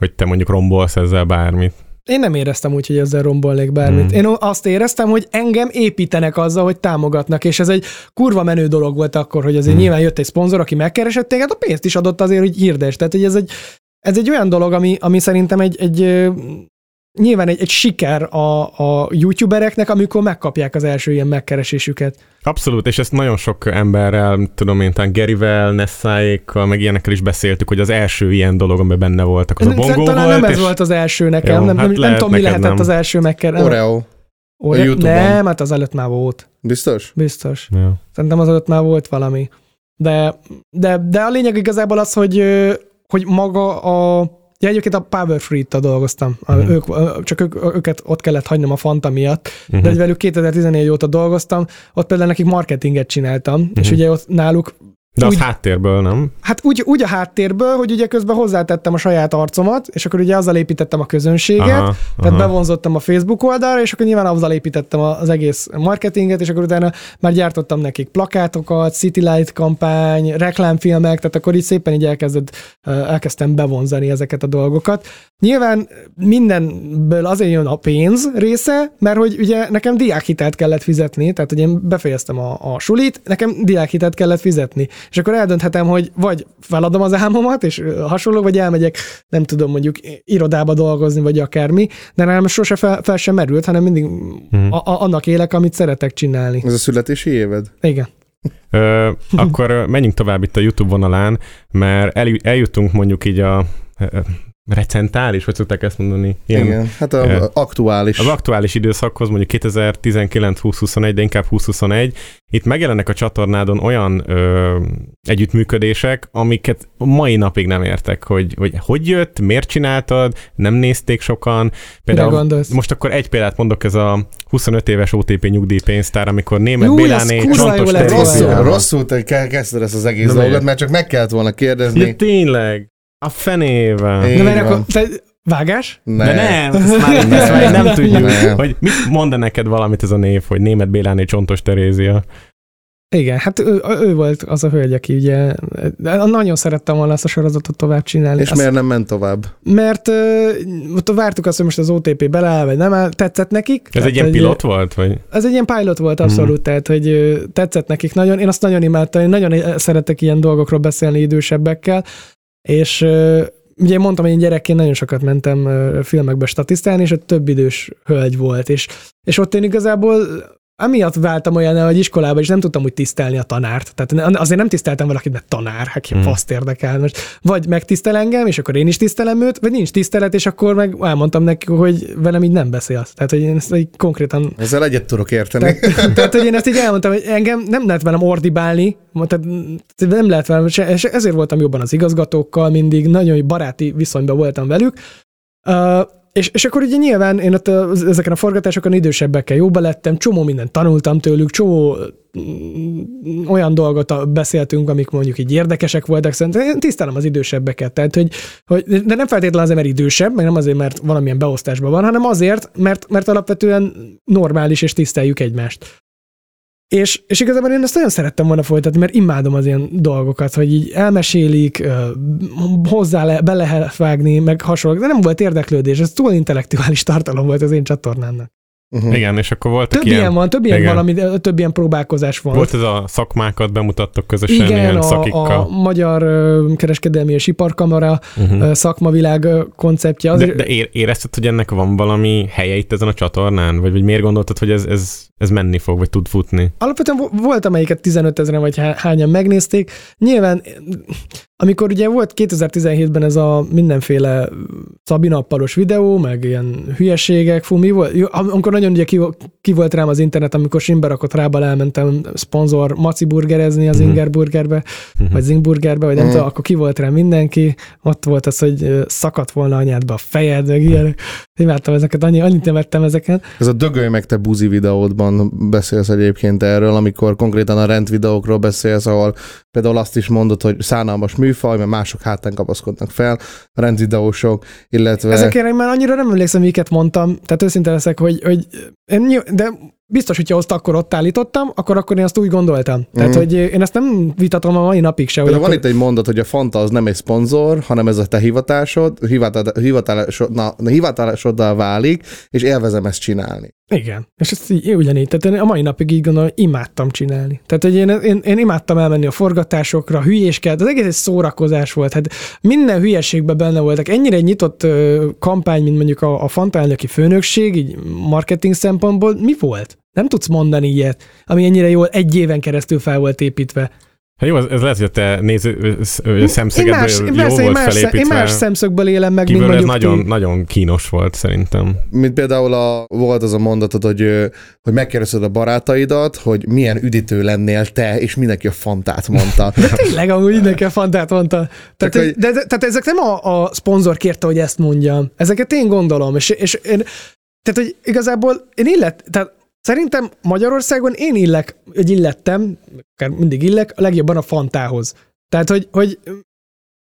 hogy te mondjuk rombolsz ezzel bármit. Én nem éreztem úgy, hogy ezzel rombolnék bármit. Hmm. Én azt éreztem, hogy engem építenek azzal, hogy támogatnak, és ez egy kurva menő dolog volt akkor, hogy azért Hmm. nyilván jött egy szponzor, aki megkeresett téged, a pénzt is adott azért, hogy hirdes. Tehát, hogy ez egy, ez egy olyan dolog, ami, ami szerintem egy, egy nyilván egy, egy siker a, a youtubereknek, amikor megkapják az első ilyen megkeresésüket. Abszolút, és ezt nagyon sok emberrel, tudom én, talán Gerivel, Nessáékkal, meg ilyenekkel is beszéltük, hogy az első ilyen dolog, amiben benne voltak, az a bongó Talán volt, nem ez és volt az első nekem, Jó, nem, hát nem, nem lehet, tudom, mi lehetett nem. az első megkeresés. Oreo. a YouTube-on. Nem, hát az előtt már volt. Biztos? Biztos. Ja. Szerintem az előtt már volt valami. De, de, de a lényeg igazából az, hogy, hogy maga a... Ja, egyébként a Power Free-tal dolgoztam. Mhm. ők, csak ők, őket ott kellett hagynom a Fanta miatt, Uh-huh. de hogy velük 2014 óta dolgoztam, ott például nekik marketinget csináltam, és Mhm. ugye ott náluk De az úgy- háttérből, nem? Hát úgy, úgy a háttérből, hogy ugye közben hozzátettem a saját arcomat, és akkor ugye azzal építettem a közönséget, Aha, tehát bevonzottam a Facebook oldalra, és akkor nyilván azzal építettem az egész marketinget, és akkor utána már gyártottam nekik plakátokat, City Light kampány, reklámfilmek, tehát akkor így szépen így elkezdett, elkezdtem bevonzani ezeket a dolgokat. Nyilván mindenből azért jön a pénz része, mert hogy ugye nekem diákhitelt kellett fizetni, tehát hogy én befejeztem a, a sulit, nekem diákhitelt kellett fizetni. És akkor eldönthetem, hogy vagy feladom az álmomat, és hasonló, vagy elmegyek, nem tudom, mondjuk irodába dolgozni, vagy akármi, de nem sose fel, fel sem merült, hanem mindig Mhm. a, a, annak élek, amit szeretek csinálni. Ez a születési éved? Igen. Ö, akkor menjünk tovább itt a YouTube vonalán, mert el, eljutunk mondjuk így a recentális, vagy szokták ezt mondani? Ilyen, Igen. Hát a, Ja. a aktuális. Az aktuális időszakhoz, mondjuk 2019-2021, de inkább 2021, itt megjelennek a csatornádon olyan ö, együttműködések, amiket mai napig nem értek, hogy, hogy hogy jött, miért csináltad, nem nézték sokan. Gondolsz? most akkor egy példát mondok, ez a 25 éves OTP nyugdíjpénzpénztár, amikor német az Béláné csontos. Rosszul, rosszul te ke- kezdted ezt az egész Na, dolgot, mert csak meg kellett volna Ja, kérdezni. tényleg. A fenével. Én- De Így mert akkor, te, vágás? Ne. De nem, ezt már, ezt már nem tudjuk. Nem. Hogy mit mond neked valamit ez a név, hogy német Béláné Csontos Terézia? Igen, hát ő, ő volt az a hölgy, aki ugye, de nagyon szerettem volna ezt a sorozatot tovább csinálni. És Azt- miért nem ment tovább? Mert ö, ott vártuk azt, hogy most az OTP beleáll, vagy nem áll, tetszett nekik. Ez Tehát, egy ilyen pilot volt, vagy? Ez egy ilyen pilot volt abszolút, Mhm. tehát hogy ö, tetszett nekik nagyon. Én azt nagyon imádtam, én nagyon szeretek ilyen dolgokról beszélni idősebbekkel, és ugye mondtam, hogy én gyerekként nagyon sokat mentem filmekbe statisztálni, és ott több idős hölgy volt, és, és ott én igazából amiatt váltam olyan, hogy iskolába is nem tudtam úgy tisztelni a tanárt. Tehát azért nem tiszteltem valakit, mert tanár, hát ki Hmm. faszt érdekel. Most vagy megtisztel engem, és akkor én is tisztelem őt, vagy nincs tisztelet, és akkor meg elmondtam neki, hogy velem így nem beszélsz. Tehát, hogy én ezt így konkrétan Ezzel egyet tudok érteni. tehát, tehát, hogy én ezt így elmondtam, hogy engem nem lehet velem ordibálni, tehát nem lehet velem, és ezért voltam jobban az igazgatókkal, mindig nagyon baráti viszonyban voltam velük. Uh, és, és akkor ugye nyilván én ott az- ezeken a forgatásokon idősebbekkel jóba lettem, csomó mindent tanultam tőlük, csomó mm, olyan dolgot a- beszéltünk, amik mondjuk így érdekesek voltak, szerintem én tisztelem az idősebbeket, tehát hogy, hogy de nem feltétlenül azért, mert idősebb, meg nem azért, mert valamilyen beosztásban van, hanem azért, mert, mert alapvetően normális és tiszteljük egymást. És, és igazából én ezt nagyon szerettem volna folytatni, mert imádom az ilyen dolgokat, hogy így elmesélik, hozzá le, be lehet vágni, meg hasonlók, de nem volt érdeklődés, ez túl intellektuális tartalom volt az én csatornámnak. Uh-huh. Igen, és akkor voltak Több ilyen, ilyen van, több ilyen igen. valami, több ilyen próbálkozás van. volt ez a szakmákat bemutattok közösen, Igen, ilyen a, szakikkal. a Magyar Kereskedelmi és Iparkamara Uh-huh. szakmavilág konceptje. De, Azért, de ér- érezted, hogy ennek van valami helye itt ezen a csatornán? Vagy, vagy miért gondoltad, hogy ez, ez, ez menni fog, vagy tud futni? Alapvetően vo- volt, amelyiket 15 ezeren vagy há- hányan megnézték. Nyilván, amikor ugye volt 2017-ben ez a mindenféle szabinappalos videó, meg ilyen hülyeségek, fú, mi volt? Amikor nagyon ugye ki, ki volt rám az internet, amikor Simberakot rába elmentem szponzor maci burgerezni az Mhm. Inger burgerbe, Mhm. vagy Zingburgerbe, vagy nem Mhm. tudom, akkor ki volt rám mindenki, ott volt az, hogy szakadt volna anyádba a fejed, meg ilyenek. Imádtam ezeket, annyi, annyit nevettem ezeken. Ez a dögölj meg te buzi videódban beszélsz egyébként erről, amikor konkrétan a rend videókról beszélsz, ahol például azt is mondod, hogy szánalmas műfaj, mert mások hátán kapaszkodnak fel, a rend videósok, illetve... Ezekre már annyira nem emlékszem, miket mondtam, tehát őszinte leszek, hogy, hogy én, de biztos, hogyha azt akkor ott állítottam, akkor akkor én azt úgy gondoltam. Tehát, Mhm. hogy én ezt nem vitatom a mai napig se. Hogy Például van akkor, itt egy mondat, hogy a Fanta az nem egy szponzor, hanem ez a te hivatásod, hivatá- hivatásod, na, hivatásoddal válik, és élvezem ezt csinálni. Igen, és ezt így, ugyanígy, tehát én a mai napig így gondolom, imádtam csinálni. Tehát, hogy én, én, én imádtam elmenni a forgatásokra, hülyésket, az egész egy szórakozás volt. Hát minden hülyeségben benne voltak. Ennyire egy nyitott ö, kampány, mint mondjuk a, a Fanta elnöki főnökség, így marketing szempontból, mi volt? Nem tudsz mondani ilyet, ami ennyire jól egy éven keresztül fel volt építve. Hát jó, ez, ez lehet, hogy a te néző szemszögedből más, jó persze, én volt más, szem- én felépítve. más szemszögből élem meg, mint Kívül ez mondjuk nagyon, ti. nagyon kínos volt szerintem. Mint például a, volt az a mondatod, hogy, hogy megkérdezted a barátaidat, hogy milyen üdítő lennél te, és mindenki a Fantát mondta. De tényleg amúgy mindenki a fantát mondta. Tehát, hogy- hogy... de, de, tehát ezek nem a, a szponzor kérte, hogy ezt mondjam. Ezeket én gondolom. És, és én, tehát, hogy igazából én illet, tehát szerintem Magyarországon én illek, hogy illettem, akár mindig illek, a legjobban a fantához. Tehát, hogy, hogy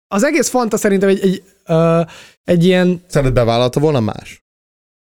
az egész fanta szerintem egy, egy, uh, egy ilyen Szerinted bevállalta volna más?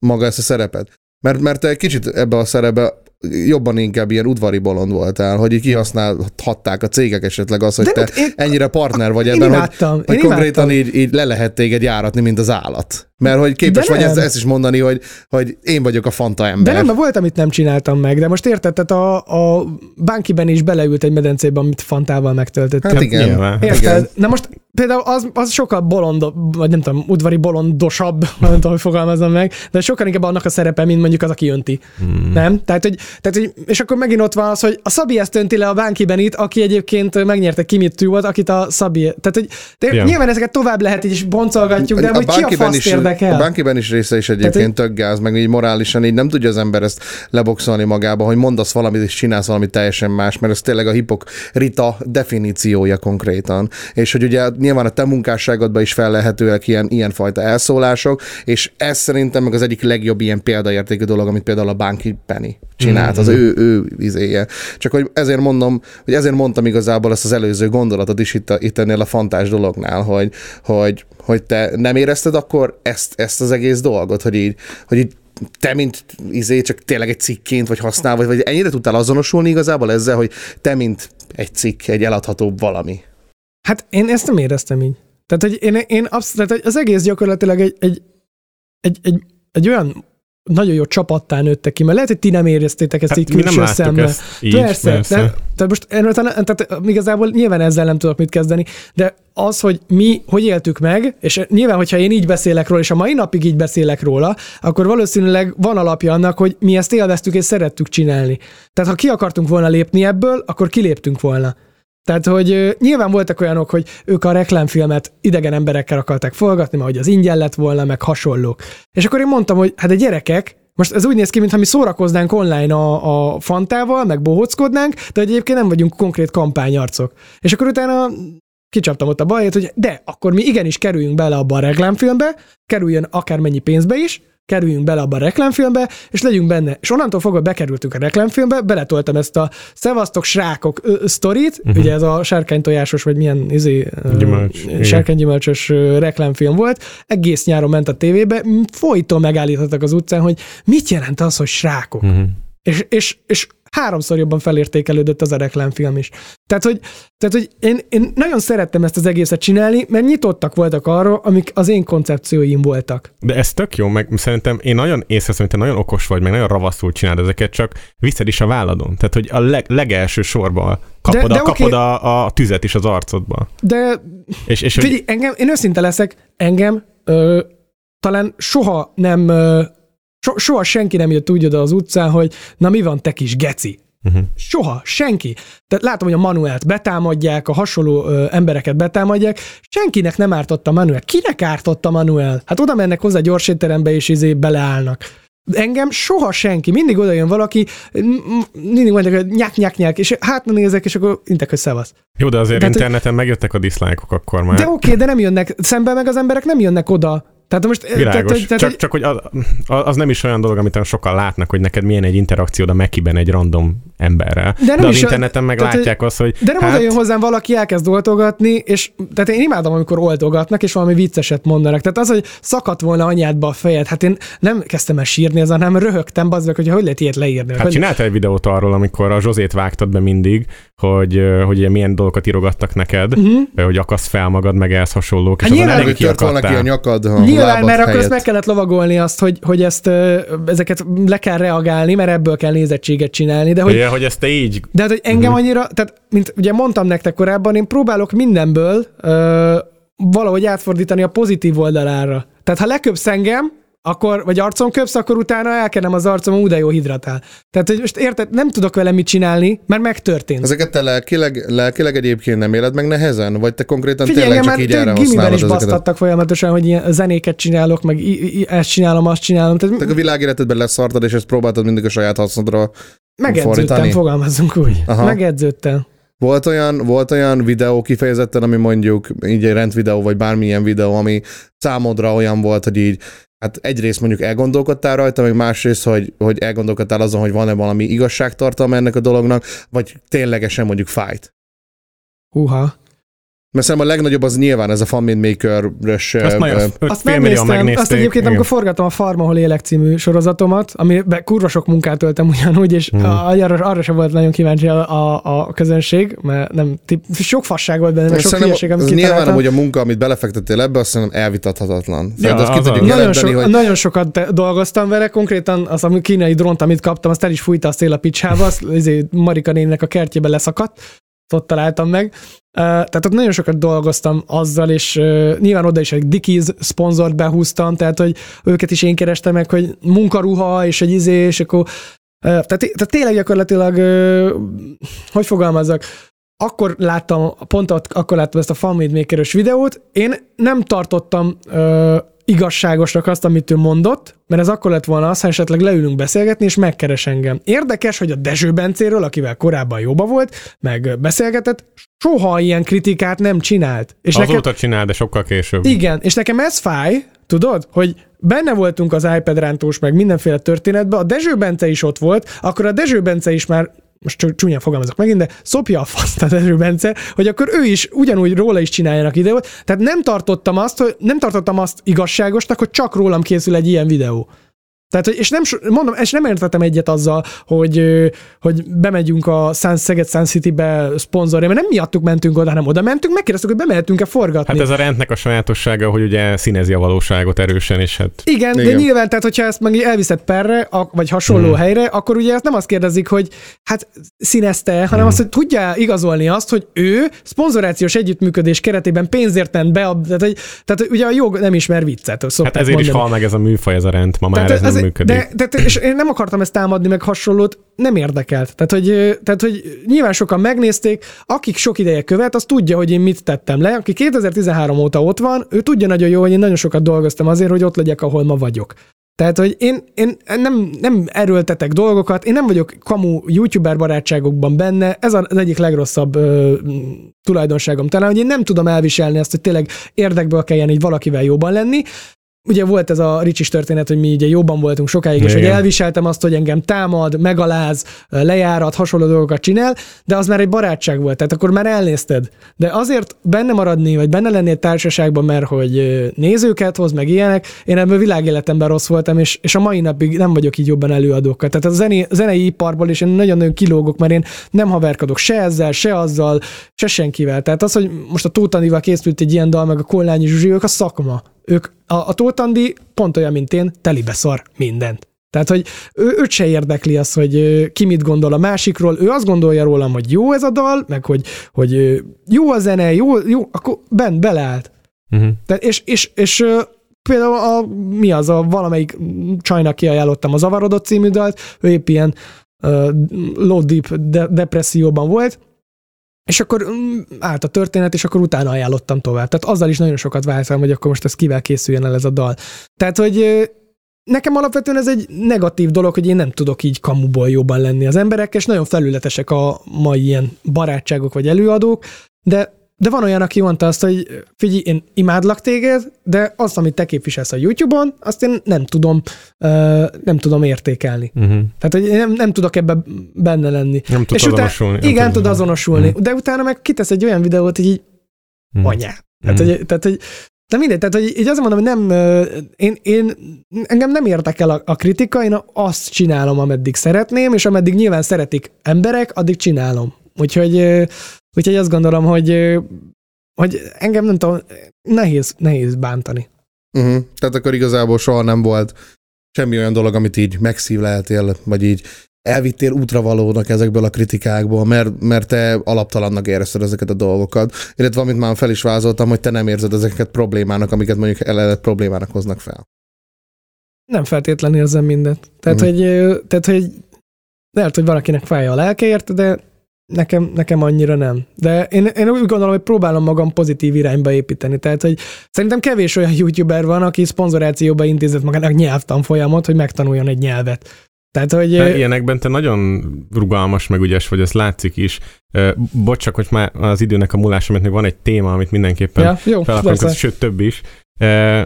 Maga ezt a szerepet? Mert, mert te egy kicsit ebbe a szerepbe jobban inkább ilyen udvari bolond voltál, hogy így kihasználhatták a cégek esetleg az, hogy De te én- ennyire partner vagy én ebben, hogy, imádtam, hogy én konkrétan imádtam. így, így le lehet téged járatni, mint az állat. Mert hogy képes De vagy ezt, ezt is mondani, hogy, hogy én vagyok a fanta De ember. nem, mert volt, amit nem csináltam meg, de most érted, tehát a, a Bankiben is beleült egy medencébe, amit fantával megtöltöttem. Hát igen. Nyilván. Érted? Igen. Na most például az, az sokkal bolondobb, vagy nem tudom, udvari bolondosabb, nem tudom, hogy fogalmazom meg, de sokkal inkább annak a szerepe, mint mondjuk az, aki önti. Hmm. Nem? Tehát hogy, tehát, hogy, és akkor megint ott van az, hogy a Szabi ezt önti le a Bánki Benit, aki egyébként megnyerte Kimit Tűvolt, akit a Szabi. Tehát, hogy de nyilván ezeket tovább lehet így is boncolgatjuk, de hogy ki a Bankiben faszt is, érdekel? a bankiben is része is egyébként tök gáz, meg így morálisan így nem tudja az ember ezt leboxolni magába, hogy mondasz valamit és csinálsz valamit teljesen más, mert ez tényleg a hipokrita definíciója konkrétan. És hogy ugye nyilván a te munkásságodban is fellehetőek ilyen, ilyenfajta elszólások, és ez szerintem meg az egyik legjobb ilyen példaértékű dolog, amit például a Banki Penny csinált, az ő, ő izéje. Csak hogy ezért mondom, hogy ezért mondtam igazából ezt az előző gondolatot is itt, a, itt ennél a fantás dolognál, hogy, hogy, hogy te nem érezted akkor ezt, ezt az egész dolgot, hogy így, hogy így te, mint izé, csak tényleg egy cikként vagy használ, vagy, vagy ennyire tudtál azonosulni igazából ezzel, hogy te, mint egy cikk, egy eladható valami. Hát én ezt nem éreztem így. Tehát, hogy én, én absz- tehát, az egész gyakorlatilag egy, egy, egy, egy, egy olyan nagyon jó csapattá nőttek ki, mert lehet, hogy ti nem éreztétek ezt Hát így külső szemmel. ezt így, persze, persze. De, tehát most erről talán, tehát igazából nyilván ezzel nem tudok mit kezdeni, de az, hogy mi hogy éltük meg, és nyilván, hogyha én így beszélek róla, és a mai napig így beszélek róla, akkor valószínűleg van alapja annak, hogy mi ezt élveztük és szerettük csinálni. Tehát ha ki akartunk volna lépni ebből, akkor kiléptünk volna. Tehát, hogy nyilván voltak olyanok, hogy ők a reklámfilmet idegen emberekkel akarták forgatni, mert hogy az ingyen lett volna, meg hasonlók. És akkor én mondtam, hogy hát a gyerekek, most ez úgy néz ki, mintha mi szórakoznánk online a, a fantával, meg bohóckodnánk, de egyébként nem vagyunk konkrét kampányarcok. És akkor utána kicsaptam ott a bajét, hogy de, akkor mi igenis kerüljünk bele abba a reklámfilmbe, kerüljön akármennyi pénzbe is, kerüljünk bele abba a reklámfilmbe, és legyünk benne. És onnantól fogva bekerültünk a reklámfilmbe, beletoltam ezt a szevasztok srákok ö, sztorit, uh-huh. ugye ez a sárkánytojásos, vagy milyen izé. Gyümölcs, sárkánygyümölcsös reklámfilm volt, egész nyáron ment a tévébe, folyton megállítottak az utcán, hogy mit jelent az, hogy srákok. Mhm. És, és, és háromszor jobban felértékelődött az a reklámfilm is. Tehát, hogy, tehát, hogy én, én nagyon szerettem ezt az egészet csinálni, mert nyitottak voltak arra, amik az én koncepcióim voltak. De ez tök jó, meg szerintem én nagyon észreveszem, hogy te nagyon okos vagy, meg nagyon ravaszul csinálod ezeket, csak viszed is a válladon. Tehát, hogy a leg, legelső sorban kapod, De- a, kapod a, a tüzet is az arcodba. De És, és hogy, figyelj, engem, én őszinte leszek, engem ö, talán soha nem, ö, so, soha senki nem jött úgy oda az utcán, hogy na mi van, te kis geci. uh-huh. Soha, senki. Tehát látom, hogy a Manuelt betámadják, a hasonló ö, embereket betámadják, senkinek nem ártott a Manuel. Kinek ártott a Manuel? Hát oda mennek hozzá gyors étterembe, és izé beleállnak. Engem soha senki, mindig oda jön valaki, mindig mondják, hogy nyák, nyák, nyák, és hát nézek, és akkor intek, hogy szevasz. Jó, de azért Tehát, hogy- interneten megjöttek a diszlájkok akkor már. De oké, de nem jönnek, szemben meg az emberek nem jönnek oda. Tehát most... Világos. Tehát, tehát, csak, csak hogy az, az, nem is olyan dolog, amit sokan látnak, hogy neked milyen egy interakciód a Mekiben egy random emberrel. De nem de az is interneten meg tehát, látják azt, hogy De nem hát, oda jön hozzám valaki, elkezd oltogatni, és tehát én imádom, amikor oltogatnak, és valami vicceset mondanak. Tehát az, hogy szakadt volna anyádba a fejed, hát én nem kezdtem el sírni ezen, hanem röhögtem, bazd meg, hogy hogy lehet ilyet leírni. Hát hogy, csináltál egy videót arról, amikor a Zsozét vágtad be mindig, hogy, hogy ugye milyen dolgokat írogattak neked, uh-huh. hogy akasz fel magad, meg ehhez hasonlók, és Hát azon nyilván, Hogy tört volna ki a nyakad a Nyilván, mert akkor azt meg kellett lovagolni azt, hogy, hogy ezt, ezeket le kell reagálni, mert ebből kell nézettséget csinálni, de hogy Ugye, hogy ezt te így De hát, hogy engem uh-huh. annyira, tehát, mint ugye mondtam nektek korábban, én próbálok mindenből ö, valahogy átfordítani a pozitív oldalára. Tehát ha leköpsz engem, akkor, vagy arcon köpsz, akkor utána elkenem az arcom, úgy de jó hidratál. Tehát, hogy most érted, nem tudok vele mit csinálni, mert megtörtént. Ezeket te lelkileg, lelkileg egyébként nem éled meg nehezen? Vagy te konkrétan Figyelj, tényleg csak így erre használod is basztattak folyamatosan, hogy ilyen zenéket csinálok, meg ezt csinálom, azt csinálom. Tehát Te a világéletedben leszartad, és ezt próbáltad mindig a saját hasznodra. megedződtem, fordítani? fogalmazunk úgy. Aha. Megedződtem. Volt olyan, volt olyan videó kifejezetten, ami mondjuk így egy rendvideó, vagy bármilyen videó, ami számodra olyan volt, hogy így Hát egyrészt mondjuk elgondolkodtál rajta, meg másrészt, hogy, hogy elgondolkodtál azon, hogy van-e valami igazságtartalma ennek a dolognak, vagy ténylegesen mondjuk fájt. Húha. Mert szerintem a legnagyobb az nyilván ez a Famine Maker-ös... Azt ö, nagyon, ö, öt Azt megnéztem, megnézték. azt egyébként, igen. amikor forgatom a Farm, ahol élek című sorozatomat, amiben kurva sok munkát töltem ugyanúgy, és Hmm. arra, arra sem volt nagyon kíváncsi a, a, a közönség, mert nem, tip, sok fasság volt benne, sok hülyeség, amit az nyilván, hogy a munka, amit belefektettél ebbe, azt szerintem elvitathatatlan. Ja, az az. nagyon, so, hogy nagyon sokat dolgoztam vele, konkrétan az a kínai drónt, amit kaptam, azt el is fújta a szél a picsába, azt izé, Marika néninek a kertjébe leszakadt, ott találtam meg. Tehát ott nagyon sokat dolgoztam azzal, és nyilván oda is egy Dickies szponzort behúztam, tehát hogy őket is én kerestem meg, hogy munkaruha, és egy izé, és akkor tehát, tehát tényleg gyakorlatilag, hogy fogalmazzak, akkor láttam, pont ott, akkor láttam ezt a Family Maker-ös videót, én nem tartottam igazságosnak azt, amit ő mondott, mert ez akkor lett volna az, ha esetleg leülünk beszélgetni, és megkeres engem. Érdekes, hogy a Dezső Bencéről, akivel korábban jóba volt, meg beszélgetett, soha ilyen kritikát nem csinált. És Azóta nekem, csinál, de sokkal később. igen, és nekem ez fáj, tudod, hogy benne voltunk az iPad rántós, meg mindenféle történetben, a Dezső Bence is ott volt, akkor a Dezső Bence is már most csúnyán fogalmazok megint, de szopja a faszt a Dezső Bence, hogy akkor ő is ugyanúgy róla is csináljanak videót. Tehát nem tartottam azt, hogy nem tartottam azt igazságosnak, hogy csak rólam készül egy ilyen videó. Tehát, hogy, és nem, mondom, és nem értettem egyet azzal, hogy, hogy bemegyünk a Sun, Szeged Sun City-be szponzorja, mert nem miattuk mentünk oda, hanem oda mentünk, megkérdeztük, hogy bemehetünk-e forgatni. Hát ez a rendnek a sajátossága, hogy ugye színezi a valóságot erősen, és hát Igen, Igen, de nyilván, tehát hogyha ezt meg elviszed perre, vagy hasonló hmm. helyre, akkor ugye ezt nem azt kérdezik, hogy hát színezte, hanem Mhm. azt, hogy tudja igazolni azt, hogy ő szponzorációs együttműködés keretében pénzért ment be, a, tehát, hogy, tehát ugye a jog nem ismer viccet, Hát ezért is mondani. hal meg ez a műfaj, ez a rend, ma már Tehát ez nem működik. De, de, és én nem akartam ezt támadni, meg hasonlót, nem érdekelt. Tehát hogy, tehát, hogy nyilván sokan megnézték, akik sok ideje követ, az tudja, hogy én mit tettem le. Aki 2013 óta ott van, ő tudja nagyon jó, hogy én nagyon sokat dolgoztam azért, hogy ott legyek, ahol ma vagyok. Tehát, hogy én, én nem, nem erőltetek dolgokat, én nem vagyok kamu youtuber barátságokban benne, ez az egyik legrosszabb ö, tulajdonságom talán, hogy én nem tudom elviselni azt, hogy tényleg érdekből kelljen így valakivel jóban lenni, ugye volt ez a Ricsis történet, hogy mi ugye jobban voltunk sokáig, és Igen. hogy elviseltem azt, hogy engem támad, megaláz, lejárat, hasonló dolgokat csinál, de az már egy barátság volt, tehát akkor már elnézted. De azért benne maradni, vagy benne lenni egy társaságban, mert hogy nézőket hoz, meg ilyenek, én ebből világéletemben rossz voltam, és, és a mai napig nem vagyok így jobban előadókkal. Tehát a zené, zenei iparból is én nagyon-nagyon kilógok, mert én nem haverkodok se ezzel, se azzal, se senkivel. Tehát az, hogy most a Tótanival készült egy ilyen dal, meg a Kollányi Zsuzsi, ők a szakma. Ők, a, a Tóth Andi pont olyan, mint én, telibe szar mindent. Tehát, hogy ő, őt se érdekli az, hogy ki mit gondol a másikról, ő azt gondolja rólam, hogy jó ez a dal, meg hogy, hogy jó a zene, jó, jó akkor bent beleállt. Uh-huh. Tehát, és, és, és például a, mi az a valamelyik csajnak kiajánlottam a Zavarodott című dalt, ő épp ilyen uh, low deep de- depresszióban volt, és akkor mm, állt a történet, és akkor utána ajánlottam tovább. Tehát azzal is nagyon sokat váltam, hogy akkor most ez kivel készüljen el ez a dal. Tehát, hogy nekem alapvetően ez egy negatív dolog, hogy én nem tudok így kamuból jobban lenni az emberek, és nagyon felületesek a mai ilyen barátságok vagy előadók, de de van olyan, aki mondta azt, hogy figyelj, én imádlak téged, de azt, amit te képviselsz a YouTube-on, azt én nem tudom, uh, nem tudom értékelni. Uh-huh. Tehát, hogy én nem, nem tudok ebbe benne lenni. Nem tud És utána- azonosulni. nem Igen, tud- azonosulni. Mhm. De utána meg kitesz egy olyan videót, hogy így Mhm. anyá. Tehát, Mhm. hogy, tehát, hogy de mindegy, tehát, hogy így azt mondom, hogy nem, én, én, engem nem érdekel a, a kritika, én azt csinálom, ameddig szeretném, és ameddig nyilván szeretik emberek, addig csinálom. Úgyhogy, úgyhogy azt gondolom, hogy, hogy engem nem tudom, nehéz, nehéz bántani. Uh-huh. Tehát akkor igazából soha nem volt semmi olyan dolog, amit így megszívleltél, vagy így elvittél útravalónak ezekből a kritikákból, mert, mert te alaptalannak érezted ezeket a dolgokat. Illetve amit már fel is vázoltam, hogy te nem érzed ezeket problémának, amiket mondjuk eledet problémának hoznak fel. Nem feltétlenül érzem mindet. Tehát, Mhm. hogy, tehát, hogy lehet, hogy valakinek fáj a lelkeért, de nekem, nekem annyira nem. De én, én úgy gondolom, hogy próbálom magam pozitív irányba építeni. Tehát, hogy szerintem kevés olyan youtuber van, aki szponzorációba intézett magának nyelvtanfolyamot, hogy megtanuljon egy nyelvet. Tehát, hogy... De ilyenekben te nagyon rugalmas, meg ügyes vagy, ez látszik is. Bocs, csak hogy már az időnek a múlása, mert még van egy téma, amit mindenképpen ja, jó, fel akarunk, persze. sőt több is.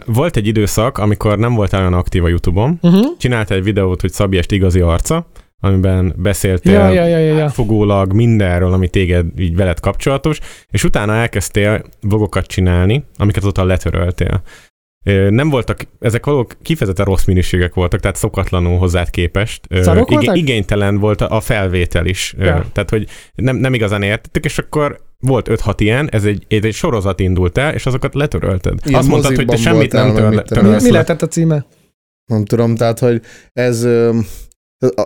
Volt egy időszak, amikor nem voltál olyan aktív a Youtube-on, Uh-huh. csináltál egy videót, hogy Szabi Est igazi arca, amiben beszéltél Ja, ja, ja, ja, ja. fogólag mindenről, ami téged így veled kapcsolatos, és utána elkezdtél vlogokat csinálni, amiket azóta letöröltél. Nem voltak, ezek valók kifejezetten rossz minőségek voltak, tehát szokatlanul hozzád képest. Szarok voltak? igénytelen volt a a felvétel is. Ja. Tehát, hogy nem, nem igazán értettük, és akkor volt 5-6 ilyen, ez egy, ez egy sorozat indult el, és azokat letörölted. Ilyen Azt mondtad, hogy te semmit nem Mi, törölsz mi le. lehetett a címe? Nem tudom, tehát, hogy ez...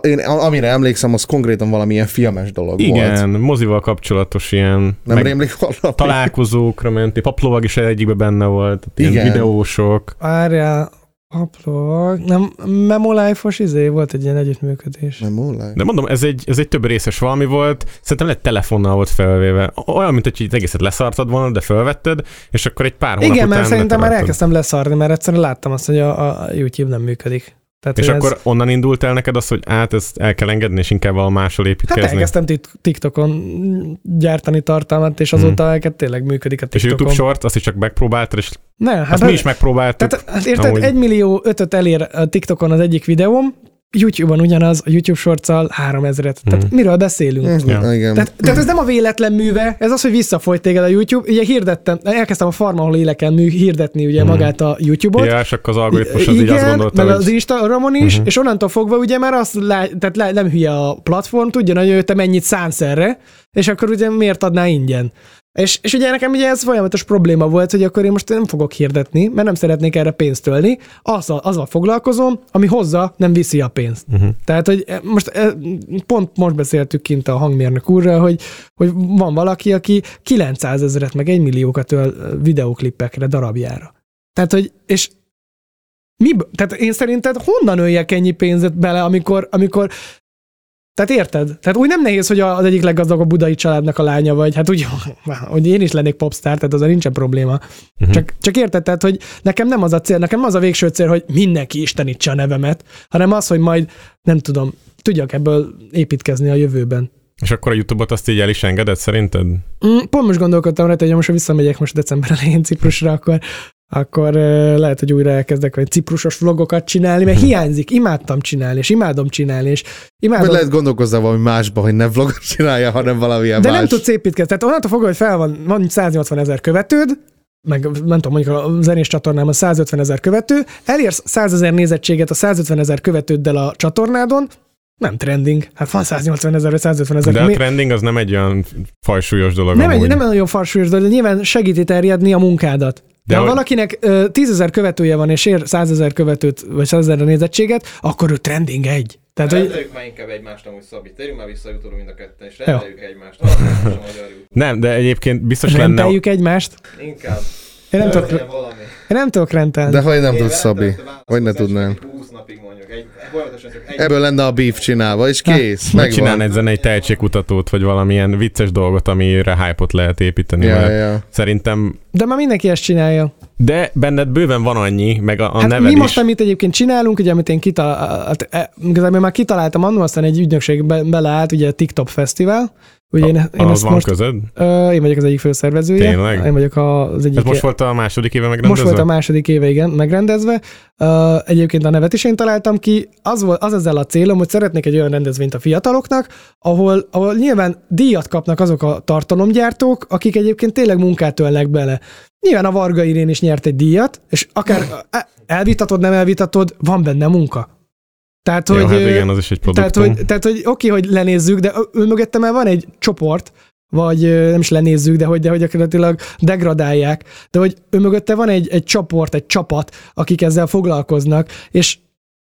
Én, amire emlékszem, az konkrétan valamilyen filmes dolog volt. Igen, mozival kapcsolatos ilyen Nem meg rémlik valami? találkozókra mentél, paplovag is egyikben benne volt, ilyen Igen. videósok. Várjál, Aplovag, nem, Memolife-os izé volt egy ilyen együttműködés. Múlás. De mondom, ez egy, ez egy több részes valami volt, szerintem lett telefonnal volt felvéve. Olyan, mint hogy így egészet leszartad volna, de felvetted, és akkor egy pár hónap Igen, után mert szerintem már elkezdtem leszarni, mert egyszerűen láttam azt, hogy a, a YouTube nem működik. Tehát, És akkor ez, onnan indult el neked az, hogy át ezt el kell engedni, és inkább valahol máshol hát építkezni? elkezdtem tik- TikTokon gyártani tartalmat, és azóta hmm. elkezd tényleg működik a és a TikTokon. YouTube Short, azt is csak megpróbáltad, és Ne, hát hát azt mi is megpróbáltuk. Tehát, hát érted, amúgy. egy millió ötöt elér a TikTokon az egyik videóm, YouTube-on ugyanaz, a YouTube sorccal 3000-et. Tehát Mhm. miről beszélünk? Ez- Ja. Igen. Tehát, tehát ez nem a véletlen műve, ez az, hogy visszafolyt téged a YouTube. Ugye hirdettem, elkezdtem a Farma, ahol éleken mű, hirdetni ugye Mhm. magát a YouTube-ot. Ja, és akkor az algoritmus az így azt gondolta, meg hogy... az Instagramon is, Mhm. és onnantól fogva ugye már azt lá, tehát lá, nem hülye a platform, tudja nagyon, hogy te mennyit szánsz erre, és akkor ugye miért adná ingyen. És, és ugye nekem ugye ez folyamatos probléma volt, hogy akkor én most nem fogok hirdetni, mert nem szeretnék erre pénzt tölni, azzal, azzal foglalkozom, ami hozza, nem viszi a pénzt. Uh-huh. Tehát, hogy eh, most eh, pont most beszéltük kint a hangmérnök úrral, hogy, hogy van valaki, aki 900 ezeret, meg 1 milliókat öl eh, videóklippekre darabjára. Tehát, hogy, és mi, tehát én szerinted honnan öljek ennyi pénzet bele, amikor, amikor tehát érted? Tehát úgy nem nehéz, hogy az egyik leggazdagabb budai családnak a lánya vagy. Hát úgy, hogy én is lennék popstar, tehát azzal nincsen probléma. Mhm. Csak, csak érted, tehát, hogy nekem nem az a cél, nekem az a végső cél, hogy mindenki istenítse a nevemet, hanem az, hogy majd, nem tudom, tudjak ebből építkezni a jövőben. És akkor a YouTube-ot azt így el is engedett szerinted? Mm, Pont most gondolkodtam rá, hogy most ha visszamegyek most december elején Ciprusra, akkor, akkor lehet, hogy újra elkezdek vagy ciprusos vlogokat csinálni, mert hiányzik, imádtam csinálni, és imádom csinálni, és imádom. Vagy lehet gondolkozzál valami másba, hogy ne vlogot csinálja, hanem valamilyen De más. nem tudsz építkezni. Tehát onnantól fogva, hogy fel van, van 180 ezer követőd, meg nem tudom, mondjuk a zenés csatornámon 150 ezer követő, elérsz 100 ezer nézettséget a 150 ezer követőddel a csatornádon, nem trending. Hát van 180 ezer vagy 150 ezer. De a trending az nem egy olyan fajsúlyos dolog nem, egy, amúgy. nem nagyon farsúlyos, de nyilván segíti terjedni a munkádat. De ha hogy- valakinek ö, 10 ezer követője van, és ér 100 ezer követőt, vagy 100 ezer nézettséget, akkor ő trending egy. Tehát, hogy Rendeljük már inkább egymást amúgy Szabi. Térjünk már vissza jutóra mind a ketten, és rendeljük egymást. Nem, de egyébként biztos lenne... renteljük egymást. Inkább. Én nem tudok, valami. én nem tudok rentelni. De hogy nem tudsz, Szabi? Hogy ne tudnál? 20 napig mondjuk. Egy, egy Ebből lenne a beef csinálva, és kész. Meg csinálni egy zenei tehetségkutatót, vagy valamilyen vicces dolgot, amire hype-ot lehet építeni. Ja, ja. Szerintem... De már mindenki ezt csinálja. De benned bőven van annyi, meg a, a Hát neved mi most, is. amit egyébként csinálunk, ugye, amit én kitaláltam, már kitaláltam annól, aztán egy ügynökség be, beleállt, ugye a TikTok Fesztivál. Ugye én, én az van most, közöd? ö, én vagyok az egyik főszervezője. Tényleg? Én vagyok az egyik. Ez most volt a második éve most megrendezve? volt a második éve, igen, megrendezve. Uh, egyébként a nevet is én találtam ki. Az, volt, az ezzel a célom, hogy szeretnék egy olyan rendezvényt a fiataloknak, ahol, ahol nyilván díjat kapnak azok a tartalomgyártók, akik egyébként tényleg munkát ölnek bele. Nyilván a Varga Irén is nyert egy díjat, és akár elvitatod, nem elvitatod, van benne munka. Tehát, Jó, hogy, hát igen, az is egy tehát, produktum. hogy, tehát, hogy oké, hogy lenézzük, de ő mögötte már van egy csoport, vagy nem is lenézzük, de hogy, de hogy gyakorlatilag degradálják, de hogy ő mögötte van egy, egy csoport, egy csapat, akik ezzel foglalkoznak, és,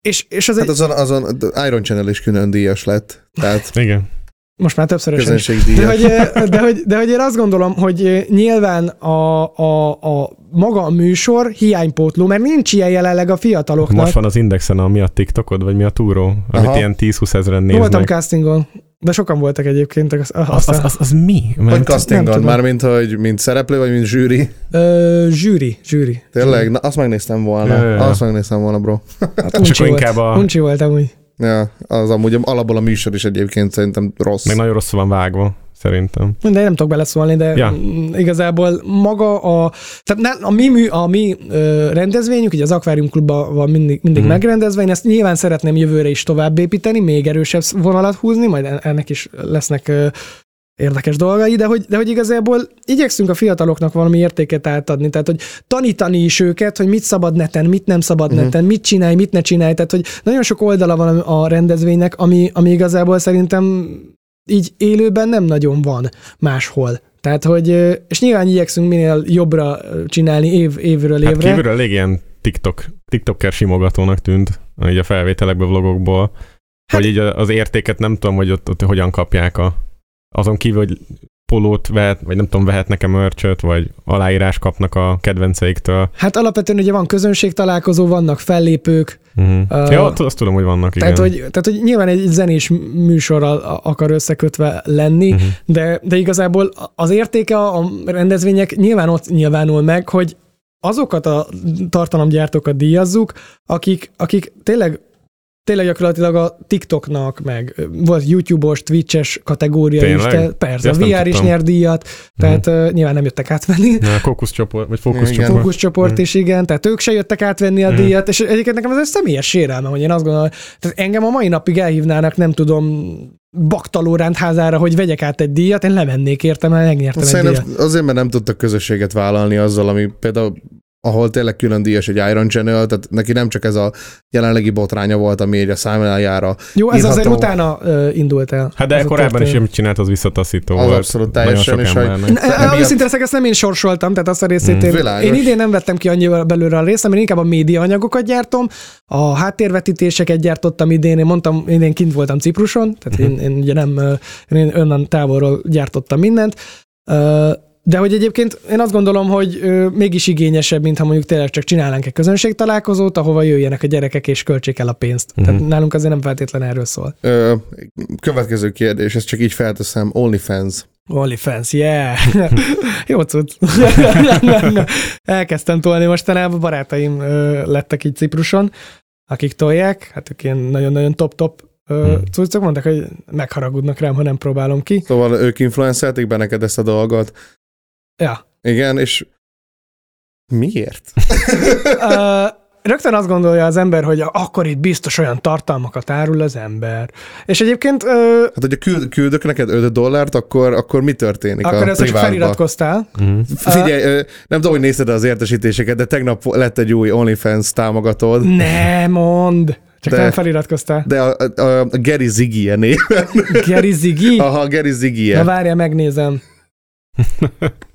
és, és az Hát egy, azon, azon Iron Channel is külön díjas lett. Tehát Igen. most már többszörösen is. De hogy, de, hogy, de hogy én azt gondolom, hogy nyilván a, a, a maga a műsor hiánypótló, mert nincs ilyen jelenleg a fiataloknak. Most van az Indexen a mi a TikTokod, vagy mi a túró, amit Aha. ilyen 10-20 ezeren Voltam néznek. castingon, de sokan voltak egyébként. Az, Az, az, az, az mi? Vagy Mert, nem castingon, már mint, hogy mint szereplő, vagy mint zsűri. Ö, zsűri, zsűri. Tényleg? Na, azt megnéztem volna. Ja. Azt megnéztem volna, bro. Hát volt. inkább a... Uncsi volt amúgy. Ja, az amúgy alapból a műsor is egyébként szerintem rossz. Meg nagyon rosszul van vágva, szerintem. De én nem tudok beleszólni, de Ja. ja. igazából maga a... Tehát ne- a mi, mű, a mi ö, rendezvényünk, ugye az Aquarium Klubban van mindig, mindig mm. megrendezve, én ezt nyilván szeretném jövőre is tovább építeni, még erősebb vonalat húzni, majd en- ennek is lesznek ö, érdekes dolgai, de hogy, de hogy igazából igyekszünk a fiataloknak valami értéket átadni, tehát hogy tanítani is őket, hogy mit szabad neten, mit nem szabad uh-huh. neten, mit csinálj, mit ne csinálj, tehát hogy nagyon sok oldala van a rendezvénynek, ami, ami igazából szerintem így élőben nem nagyon van máshol. Tehát, hogy, és nyilván igyekszünk minél jobbra csinálni év, évről Hát évre. kívülről elég ilyen TikTok, TikToker simogatónak tűnt, így a felvételekből, vlogokból, Hát- hogy így az értéket nem tudom, hogy ott, ott hogyan kapják a, azon kívül, hogy polót vehet, vagy nem tudom, vehetnek-e mörcsöt, vagy aláírás kapnak a kedvenceiktől. Hát alapvetően ugye van közönség találkozó, vannak fellépők, Uh-huh. Ö, ja, azt tudom, hogy vannak, igen. tehát hogy, tehát hogy nyilván egy zenés műsorral akar összekötve lenni, uh-huh. de, de igazából az értéke a rendezvények nyilván ott nyilvánul meg, hogy azokat a tartalomgyártókat díjazzuk, akik, akik tényleg tényleg gyakorlatilag a TikToknak, meg volt YouTube-os, Twitch-es kategória Tényleg? is, de persze, Ezt a VR is tudtam. nyer díjat, tehát uh, nyilván nem jöttek átvenni. A kókuszcsoport, vagy fókuszcsoport. Fókuszcsoport Mhm. is, igen, tehát ők se jöttek átvenni a Mhm. díjat, és egyébként nekem ez egy személyes sérelme, hogy én azt gondolom, tehát engem a mai napig elhívnának, nem tudom, baktalóránt házára, hogy vegyek át egy díjat, én lemennék értem, mert megnyertem egy díjat. Szerintem azért, mert nem tudtak közösséget vállalni azzal, ami például ahol tényleg külön díjas egy Iron Channel, tehát neki nem csak ez a jelenlegi botránya volt, ami egy a számlájára. Jó, ez azért írható. utána uh, indult el. Hát de korábban is történet. mit csinált, az visszataszító Az volt. abszolút teljesen, és hogy- Őszintén leszek, ezt nem én sorsoltam, tehát azt a részét Mm. én, Világos. én idén nem vettem ki annyival belőle a részem, én inkább a média anyagokat gyártom, a háttérvetítéseket gyártottam idén, én mondtam, én, kint voltam Cipruson, tehát én, én ugye nem, ö, én onnan távolról gyártottam mindent, Ö, de hogy egyébként én azt gondolom, hogy ö, mégis igényesebb, mint ha mondjuk tényleg csak csinálnánk egy közönségtalálkozót, ahova jöjjenek a gyerekek és költsék el a pénzt. Mhm. Tehát nálunk azért nem feltétlen erről szól. Ö, következő kérdés, ezt csak így felteszem, OnlyFans. OnlyFans, yeah! Jó cucc. Elkezdtem tolni mostanában, barátaim ö, lettek így Cipruson, akik tolják, hát ők ilyen nagyon-nagyon top-top Hmm. cuccok, mondták, hogy megharagudnak rám, ha nem próbálom ki. Szóval ők influencelték be neked ezt a dolgot. Ja. Igen, és miért? Ö, rögtön azt gondolja az ember, hogy akkor itt biztos olyan tartalmakat árul az ember. És egyébként ö, Hát, hogyha küld, küldök neked 5 dollárt, akkor, akkor mi történik akkor a ezt csak privátba? feliratkoztál. Mhm. Figyelj, ö, nem tudom, hogy nézted az értesítéseket, de tegnap lett egy új OnlyFans támogatód, Ne mond! Csak De- nem feliratkoztál. de a, a, a Gary Ziggy néven. Gary Ziggy? Aha, Gary Ziggy Na várja, megnézem.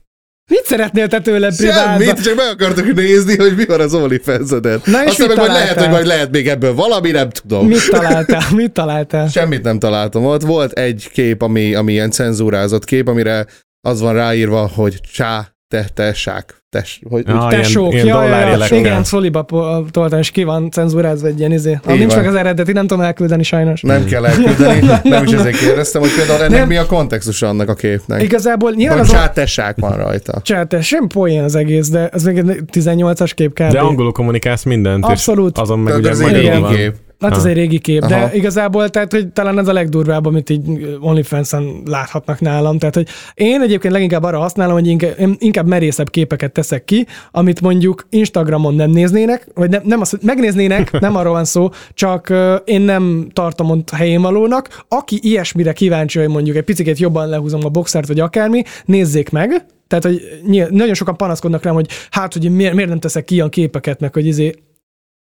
Mit szeretnél te tőle privátban? Semmit, csak meg akartok nézni, hogy mi van az OnlyFans-eden. Na és Aztán meg majd lehet, hogy majd lehet még ebből valami, nem tudom. Mit találtál? Mit találtál? Semmit nem találtam. Ott volt egy kép, ami, ami ilyen cenzúrázott kép, amire az van ráírva, hogy csá, te, te, sák, tes, hogy, Ah, úgy, ilyen- Tesók, ilyen ja, ja, igen, szoliba toltam, és ki van cenzúrázva egy ilyen izé. Ha nincs van. meg az eredeti, nem tudom elküldeni sajnos. nem kell elküldeni, nem is ezért kérdeztem, hogy például ennek Nem. mi a kontextusa annak a képnek. Igazából nyilván Hogy az a... csá, te, sák van rajta. Csát, sem poén az egész, de ez még egy 18-as kép kb. De angolul kommunikálsz mindent, Abszolút. és azon meg Tehát ugye magyarul van. kép. Hát ez egy régi kép, de Aha. igazából tehát, hogy talán ez a legdurvább, amit így OnlyFans-en láthatnak nálam. Tehát, hogy én egyébként leginkább arra használom, hogy inkább, inkább merészebb képeket teszek ki, amit mondjuk Instagramon nem néznének, vagy nem, nem azt, hogy megnéznének, nem arról van szó, csak én nem tartom ott helyén valónak. Aki ilyesmire kíváncsi, hogy mondjuk egy picit jobban lehúzom a boxert, vagy akármi, nézzék meg, tehát, hogy nyilv- nagyon sokan panaszkodnak rám, hogy hát, hogy miért, miért nem teszek ki ilyen képeket, meg hogy izé,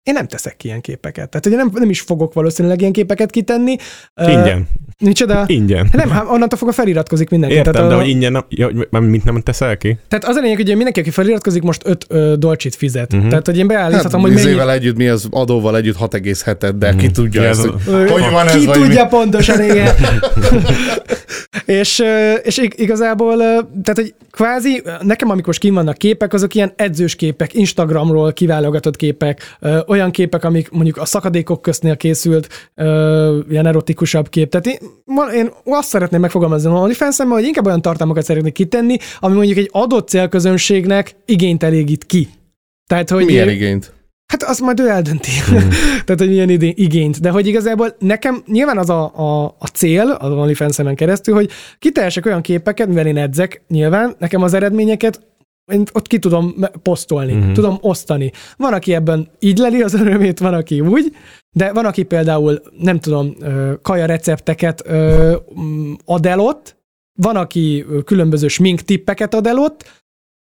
én nem teszek ki ilyen képeket. Tehát, hogy nem, nem is fogok valószínűleg ilyen képeket kitenni. Ingyen. Micsoda? Ingyen. Nem, hát onnantól fogva feliratkozik mindenki. Értem, tehát, de a, hogy ingyen, nem, ja, mint nem teszel ki? tehát az a lényeg, hogy mindenki, aki feliratkozik, most 5 ö, dolcsit fizet. Mhm. Uh-huh. Tehát, hogy én beállíthatom, Hát, hogy mennyi... együtt, mi az adóval együtt 6,7, de ki tudja Ki ezt, ez hogy, a- Ö, hogy van ez, Ki tudja mi? pontosan, igen. és, és ig- igazából, tehát, hogy kvázi, nekem amikor most kim vannak képek, azok ilyen edzős képek, Instagramról kiválogatott képek, ö, olyan képek, amik mondjuk a szakadékok köztnél készült, ö, ilyen erotikusabb kép. Tehát én, én azt szeretném megfogalmazni a onlyfans hogy inkább olyan tartalmakat szeretnék kitenni, ami mondjuk egy adott célközönségnek igényt elégít ki. Tehát, hogy Milyen igényt? Hát azt majd ő eldönti. Mm. Tehát, hogy milyen igényt. De hogy igazából nekem nyilván az a, a, a cél, az onlyfans keresztül, hogy kitehessek olyan képeket, mivel én edzek, nyilván, nekem az eredményeket én ott ki tudom posztolni, Mhm. mm. tudom osztani. Van, aki ebben így leli az örömét, van, aki úgy, de van, aki például, nem tudom, kaja recepteket mm, ad el ott, van, aki különböző smink tippeket ad el ott,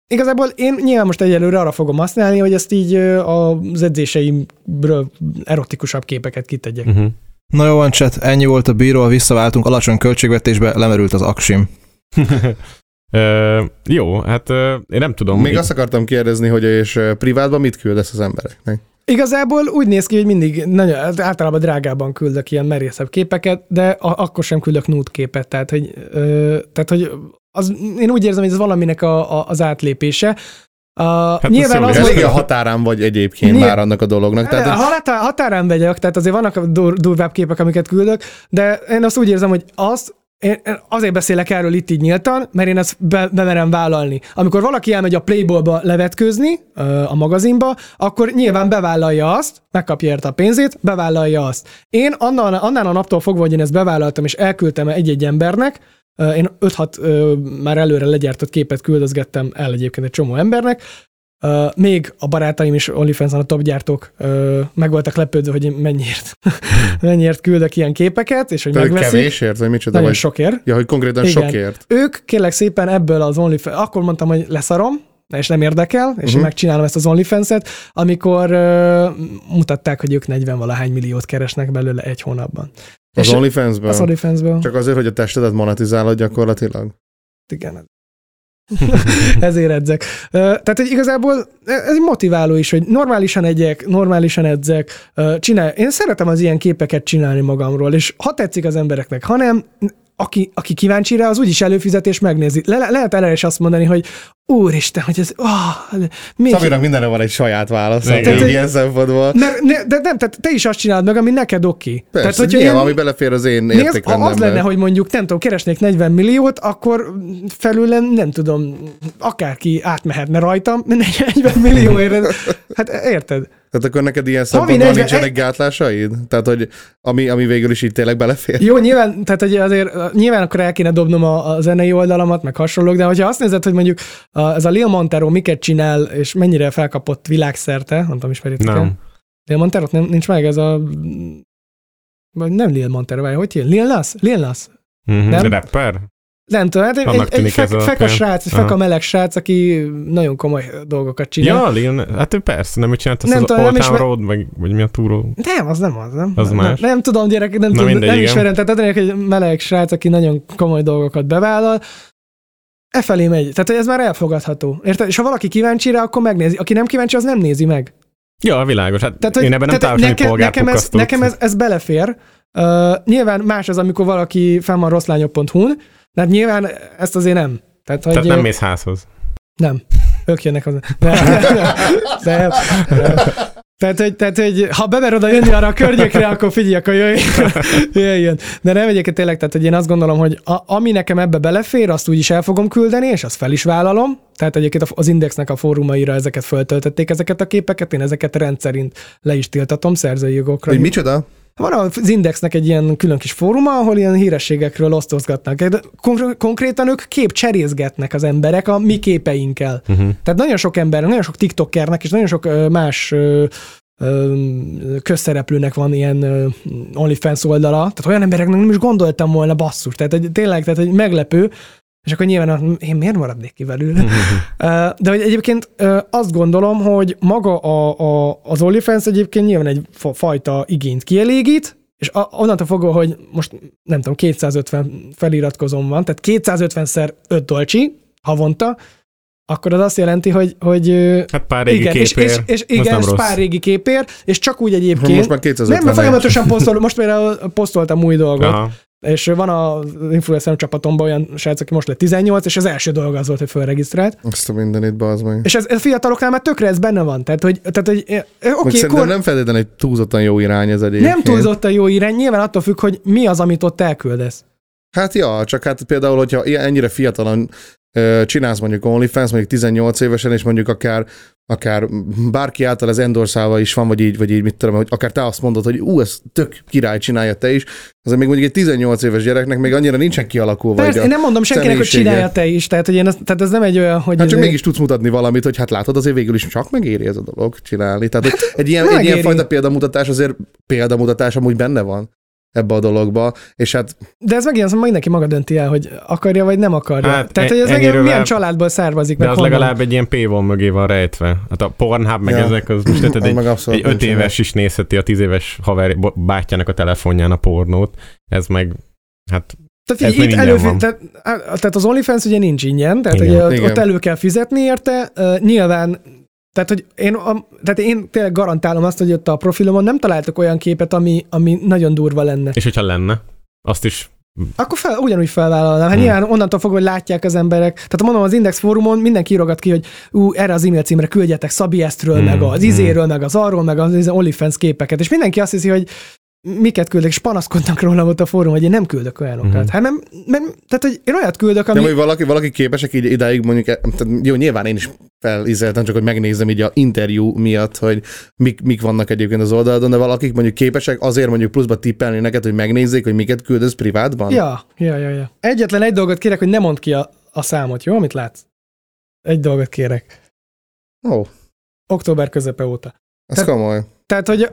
Igazából én nyilván most egyelőre arra fogom használni, hogy ezt így az edzéseimről erotikusabb képeket kitegyek. Uh-huh. Na jó van, chat, ennyi volt a bíról, visszaváltunk alacsony költségvetésbe, lemerült az aksim. Ö, jó, hát ö, én nem tudom. Még Így- azt akartam kérdezni, hogy és privátban mit küldesz az embereknek? Igazából úgy néz ki, hogy mindig nagyon, általában drágában küldök ilyen merészebb képeket, de a, akkor sem küldök nude képet, tehát hogy, ö, tehát, hogy az, én úgy érzem, hogy ez valaminek a, a, az átlépése. A, hát nyilván az, hogy- a határán vagy egyébként Nyilván- már annak a dolognak. Tehát, Tehát, ha hatá- határán vegyek, tehát azért vannak dur- durvább képek, amiket küldök, de én azt úgy érzem, hogy az, én azért beszélek erről itt így nyíltan, mert én ezt be, bemerem vállalni. Amikor valaki elmegy a Playboyba levetkőzni, a magazinba, akkor nyilván bevállalja azt, megkapja érte a pénzét, bevállalja azt. Én annál, annál a naptól fogva, hogy én ezt bevállaltam, és elküldtem egy-egy embernek, én 5-6 ö, már előre legyártott képet küldözgettem el egyébként egy csomó embernek, Uh, még a barátaim is OnlyFans-on a top gyártók uh, meg voltak lepődve, hogy én mennyiért, mennyiért küldök ilyen képeket, és hogy Tehát megveszik. kevésért, vagy micsoda? Nagyon Vagy, sokért. ja, hogy konkrétan Igen. sokért. Ők kérlek szépen ebből az OnlyFans, akkor mondtam, hogy leszarom, és nem érdekel, és uh-huh. Megcsinálom ezt az OnlyFans-et, amikor uh, mutatták, hogy ők 40 valahány milliót keresnek belőle egy hónapban. Az OnlyFans-ből? az OnlyFans-ből. Csak azért, hogy a testedet monetizálod gyakorlatilag? Igen. Ezért edzek. Tehát, hogy igazából ez egy motiváló is, hogy normálisan egyek, normálisan edzek, csinál. Én szeretem az ilyen képeket csinálni magamról, és ha tetszik az embereknek, ha nem, aki, aki kíváncsi rá, az úgyis előfizet és megnézi. Le, lehet erre is azt mondani, hogy úristen, hogy ez, oh, még, Szabinak mindenre van egy saját válasz, tehát, ilyen szempontból. mert, ne, de nem, tehát te is azt csinálod meg, ami neked oké. Persze, tehát, hogyha ilyen- ami belefér az én értékrendembe. az lenne, hogy mondjuk, nem tudom, keresnék 40 milliót, akkor felőlem, nem tudom, akárki átmehetne rajtam, 40 millióért. Hát érted? Tehát akkor neked ilyen szempontból 40 nincsenek gátlásaid? Tehát, hogy ami, ami végül is így tényleg belefér? Jó, nyilván, tehát hogy azért nyilván akkor el kéne dobnom a, a zenei oldalamat, meg hasonlók, de hogyha azt nézed, hogy mondjuk a, ez a Lil Montero miket csinál, és mennyire felkapott világszerte, nem tudom, ismeritek el? Nem. Lil Montero nem, nincs meg ez a... Vagy nem Lil Montero, vagy hogy hívja? Lil Nas? Lil Nas? Mhm. Nem? Rapper? Nem tudom, hát egy, Annak egy, egy fek, feka film. srác, egy Aha. feka meleg srác, aki nagyon komoly dolgokat csinál. Ja, Lil, hát ő persze, nem ő csinált azt Nem az tudom, Old Town Road, vagy, vagy mi a túró? Nem, az nem az, nem. Az nem, más. Nem, nem tudom, gyerek, nem, Na tudom, mindegy, nem ismerem. Tehát adnék egy meleg srác, aki nagyon komoly dolgokat bevállal, e felé megy. Tehát ez már elfogadható. Érted? És ha valaki kíváncsi rá, akkor megnézi. Aki nem kíváncsi, az nem nézi meg. Ja, világos. Hát Tehát, én ebben nem tehát nekem, nekem, ez, nekem ez, ez belefér. Uh, nyilván más az, amikor valaki fenn van rosszlányok.hu-n, de hát nyilván ezt azért nem. Tehát, hogy, Tehát nem mész házhoz. Nem. Ők jönnek hozzá. Nem. Nem. Nem. Tehát hogy, tehát, hogy ha bemer oda jönni arra a környékre, akkor figyelj, akkor jöjj, jöjjön. De nem egyébként tényleg, tehát hogy én azt gondolom, hogy a, ami nekem ebbe belefér, azt úgy is el fogom küldeni, és azt fel is vállalom. Tehát egyébként az Indexnek a fórumaira ezeket föltöltötték, ezeket a képeket, én ezeket rendszerint le is tiltatom szerzői jogokra. Hogy micsoda? Van az Indexnek egy ilyen külön kis fóruma, ahol ilyen hírességekről osztozgatnak. De konkr- konkrétan ők kép cserézgetnek az emberek a mi képeinkkel. Uh-huh. Tehát nagyon sok ember, nagyon sok TikTokernek és nagyon sok más közszereplőnek van ilyen OnlyFans oldala. Tehát olyan embereknek nem is gondoltam volna basszus. Tehát egy, tényleg, tehát egy meglepő. És akkor nyilván én miért maradnék ki belőle? Ö, De hogy egyébként azt gondolom, hogy maga a, a, az OnlyFans egyébként nyilván egy fa- fajta igényt kielégít, és a, onnantól fogva, hogy most nem tudom, 250 feliratkozom van, tehát 250-szer 5 dolcsi havonta, akkor az azt jelenti, hogy, hogy Hát pár régi igen, és, képér. és, és Az igen, és pár régi képér, és csak úgy egyébként. Most már 250 nem, mert folyamatosan posztol, most például posztoltam új dolgot, Aha. És van a influencer csapatomban olyan srác, aki most lett 18, és az első dolga az volt, hogy felregisztrált. Azt a mindenit, bazd meg. És ez, ez fiataloknál már tökre ez benne van. Tehát, hogy, tehát, hogy eh, Meg oké, szerintem kor, nem feltétlenül egy túlzottan jó irány ez egyébként. nem túlzott a jó irány, nyilván attól függ, hogy mi az, amit ott elküldesz. Hát ja, csak hát például, hogyha ennyire fiatalon csinálsz mondjuk OnlyFans, mondjuk 18 évesen, és mondjuk akár akár bárki által ez endorszálva is van, vagy így, vagy így, mit tudom, hogy akár te azt mondod, hogy ú, ez tök király csinálja te is, azért még mondjuk egy 18 éves gyereknek még annyira nincsen kialakulva. Persze, én nem mondom senkinek, hogy csinálja te is, tehát, hogy én ez, tehát ez nem egy olyan, hogy... Hát csak mégis tudsz mutatni valamit, hogy hát látod, azért végül is csak megéri ez a dolog csinálni. Tehát hogy egy ilyen, egy ilyen fajta példamutatás azért példamutatás amúgy benne van ebbe a dologba, és hát De ez megint az, hogy mindenki maga dönti el, hogy akarja vagy nem akarja. Hát, Tehát, e- hogy ez megint milyen legalább- családból származik, De meg az honnan. legalább egy ilyen paywall mögé van rejtve. Hát a Pornhub meg Ja. ezek, az most érted, egy, egy öt éves is nézheti a tíz éves haver bátyjának a telefonján a pornót. Ez meg, hát Tehát, Ez így, itt ingyen elő, van. tehát, á, tehát az OnlyFans ugye nincs ingyen, tehát Igen. ugye ott, Igen. ott elő kell fizetni érte. Uh, nyilván, tehát, hogy én, a, tehát én tényleg garantálom azt, hogy ott a profilomon nem találtak olyan képet, ami, ami nagyon durva lenne. és hogyha lenne, azt is Akkor fel, ugyanúgy felvállalnám. Hát Hmm. nyilván onnantól fogva, hogy látják az emberek. Tehát mondom, az Index fórumon mindenki írogat ki, hogy ú, erre az e-mail címre küldjetek Szabi Esztről, Hmm, meg az hmm. izéről, meg az arról, meg az OnlyFans képeket. És mindenki azt hiszi, hogy miket küldök, és panaszkodnak rólam ott a fórum, hogy én nem küldök olyanokat. Uh-huh. Hát nem, nem, tehát, hogy én olyat küldök, ami... Nem, hogy valaki, valaki képesek így idáig mondjuk, tehát jó, nyilván én is felízeltem, csak hogy megnézem így a interjú miatt, hogy mik, mik vannak egyébként az oldalon, de valakik mondjuk képesek azért mondjuk pluszba tippelni neked, hogy megnézzék, hogy miket küldesz privátban? Ja, ja, ja, ja. Egyetlen egy dolgot kérek, hogy ne mondd ki a, a számot, jó, amit látsz? Egy dolgot kérek. Ó, Október közepe óta. ez Te- komoly. Tehát, hogy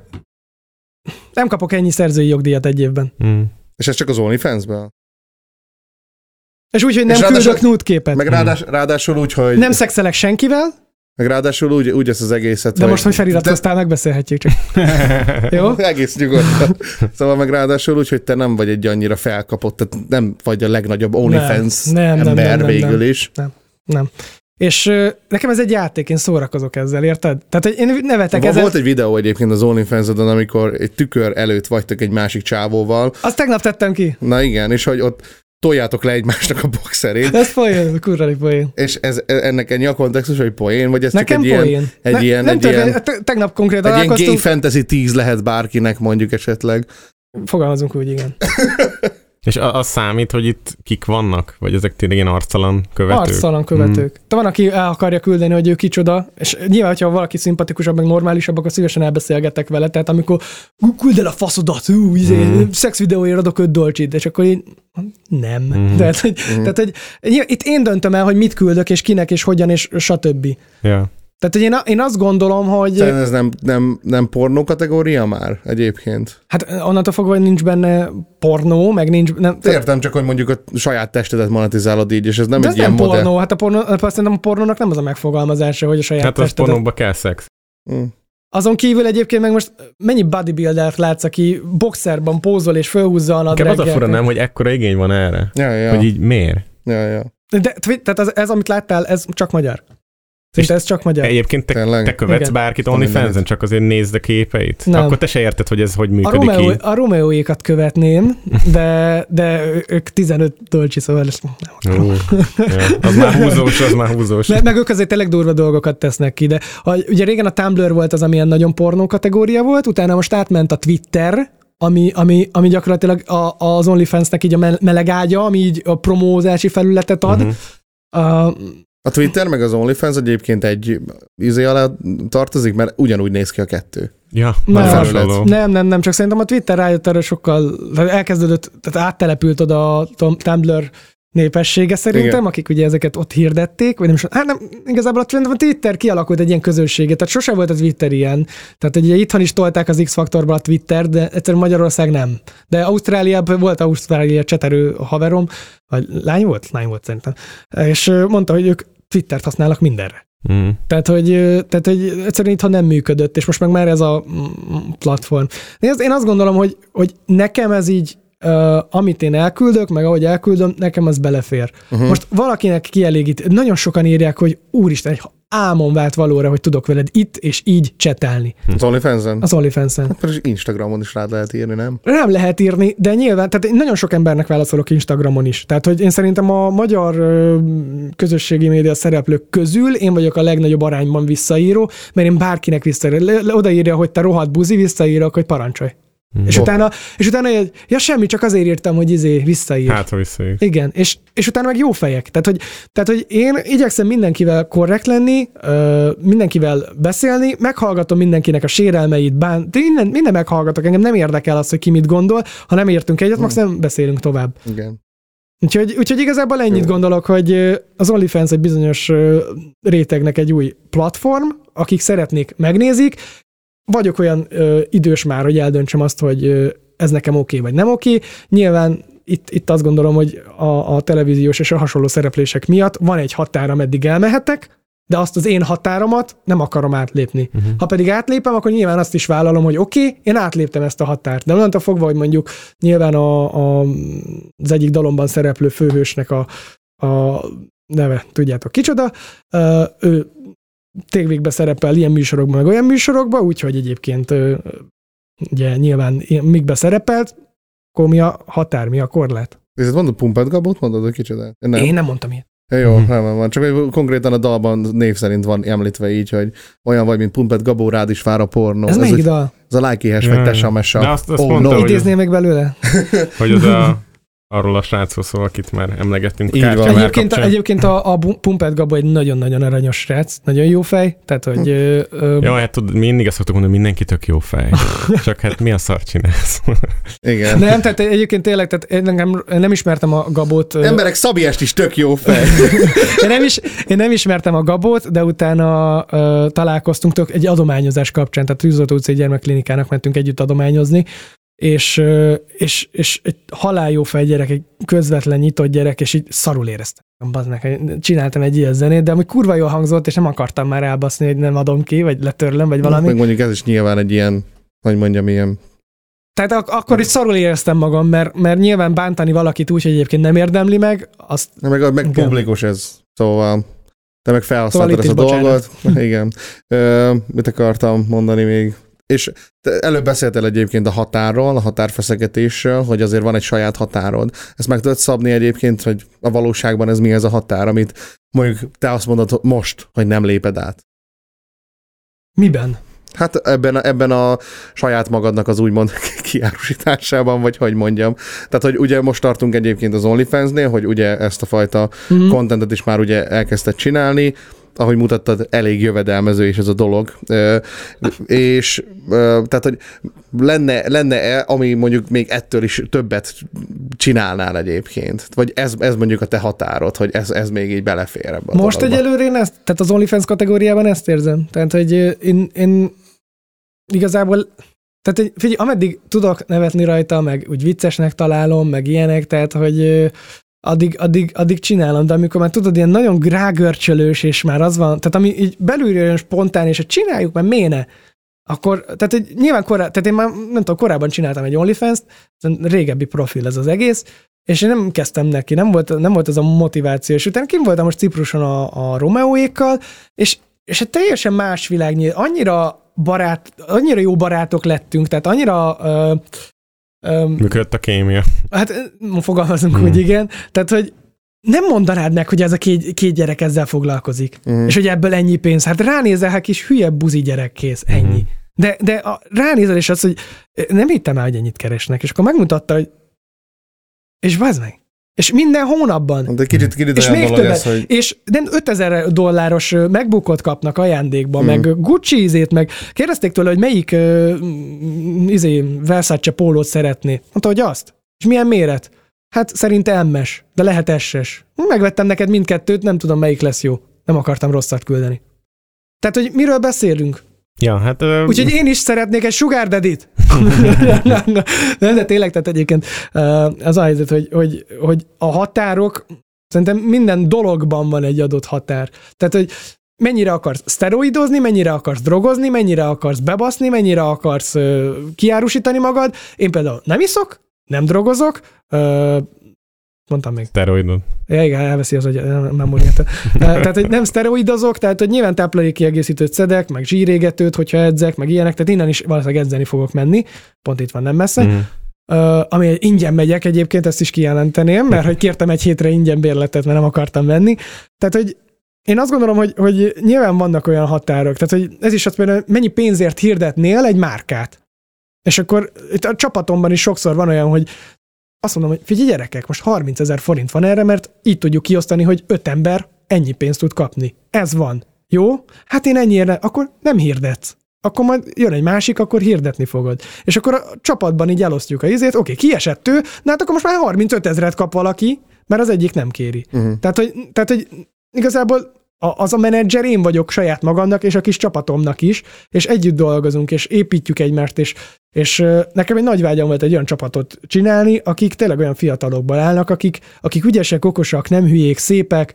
nem kapok ennyi szerzői jogdíjat egy évben. Mm. És ez csak az OnlyFans-ből? És úgy, hogy nem És küldök ráadásul- nude-képet. Meg ráadás, ráadásul úgy, hogy... Nem szexelek senkivel, Meg ráadásul úgy, úgy ezt az egészet, de most, hogy feliratkoztál, megbeszélhetjük csak. Jó? Egész nyugodtan. Szóval meg ráadásul úgy, hogy te nem vagy egy annyira felkapott, tehát nem vagy a legnagyobb OnlyFans nem, nem, ember nem, nem, végül nem. is. Nem. És nekem ez egy játék, én szórakozok ezzel, érted? Tehát, én nevetek ezen. volt egy videó egyébként az onlyfans amikor egy tükör előtt vagytok egy másik csávóval. Azt tegnap tettem ki. Na igen, és hogy ott toljátok le egymásnak a boxerét, Ez poén, kurvali poén. és ez, ennek ennyi a kontextus, hogy poén, vagy ez Nekem csak egy poén. ilyen, egy ilyen, nem egy történt- ilyen, te- Tegnap konkrétan egy ilyen gay fantasy 10 lehet bárkinek mondjuk esetleg. Fogalmazunk úgy, igen. És a- az számít, hogy itt kik vannak? Vagy ezek tényleg ilyen arctalan követők? Arctalan követők. Hmm. De van, aki el akarja küldeni, hogy ő kicsoda, és nyilván, hogyha valaki szimpatikusabb, meg normálisabb, akkor szívesen elbeszélgetek vele. Tehát amikor "Ú, küld el a faszodat, ú, izé, Mhm. szexvideóért adok öt dolcsit, és akkor én nem. Mhm. Tehát, hogy, tehát, hogy itt én döntöm el, hogy mit küldök, és kinek, és hogyan, és stb. Ja. Tehát, hogy én, én azt gondolom, hogy Szerintem ez nem, nem, nem pornó kategória már egyébként. hát onnantól fogva, hogy nincs benne pornó, meg nincs... Nem, Értem csak, hogy mondjuk a saját testedet monetizálod így, és ez nem de egy ez ilyen nem modell. pornó, hát a pornó, hát szerintem a pornónak nem az a megfogalmazása, hogy a saját Hát az testedet pornóba kell szex. Mm. Azon kívül egyébként meg most mennyi bodybuildert látsz, aki boxerban pózol és fölhúzza a Nekem az a nadrágját? fura nem, hogy ekkora igény van erre. Ja, ja. Hogy így miért? ja, ja. De, tehát az, ez, amit láttál, ez csak magyar. Szinte ez csak magyar. Egyébként te, Tényleg? te követsz Igen. bárkit mindenit. csak azért nézd a képeit? Nem. Akkor te se érted, hogy ez hogy A, működik Romeo, így. a Romeóékat követném, de, de ők 15 dolcsi, szóval ezt nem akarom. Ja. Az már húzós, az már húzós. Meg, meg ők azért tényleg durva dolgokat tesznek ki, de a, ugye régen a Tumblr volt az, amilyen nagyon pornó kategória volt, utána most átment a Twitter, ami, ami, ami gyakorlatilag a, az OnlyFans-nek így a me- meleg ágya, ami így a promózási felületet ad. Mhm. Uh, A Twitter meg az OnlyFans egyébként egy izé alá tartozik, mert ugyanúgy néz ki a kettő. Ja, Nem. Nem, nem, nem, csak szerintem a Twitter rájött erre sokkal, tehát elkezdődött, tehát áttelepült oda a Tumblr népessége szerintem, Igen. Akik ugye ezeket ott hirdették, vagy nem is, hát nem, igazából a, Twitter kialakult egy ilyen közösséget, tehát sose volt a Twitter ilyen. Tehát ugye itthon is tolták az X-faktorba a Twitter, de egyszerűen Magyarország nem. De Ausztráliában volt Ausztrália cseterő haverom, vagy lány volt? Lány volt szerintem. És mondta, hogy ők Twittert használnak mindenre. Mm. Tehát, hogy, tehát, hogy egyszerűen itthon nem működött, és most meg már ez a mm, platform. Én azt, én azt gondolom, hogy, hogy nekem ez így, uh, amit én elküldök, meg ahogy elküldöm, nekem az belefér. Uh-huh. Most valakinek kielégít, nagyon sokan írják, hogy úristen, egy álmom vált valóra, hogy tudok veled itt és így csetelni Az OnlyFans-en? az OnlyFans-en. Is Instagramon is rád lehet írni, nem? Nem lehet írni, de nyilván, tehát én nagyon sok embernek válaszolok Instagramon is. Tehát, hogy én szerintem a magyar közösségi média szereplők közül én vagyok a legnagyobb arányban visszaíró, mert én bárkinek visszaírok. Odaírja, hogy te rohadt buzi, visszaírok, hogy parancsolj. Mm. És utána, és utána, egy, ja semmi, csak azért írtam, hogy izé, visszaír. Hát, ha visszajössz. Igen, és, és utána meg jó fejek. Tehát hogy, tehát, hogy én igyekszem mindenkivel korrekt lenni, ö, mindenkivel beszélni, meghallgatom mindenkinek a sérelmeit, bán, de minden, minden meghallgatok, engem nem érdekel az, hogy ki mit gondol, ha nem értünk egyet, max nem beszélünk tovább. Igen. Úgyhogy, úgyhogy igazából ennyit Jó. gondolok, hogy az OnlyFans egy bizonyos rétegnek egy új platform, akik szeretnék, megnézik. Vagyok olyan ö, idős már, hogy eldöntsem azt, hogy ö, ez nekem oké okay, vagy nem oké. Okay. Nyilván itt, itt azt gondolom, hogy a, a televíziós és a hasonló szereplések miatt van egy határ, ameddig elmehetek, de azt az én határomat nem akarom átlépni. Uh-huh. Ha pedig átlépem, akkor nyilván azt is vállalom, hogy oké, okay, én átléptem ezt a határt. De onnantól fogva, hogy mondjuk nyilván a, a, az egyik dalomban szereplő főhősnek a, a neve, tudjátok kicsoda, ő tévékbe szerepel ilyen műsorokban, meg olyan műsorokban, úgyhogy egyébként ugye nyilván mikbe szerepelt, akkor mi a határ, mi a korlát? És mondod Pumpet Gabót, mondod, hogy kicsoda? Nem. Én nem mondtam ilyet. Jó, Mhm. nem van. Csak hogy konkrétan a dalban név szerint van említve így, hogy olyan vagy, mint Pumpet Gabó, rád is vár a pornó. Ez ez, melyik dal? ez a Like Ja, vagy ja. Tessa Messa. De azt- azt oh, mondta, no. hogy- Idéznél meg belőle? Hogy az a, arról a srácról szól, akit már emlegettünk. Így van. Egyébként, kapcsán. egyébként a, a Pumpet Gabo egy nagyon-nagyon aranyos srác, nagyon jó fej, tehát hogy... Ö, ö, Jó, hát tudod, mi mindig azt szoktuk mondani, hogy mindenki tök jó fej. Csak hát mi a szar csinálsz? Igen. nem, tehát egyébként tényleg, tehát én nem, nem ismertem a Gabót. ö, Emberek, Szabi Est is tök jó fej. Én nem, is, én nem ismertem a Gabót, de utána uh, találkoztunk tök egy adományozás kapcsán, tehát Tűzoltó utcai gyermekklinikának mentünk együtt adományozni, és, és, és egy halálljó fej gyerek, egy közvetlen nyitott gyerek, és így szarul éreztem. Meg, hogy csináltam egy ilyen zenét, de ami kurva jól hangzott, és nem akartam már elbaszni, hogy nem adom ki, vagy letörlöm, vagy valami. Meg mondjuk ez is nyilván egy ilyen, hogy mondjam, ilyen Tehát ak- akkor is szarul éreztem magam, mert, mert nyilván bántani valakit úgy, hogy egyébként nem érdemli meg, azt meg, meg Igen. publikus ez. Szóval te meg felhasználtad Szóval ezt a is dolgot. Igen. Ö, mit akartam mondani még? És előbb beszéltél egyébként a határról, a határfeszegetésről, hogy azért van egy saját határod. Ezt meg tudod szabni egyébként, hogy a valóságban ez mi ez a határ, amit mondjuk te azt mondod most, hogy nem léped át. miben? Hát ebben, a- ebben a saját magadnak az úgymond kiárusításában, vagy hogy mondjam. Tehát, hogy ugye most tartunk egyébként az OnlyFans-nél, hogy ugye ezt a fajta Mhm. contentet is már ugye elkezdted csinálni, ahogy mutattad, elég jövedelmező is ez a dolog. Ö, és ö, tehát, hogy lenne, lenne-e, ami mondjuk még ettől is többet csinálnál egyébként? Vagy ez, ez mondjuk a te határod, hogy ez, ez még így belefér ebbe a Most dologba? egyelőre én ezt, tehát az OnlyFans kategóriában ezt érzem. Tehát, hogy én, én igazából, tehát figyelj, ameddig tudok nevetni rajta, meg úgy viccesnek találom, meg ilyenek, tehát, hogy addig, addig, addig csinálom, de amikor már tudod, ilyen nagyon grágörcsölős, és már az van, tehát ami így belülről jön spontán, és hogy csináljuk, mert méne, akkor, tehát hogy nyilván korá, tehát én már, nem tudom, korábban csináltam egy OnlyFans-t, régebbi profil ez az egész, és én nem kezdtem neki, nem volt, nem volt ez a motiváció, és utána kim voltam most Cipruson a, a Romeóékkal, és, és egy teljesen más világ nyílt, annyira barát, annyira jó barátok lettünk, tehát annyira ö, ö, Működött a kémia. Hát fogalmazunk Hmm. úgy, igen. Tehát, hogy nem mondanád meg, hogy ez a két, két gyerek ezzel foglalkozik. Mhm. És hogy ebből ennyi pénz. Hát ránézel, hát kis hülye buzi gyerek kész, ennyi. Mhm. De, de a, ránézel, és az, hogy nem hittem el, hogy ennyit keresnek. És akkor megmutatta, hogy és vázd meg. És minden hónapban. De kicsit, kicsit És még többet. ez, hogy És nem 5000 dolláros ö, MacBookot kapnak ajándékba, Mm. meg Gucci ízét, meg kérdezték tőle, hogy melyik uh, izé, Versace pólót szeretné. Mondta, hogy azt. És milyen méret? Hát szerint MS, de lehet SS. Megvettem neked mindkettőt, nem tudom melyik lesz jó. Nem akartam rosszat küldeni. Tehát, hogy miről beszélünk? Ja, hát... ö, Úgyhogy én is szeretnék egy sugar daddy-t. Nem, de tényleg, tehát egyébként az a helyzet, hogy, hogy, hogy a határok, szerintem minden dologban van egy adott határ. Tehát, hogy mennyire akarsz szteroidozni, mennyire akarsz drogozni, mennyire akarsz bebaszni, mennyire akarsz ö, kiárusítani magad. Én például nem iszok, nem drogozok, ö, mondtam még. Steroidon. Ja, igen, elveszi az, hogy nem memóriát. Eh, tehát, hogy nem szteroidozok, tehát, hogy nyilván táplálékkiegészítőt szedek, meg zsírégetőt, hogyha edzek, meg ilyenek, tehát innen is valószínűleg edzeni fogok menni, pont itt van nem messze. Mhm. Uh, ami ingyen megyek egyébként, ezt is kijelenteném, mert hogy kértem egy hétre ingyen bérletet, mert nem akartam venni. Tehát, hogy én azt gondolom, hogy, hogy nyilván vannak olyan határok, tehát hogy ez is azt például, mennyi pénzért hirdetnél egy márkát. És akkor itt a csapatomban is sokszor van olyan, hogy azt mondom, hogy figyelj gyerekek, most 30 ezer forint van erre, mert így tudjuk kiosztani, hogy öt ember ennyi pénzt tud kapni. Ez van. Jó? Hát én ennyire, akkor nem hirdetsz. Akkor majd jön egy másik, akkor hirdetni fogod. És akkor a csapatban így elosztjuk a izét, oké, kiesett ő, de hát akkor most már 35 ezeret kap valaki, mert az egyik nem kéri. Mhm. Tehát, hogy, tehát, hogy igazából a, az a menedzser én vagyok saját magamnak, és a kis csapatomnak is, és együtt dolgozunk, és építjük egymást, és, és nekem egy nagy vágyam volt egy olyan csapatot csinálni, akik tényleg olyan fiatalokból állnak, akik, akik ügyesek, okosak, nem hülyék, szépek,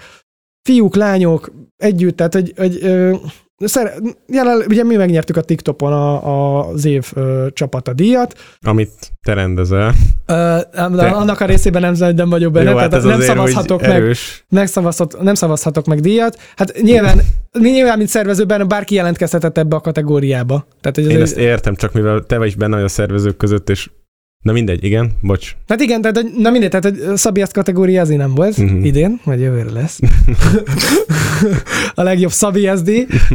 fiúk, lányok, együtt, tehát egy, egy ö, Szere, jelen, ugye mi megnyertük a TikTokon a, a, az év ö, csapata díjat, Amit te rendezel. Ö, de annak a részében nem, nem vagyok benne, Jó, tehát hát nem szavazhatok meg erős. nem, szavazhat, nem szavazhatok meg díjat. Hát nyilván, nyilván mint szervezőben bárki jelentkezhetett ebbe a kategóriába. Tehát, hogy Én egy- ezt értem, csak mivel te vagy benne vagy a szervezők között, és Na mindegy, igen, bocs. Hát igen, tehát, na mindegy, tehát hogy Szabi ezt kategória azért nem volt uh-huh. idén, vagy jövőre lesz. a legjobb Szabi SD.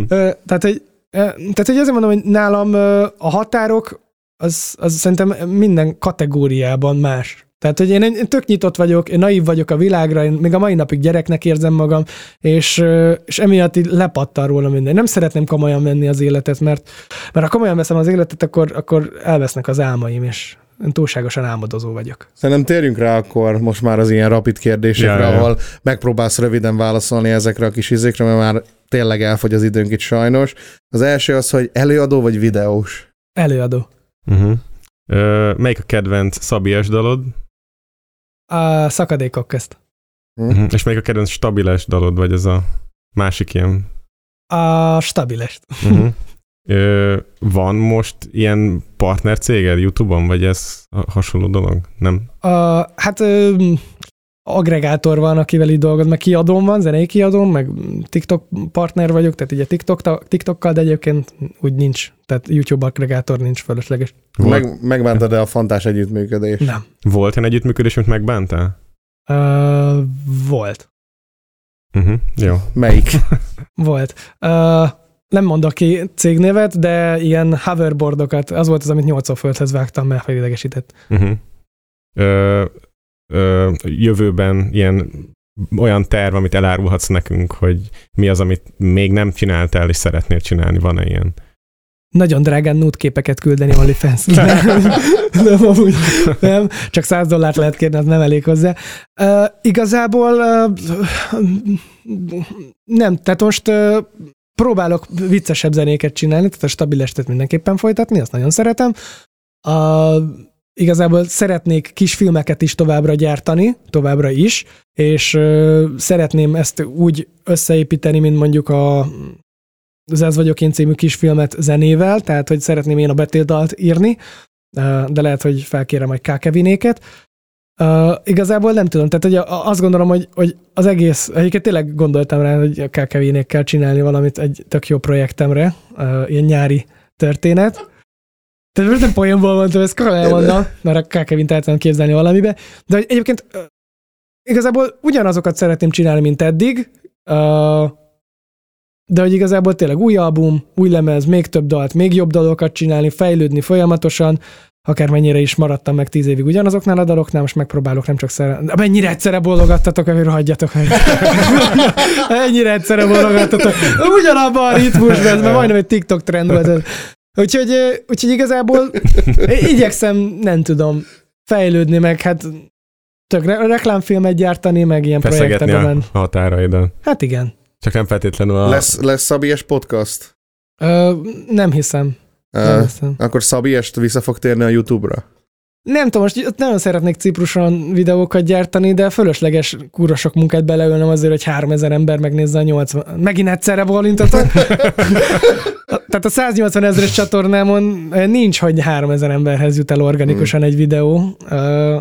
Tehát, hogy, tehát, hogy azért mondom, hogy nálam a határok, az, az szerintem minden kategóriában más. Tehát, hogy én, én tök nyitott vagyok, én naív vagyok a világra, én még a mai napig gyereknek érzem magam, és, és emiatt így lepattan róla minden. Nem szeretném komolyan venni az életet, mert, mert ha komolyan veszem az életet, akkor, akkor elvesznek az álmaim, és túlságosan álmodozó vagyok. Szerintem térjünk rá akkor most már az ilyen rapid kérdésekre, Ja, ja, ja. ahol megpróbálsz röviden válaszolni ezekre a kis izékre, mert már tényleg elfogy az időnk itt sajnos. Az első az, hogy előadó vagy videós? Előadó. Uh-huh. Ö, melyik a kedvenc Szabies dalod? A szakadékok közt. Uh-huh. És melyik a kedvenc stabiles dalod, vagy ez a másik ilyen? A stabilest. Uh-huh. Ö, van most ilyen partner céged YouTube-on, vagy ez hasonló dolog? Nem? A, hát ö, agregátor van, akivel így dolgoz, meg kiadóm van, zenei kiadóm, meg TikTok partner vagyok, tehát ugye TikTok, TikTokkal, de egyébként úgy nincs. Tehát YouTube agregátor nincs fölösleges. Volt, Meg, megbántad-e a fantás együttműködés? Nem. volt ilyen együttműködés, amit megbántál? Ö, volt. Uh-huh. Jó. Melyik? Volt. Ö, nem mondok ki cégnévet, de ilyen hoverboardokat, az volt az, amit nyolcszor földhez vágtam, mert felidegesített. Uh-huh. Ö, ö, jövőben ilyen olyan terv, amit elárulhatsz nekünk, hogy mi az, amit még nem csináltál, és szeretnél csinálni, van-e ilyen? nagyon drágán nude képeket küldeni OnlyFans. nem, nem, amúgy, nem, csak 100 dollárt lehet kérni, az nem elég hozzá. Uh, igazából uh, nem, tehát most uh, próbálok viccesebb zenéket csinálni, tehát a stabil estet mindenképpen folytatni, azt nagyon szeretem. Uh, igazából szeretnék kis filmeket is továbbra gyártani, továbbra is, és uh, szeretném ezt úgy összeépíteni, mint mondjuk a az Ez vagyok én című kisfilmet zenével, tehát hogy szeretném én a betétdalt írni, ö, de lehet, hogy felkérem majd K. Kevinéket. Uh, igazából nem tudom, tehát hogy azt gondolom, hogy, hogy az egész, egyébként tényleg gondoltam rá, hogy a K. Kevinékkel csinálni valamit egy tök jó projektemre, uh, ilyen nyári történet. Tehát most nem poénból mondtam, ezt komolyan mondom, mert a K. Kevint el tudom képzelni valamibe, de hogy egyébként ö, igazából ugyanazokat szeretném csinálni, mint eddig, uh, de hogy igazából tényleg új album, új lemez, még több dalt, még jobb dalokat csinálni, fejlődni folyamatosan, akármennyire is maradtam meg tíz évig ugyanazoknál a daloknál, most megpróbálok nem csak szere... De mennyire egyszerre bólogattatok, hogy hagyjatok meg. Ennyire egyszerre bólogattatok. Ugyanabban a ritmusban, ez már majdnem egy TikTok trend volt. Úgyhogy, úgyhogy igazából igyekszem, nem tudom, fejlődni, meg hát tök re- reklámfilmet gyártani, meg ilyen projektekben. a menni. határaidat. Hát igen. Csak nem feltétlenül a... Lesz, lesz Szabies podcast? Ö, nem hiszem. Nem Uh, akkor Szabiest vissza fog térni a YouTube-ra? Nem tudom, most ott nagyon szeretnék Cipruson videókat gyártani, de fölösleges kurva sok munkát beleölnem azért, hogy 3000 ember megnézze a 80... Megint egyszerre bólintatok. Tehát a 180 ezeres csatornámon nincs, hogy 3000 emberhez jut el organikusan egy videó ö,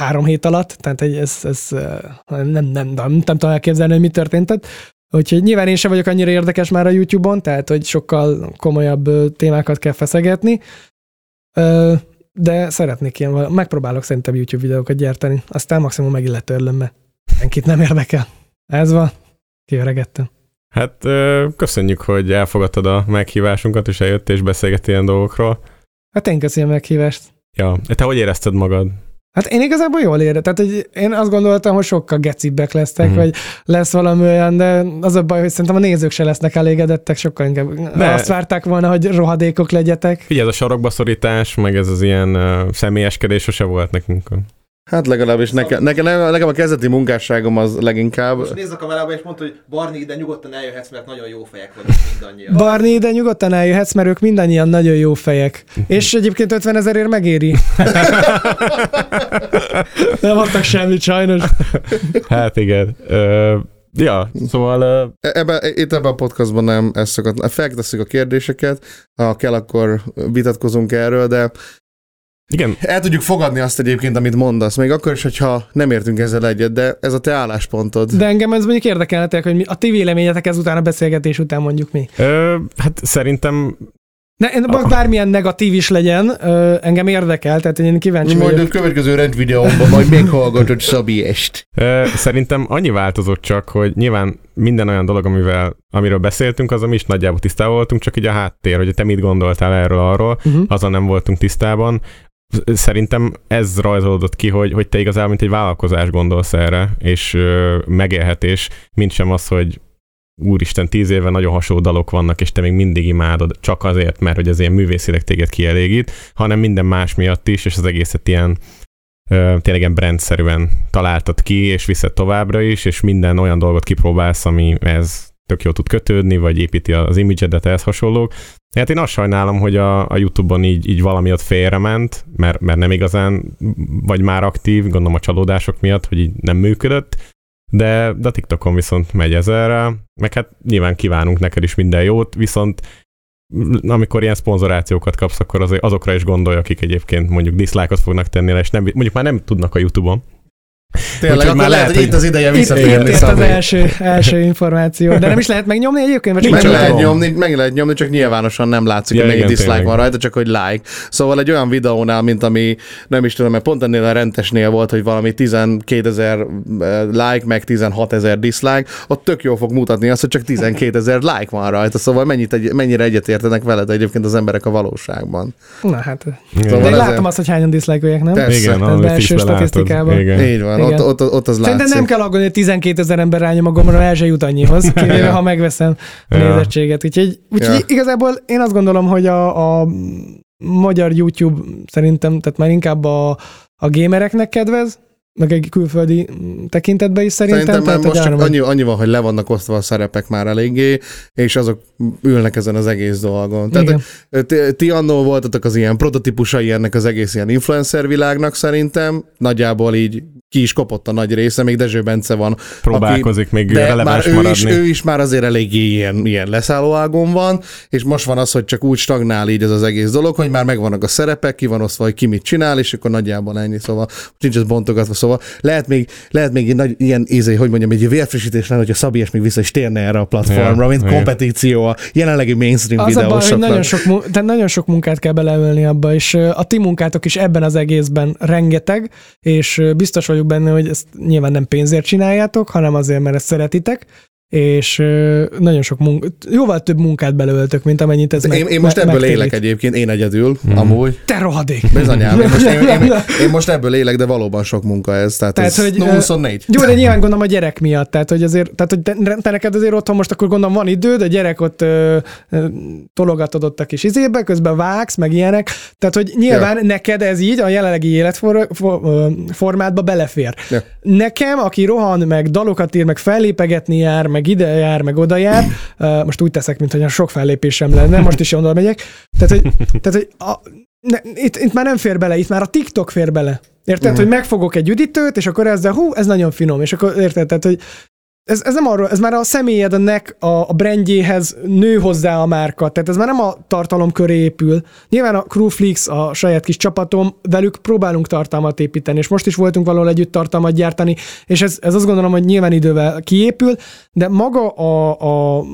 három hét alatt, tehát egy- ez, ez ö, nem, nem, nem, nem tudom elképzelni, hogy mi történt. ott. Úgyhogy nyilván én sem vagyok annyira érdekes már a YouTube-on, tehát hogy sokkal komolyabb témákat kell feszegetni. De szeretnék ilyen, megpróbálok szerintem YouTube videókat gyártani, aztán maximum meg illet törlöm, mert senkit nem érdekel. Ez van, kiöregettem. Hát köszönjük, hogy elfogadtad a meghívásunkat, és eljött és beszélgettél ilyen dolgokról. Hát én köszönöm a meghívást. Ja, te hogy érezted magad? Hát én igazából jól érem. Tehát hogy én azt gondoltam, hogy sokkal gecibbek lesznek, Mhm. mm. vagy lesz valami olyan, de az a baj, hogy szerintem a nézők se lesznek elégedettek, sokkal inkább De- azt várták volna, hogy rohadékok legyetek. Figyelj, ez a sarokbaszorítás, meg ez az ilyen uh, személyeskedés sose volt nekünk. Hát legalábbis nekem, nekem, nekem a kezdeti munkásságom az leginkább. Most nézz a kamerába, és mondta, hogy Barni, ide nyugodtan eljöhetsz, mert nagyon jó fejek vagyunk mindannyian. Barni, de nyugodtan eljöhetsz, mert ők mindannyian nagyon jó fejek. És egyébként 50 ezerért megéri. Nem adtak semmit sajnos. Hát igen. Ö, ja, szóval ö, Ebbe, itt ebben a podcastban nem ezt szokott. Feltesszük a kérdéseket, ha kell, akkor vitatkozunk erről, de igen, el tudjuk fogadni azt egyébként, amit mondasz, még akkor is, hogyha nem értünk ezzel egyet, de ez a te álláspontod. De engem ez mondjuk érdekelne, tényleg, hogy mi, a ti véleményetek ezután a beszélgetés után mondjuk mi. Ö, hát szerintem Ne, én- bármilyen negatív is legyen, ö, engem érdekel, tehát én kíváncsi Majd a vagyok. következő rendvideómban majd meghallgatod Szabi est. Ö, Szerintem annyi változott csak, hogy nyilván minden olyan dolog, amivel, amiről beszéltünk, az mi is nagyjából tisztában voltunk, csak így a háttér, hogy te mit gondoltál erről arról, Uh-huh. azon nem voltunk tisztában. Szerintem ez rajzolódott ki, hogy, hogy te igazából mint egy vállalkozás gondolsz erre, és ö, megélhetés, mint sem az, hogy úristen, tíz éve nagyon hasonló dalok vannak, és te még mindig imádod, csak azért, mert hogy az ilyen művészileg téged kielégít, hanem minden más miatt is, és az egészet ilyen ö, tényleg ilyen brandszerűen találtad ki, és viszed továbbra is, és minden olyan dolgot kipróbálsz, ami ez tök jól tud kötődni, vagy építi az imidzsedet, ehhez hasonlók. Hát én azt sajnálom, hogy a, a Youtube-on így, így valami ott félrement, mert, mert nem igazán vagy már aktív, gondolom a csalódások miatt, hogy így nem működött, de, de a TikTokon viszont megy ezerre, meg hát nyilván kívánunk neked is minden jót, viszont amikor ilyen szponzorációkat kapsz, akkor az, azokra is gondolj, akik egyébként mondjuk dislike-ot fognak tenni, és nem, mondjuk már nem tudnak a Youtube-on. Tényleg, Úgyhogy akkor már lehet, hogy itt az ideje visszatérni itt, itt az első, első információ. De nem is lehet megnyomni egyébként? Vagy csak Meg lehet, nyomni, meg lehet nyomni, csak nyilvánosan nem látszik, Ja, hogy mennyi dislike tényleg. van rajta, csak hogy like. Szóval egy olyan videónál, mint ami, nem is tudom, mert pont ennél a rentesnél volt, hogy valami 12 ezer like, meg 16 ezer dislike, ott tök jól fog mutatni azt, hogy csak 12 ezer like van rajta. Szóval mennyit egy, mennyire egyetértenek veled egyébként az emberek a valóságban. Na hát. Szóval De én látom azt, hogy hányan diszlájkolják, nem? Persze. Igen, Ez belső statisztikában. Igen. Így van. Ott, ott, ott, az Szerintem látszik. nem kell aggódni, hogy 12 ezer ember rányom a gombra, el se jut annyihoz, kivéve ha megveszem a Ja. nézettséget. Úgyhogy, úgyhogy Ja. igazából én azt gondolom, hogy a, a magyar YouTube szerintem, tehát már inkább a, a gamereknek kedvez, meg egy külföldi tekintetben is szerintem. Szerintem már tehát, most hogy csak annyi, annyi van, hogy le vannak osztva a szerepek már eléggé, és azok ülnek ezen az egész dolgon. Tehát Igen. ti, ti annól voltatok az ilyen prototípusai ennek az egész ilyen influencer világnak szerintem, nagyjából így ki is kopott a nagy része, még Dezső Bence van, Próbálkozik még de már releváns ő is, maradni. ő is már azért eléggé ilyen, ilyen leszállóágon van, és most van az, hogy csak úgy stagnál így ez az egész dolog, hogy már megvannak a szerepek, ki van osztva, hogy ki mit csinál, és akkor nagyjából ennyi, szóval nincs ez bontogatva, szóval lehet még, lehet még egy nagy, ilyen ízé, hogy mondjam, egy vérfrissítés lenne, hogy a Szabi még vissza is térne erre a platformra, Ja, mint igen. kompetíció a jelenlegi mainstream Az a baj, hogy videósoknak. nagyon sok, tehát nagyon sok munkát kell beleölni abba, és a ti munkátok is ebben az egészben rengeteg, és biztos vagyok benne, hogy ezt nyilván nem pénzért csináljátok, hanem azért, mert ezt szeretitek, és nagyon sok munkát, jóval több munkát beleöltök, mint amennyit ez meg, Én, én most me- ebből megtérít. élek egyébként, én egyedül, Mhm. amúgy. Te rohadék! Bizonyám, én most, én, én, én most ebből élek, de valóban sok munka ez. Tehát, Tehát, ez hogy, no, ö, 24. Jó, de nyilván gondolom a gyerek miatt, tehát hogy azért, tehát hogy te, te neked azért otthon most akkor gondolom van időd, a gyerek ott ö, ö, tologatod ott a kis izébe, közben vágsz, meg ilyenek, tehát hogy nyilván ja. neked ez így a jelenlegi életformádba belefér. Ja. Nekem, aki rohan, meg dalokat ír, meg fellépegetni jár, meg ide jár, meg oda jár, most úgy teszek, mintha sok fellépésem lenne, most is oda megyek, tehát hogy, tehát, hogy a, ne, itt, itt már nem fér bele, itt már a TikTok fér bele. Érted, uh-huh. hogy megfogok egy üdítőt, és akkor ezzel, hú, ez nagyon finom, és akkor érted, tehát, hogy ez, ez nem arról, ez már a személyednek, a, a brandjéhez nő hozzá a márka, tehát ez már nem a tartalom köré épül. Nyilván a Crewflix, a saját kis csapatom, velük próbálunk tartalmat építeni, és most is voltunk valahol együtt tartalmat gyártani, és ez, ez azt gondolom, hogy nyilván idővel kiépül, de maga a, a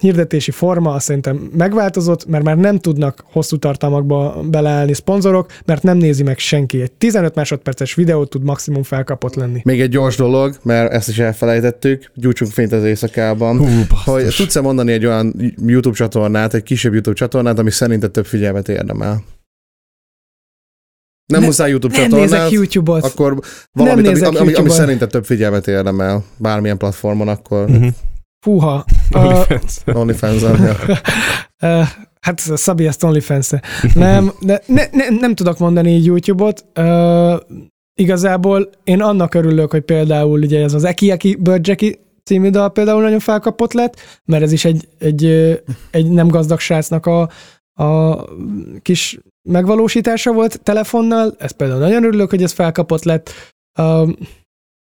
hirdetési forma azt szerintem megváltozott, mert már nem tudnak hosszú tartalmakba beleállni szponzorok, mert nem nézi meg senki. Egy 15 másodperces videót tud maximum felkapott lenni. Még egy gyors dolog, mert ezt is elfelejtettük, gyújtsunk fényt az éjszakában. Hú, hogy basszus. tudsz-e mondani egy olyan YouTube csatornát, egy kisebb YouTube csatornát, ami szerinted több figyelmet érdemel? Nem Ne- muszáj YouTube Nem csatornát, nézek YouTube-ot. akkor valamit, ami, nézek ami, ami, ami YouTube-on. szerinted több figyelmet érdemel bármilyen platformon, akkor Mhm. Fúha. A, OnlyFans. OnlyFans-on. ja. Uh, hát Szabi ezt onlyfans Nem, de ne, ne, nem tudok mondani így YouTube-ot. Uh, igazából én annak örülök, hogy például ugye ez az Eki Eki Bördzseki című dal például nagyon felkapott lett, mert ez is egy, egy, egy nem gazdag srácnak a, a kis megvalósítása volt telefonnal, ez például nagyon örülök, hogy ez felkapott lett. Uh,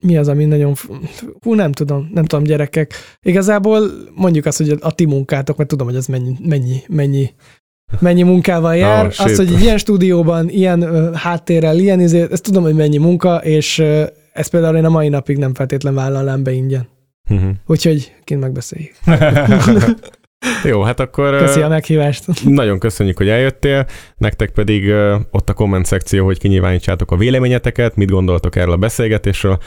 mi az, ami nagyon... Hú, nem tudom, nem tudom, gyerekek. Igazából mondjuk azt, hogy a ti munkátok, mert tudom, hogy ez mennyi, mennyi, mennyi, mennyi munkával jár. Oh, Oh, azt, hogy egy ilyen stúdióban, ilyen háttérrel, ilyen izé, ezt tudom, hogy mennyi munka, és ö, ezt például én a mai napig nem feltétlen vállalnám be ingyen. Mhm. Úgyhogy kint megbeszéljük. Jó, hát akkor Köszi a meghívást. nagyon köszönjük, hogy eljöttél, nektek pedig ott a komment szekció, hogy kinyilvánítsátok a véleményeteket, mit gondoltok erről a beszélgetésről,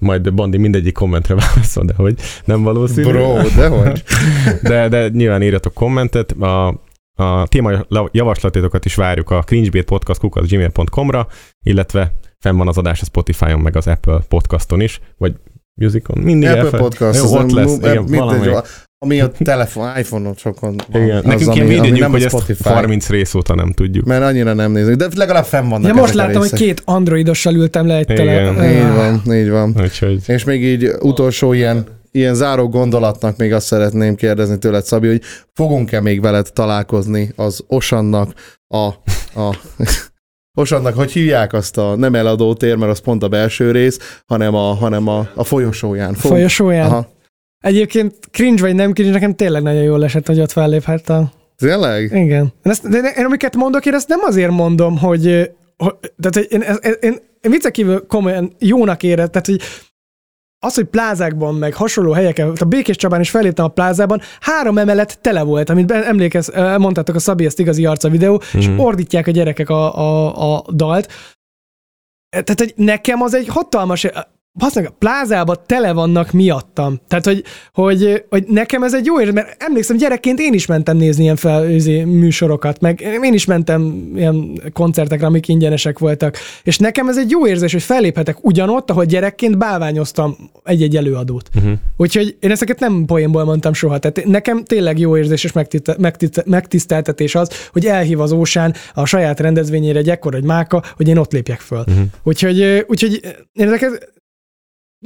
majd Bandi mindegyik kommentre válaszol, de hogy nem valószínű. Bro, dehogy. De, de nyilván írjatok kommentet, a, a téma javaslatétokat is várjuk a cringebaitpodcast.gmail.com-ra, illetve fenn van az adás a Spotify-on, meg az Apple podcaston is, vagy Musicon, mindig Apple elfel- Podcast. Jó, ott lesz, igen, mindegy, valamelyik. Ami a telefon, iPhone-osokon van. Igen. az, Nekünk ami, ilyen nem hogy a ezt Spotify. 30 rész óta nem tudjuk. Mert annyira nem nézzük, de legalább fenn vannak Ja, most láttam, hogy két androidossal ültem le egy tele. Így van, így van. Úgyhogy És még így utolsó ilyen, ilyen záró gondolatnak még azt szeretném kérdezni tőled, Szabi, hogy fogunk-e még veled találkozni az Osannak a, a Osannak, hogy hívják azt a nem eladó tér, mert az pont a belső rész, hanem a, hanem a, a folyosóján. Fogunk- Folyosóján. Aha. Egyébként cringe vagy nem cringe, nekem tényleg nagyon jól esett, hogy ott felléphettem. Tényleg? Igen. Én, ezt, de én amiket mondok, én ezt nem azért mondom, hogy, hogy tehát én, én, én, én viccek kívül komolyan jónak érett, tehát hogy az, hogy plázákban, meg hasonló helyeken, a Békés Csabán is felléptem a plázában, három emelet tele volt, amit emlékez, mondtátok a Szabi, ezt igazi arca videó, és Mhm. ordítják a gyerekek a, a, a dalt. Tehát, hogy nekem az egy hatalmas, Bassznak, a plázában tele vannak miattam. Tehát, hogy, hogy, hogy nekem ez egy jó érzés, mert emlékszem, gyerekként én is mentem nézni ilyen fel, izé, műsorokat, meg én is mentem ilyen koncertekre, amik ingyenesek voltak. És nekem ez egy jó érzés, hogy felléphetek ugyanott, ahol gyerekként bálványoztam egy-egy előadót. uh-huh. Úgyhogy én ezeket nem poénból mondtam soha. Tehát nekem tényleg jó érzés és megtiszte- megtiszte- megtiszteltetés az, hogy elhív az ósán a saját rendezvényére egy ekkor egy máka, hogy én ott lépjek föl. Mhm. Úgyhogy, úgyhogy én ezeket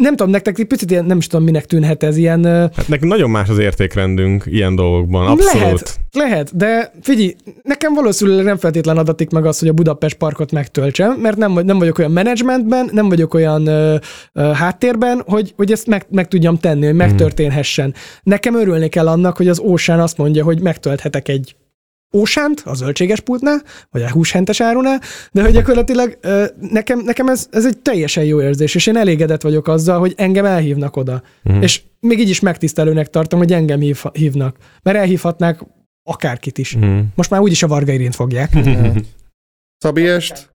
nem tudom, nektek egy picit ilyen, nem is tudom, minek tűnhet ez ilyen... Hát nekünk nagyon más az értékrendünk ilyen dolgokban, abszolút. Lehet, lehet, de figyelj, nekem valószínűleg nem feltétlen adatik meg az, hogy a Budapest parkot megtöltsem, mert nem, nem vagyok olyan menedzsmentben, nem vagyok olyan ö, ö, háttérben, hogy, hogy ezt meg, meg tudjam tenni, hogy megtörténhessen. Nekem örülni kell annak, hogy az Ósán azt mondja, hogy megtölthetek egy ósánt a zöldséges pultnál, vagy a húshentes árunál, de hogy gyakorlatilag nekem, nekem ez, ez egy teljesen jó érzés, és én elégedett vagyok azzal, hogy engem elhívnak oda. Mhm. És még így is megtisztelőnek tartom, hogy engem hív, hívnak. Mert elhívhatnák akárkit is. Mhm. Most már úgyis a Varga Irint fogják. Szabiest,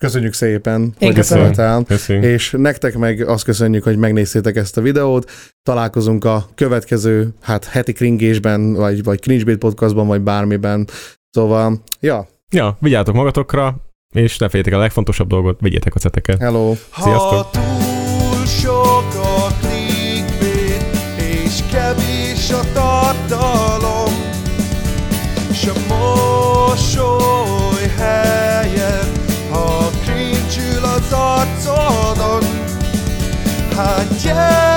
köszönjük szépen, hogy itt voltál. Köszönjük. És nektek meg azt köszönjük, hogy megnéztétek ezt a videót. Találkozunk a következő, hát heti kringésben, vagy, vagy cringebait podcastban, vagy bármiben. Szóval, ja, Ja, vigyázzatok magatokra, és ne féljétek a legfontosabb dolgot, vigyétek a ceteket. hello! Sziasztok! Ha sahaja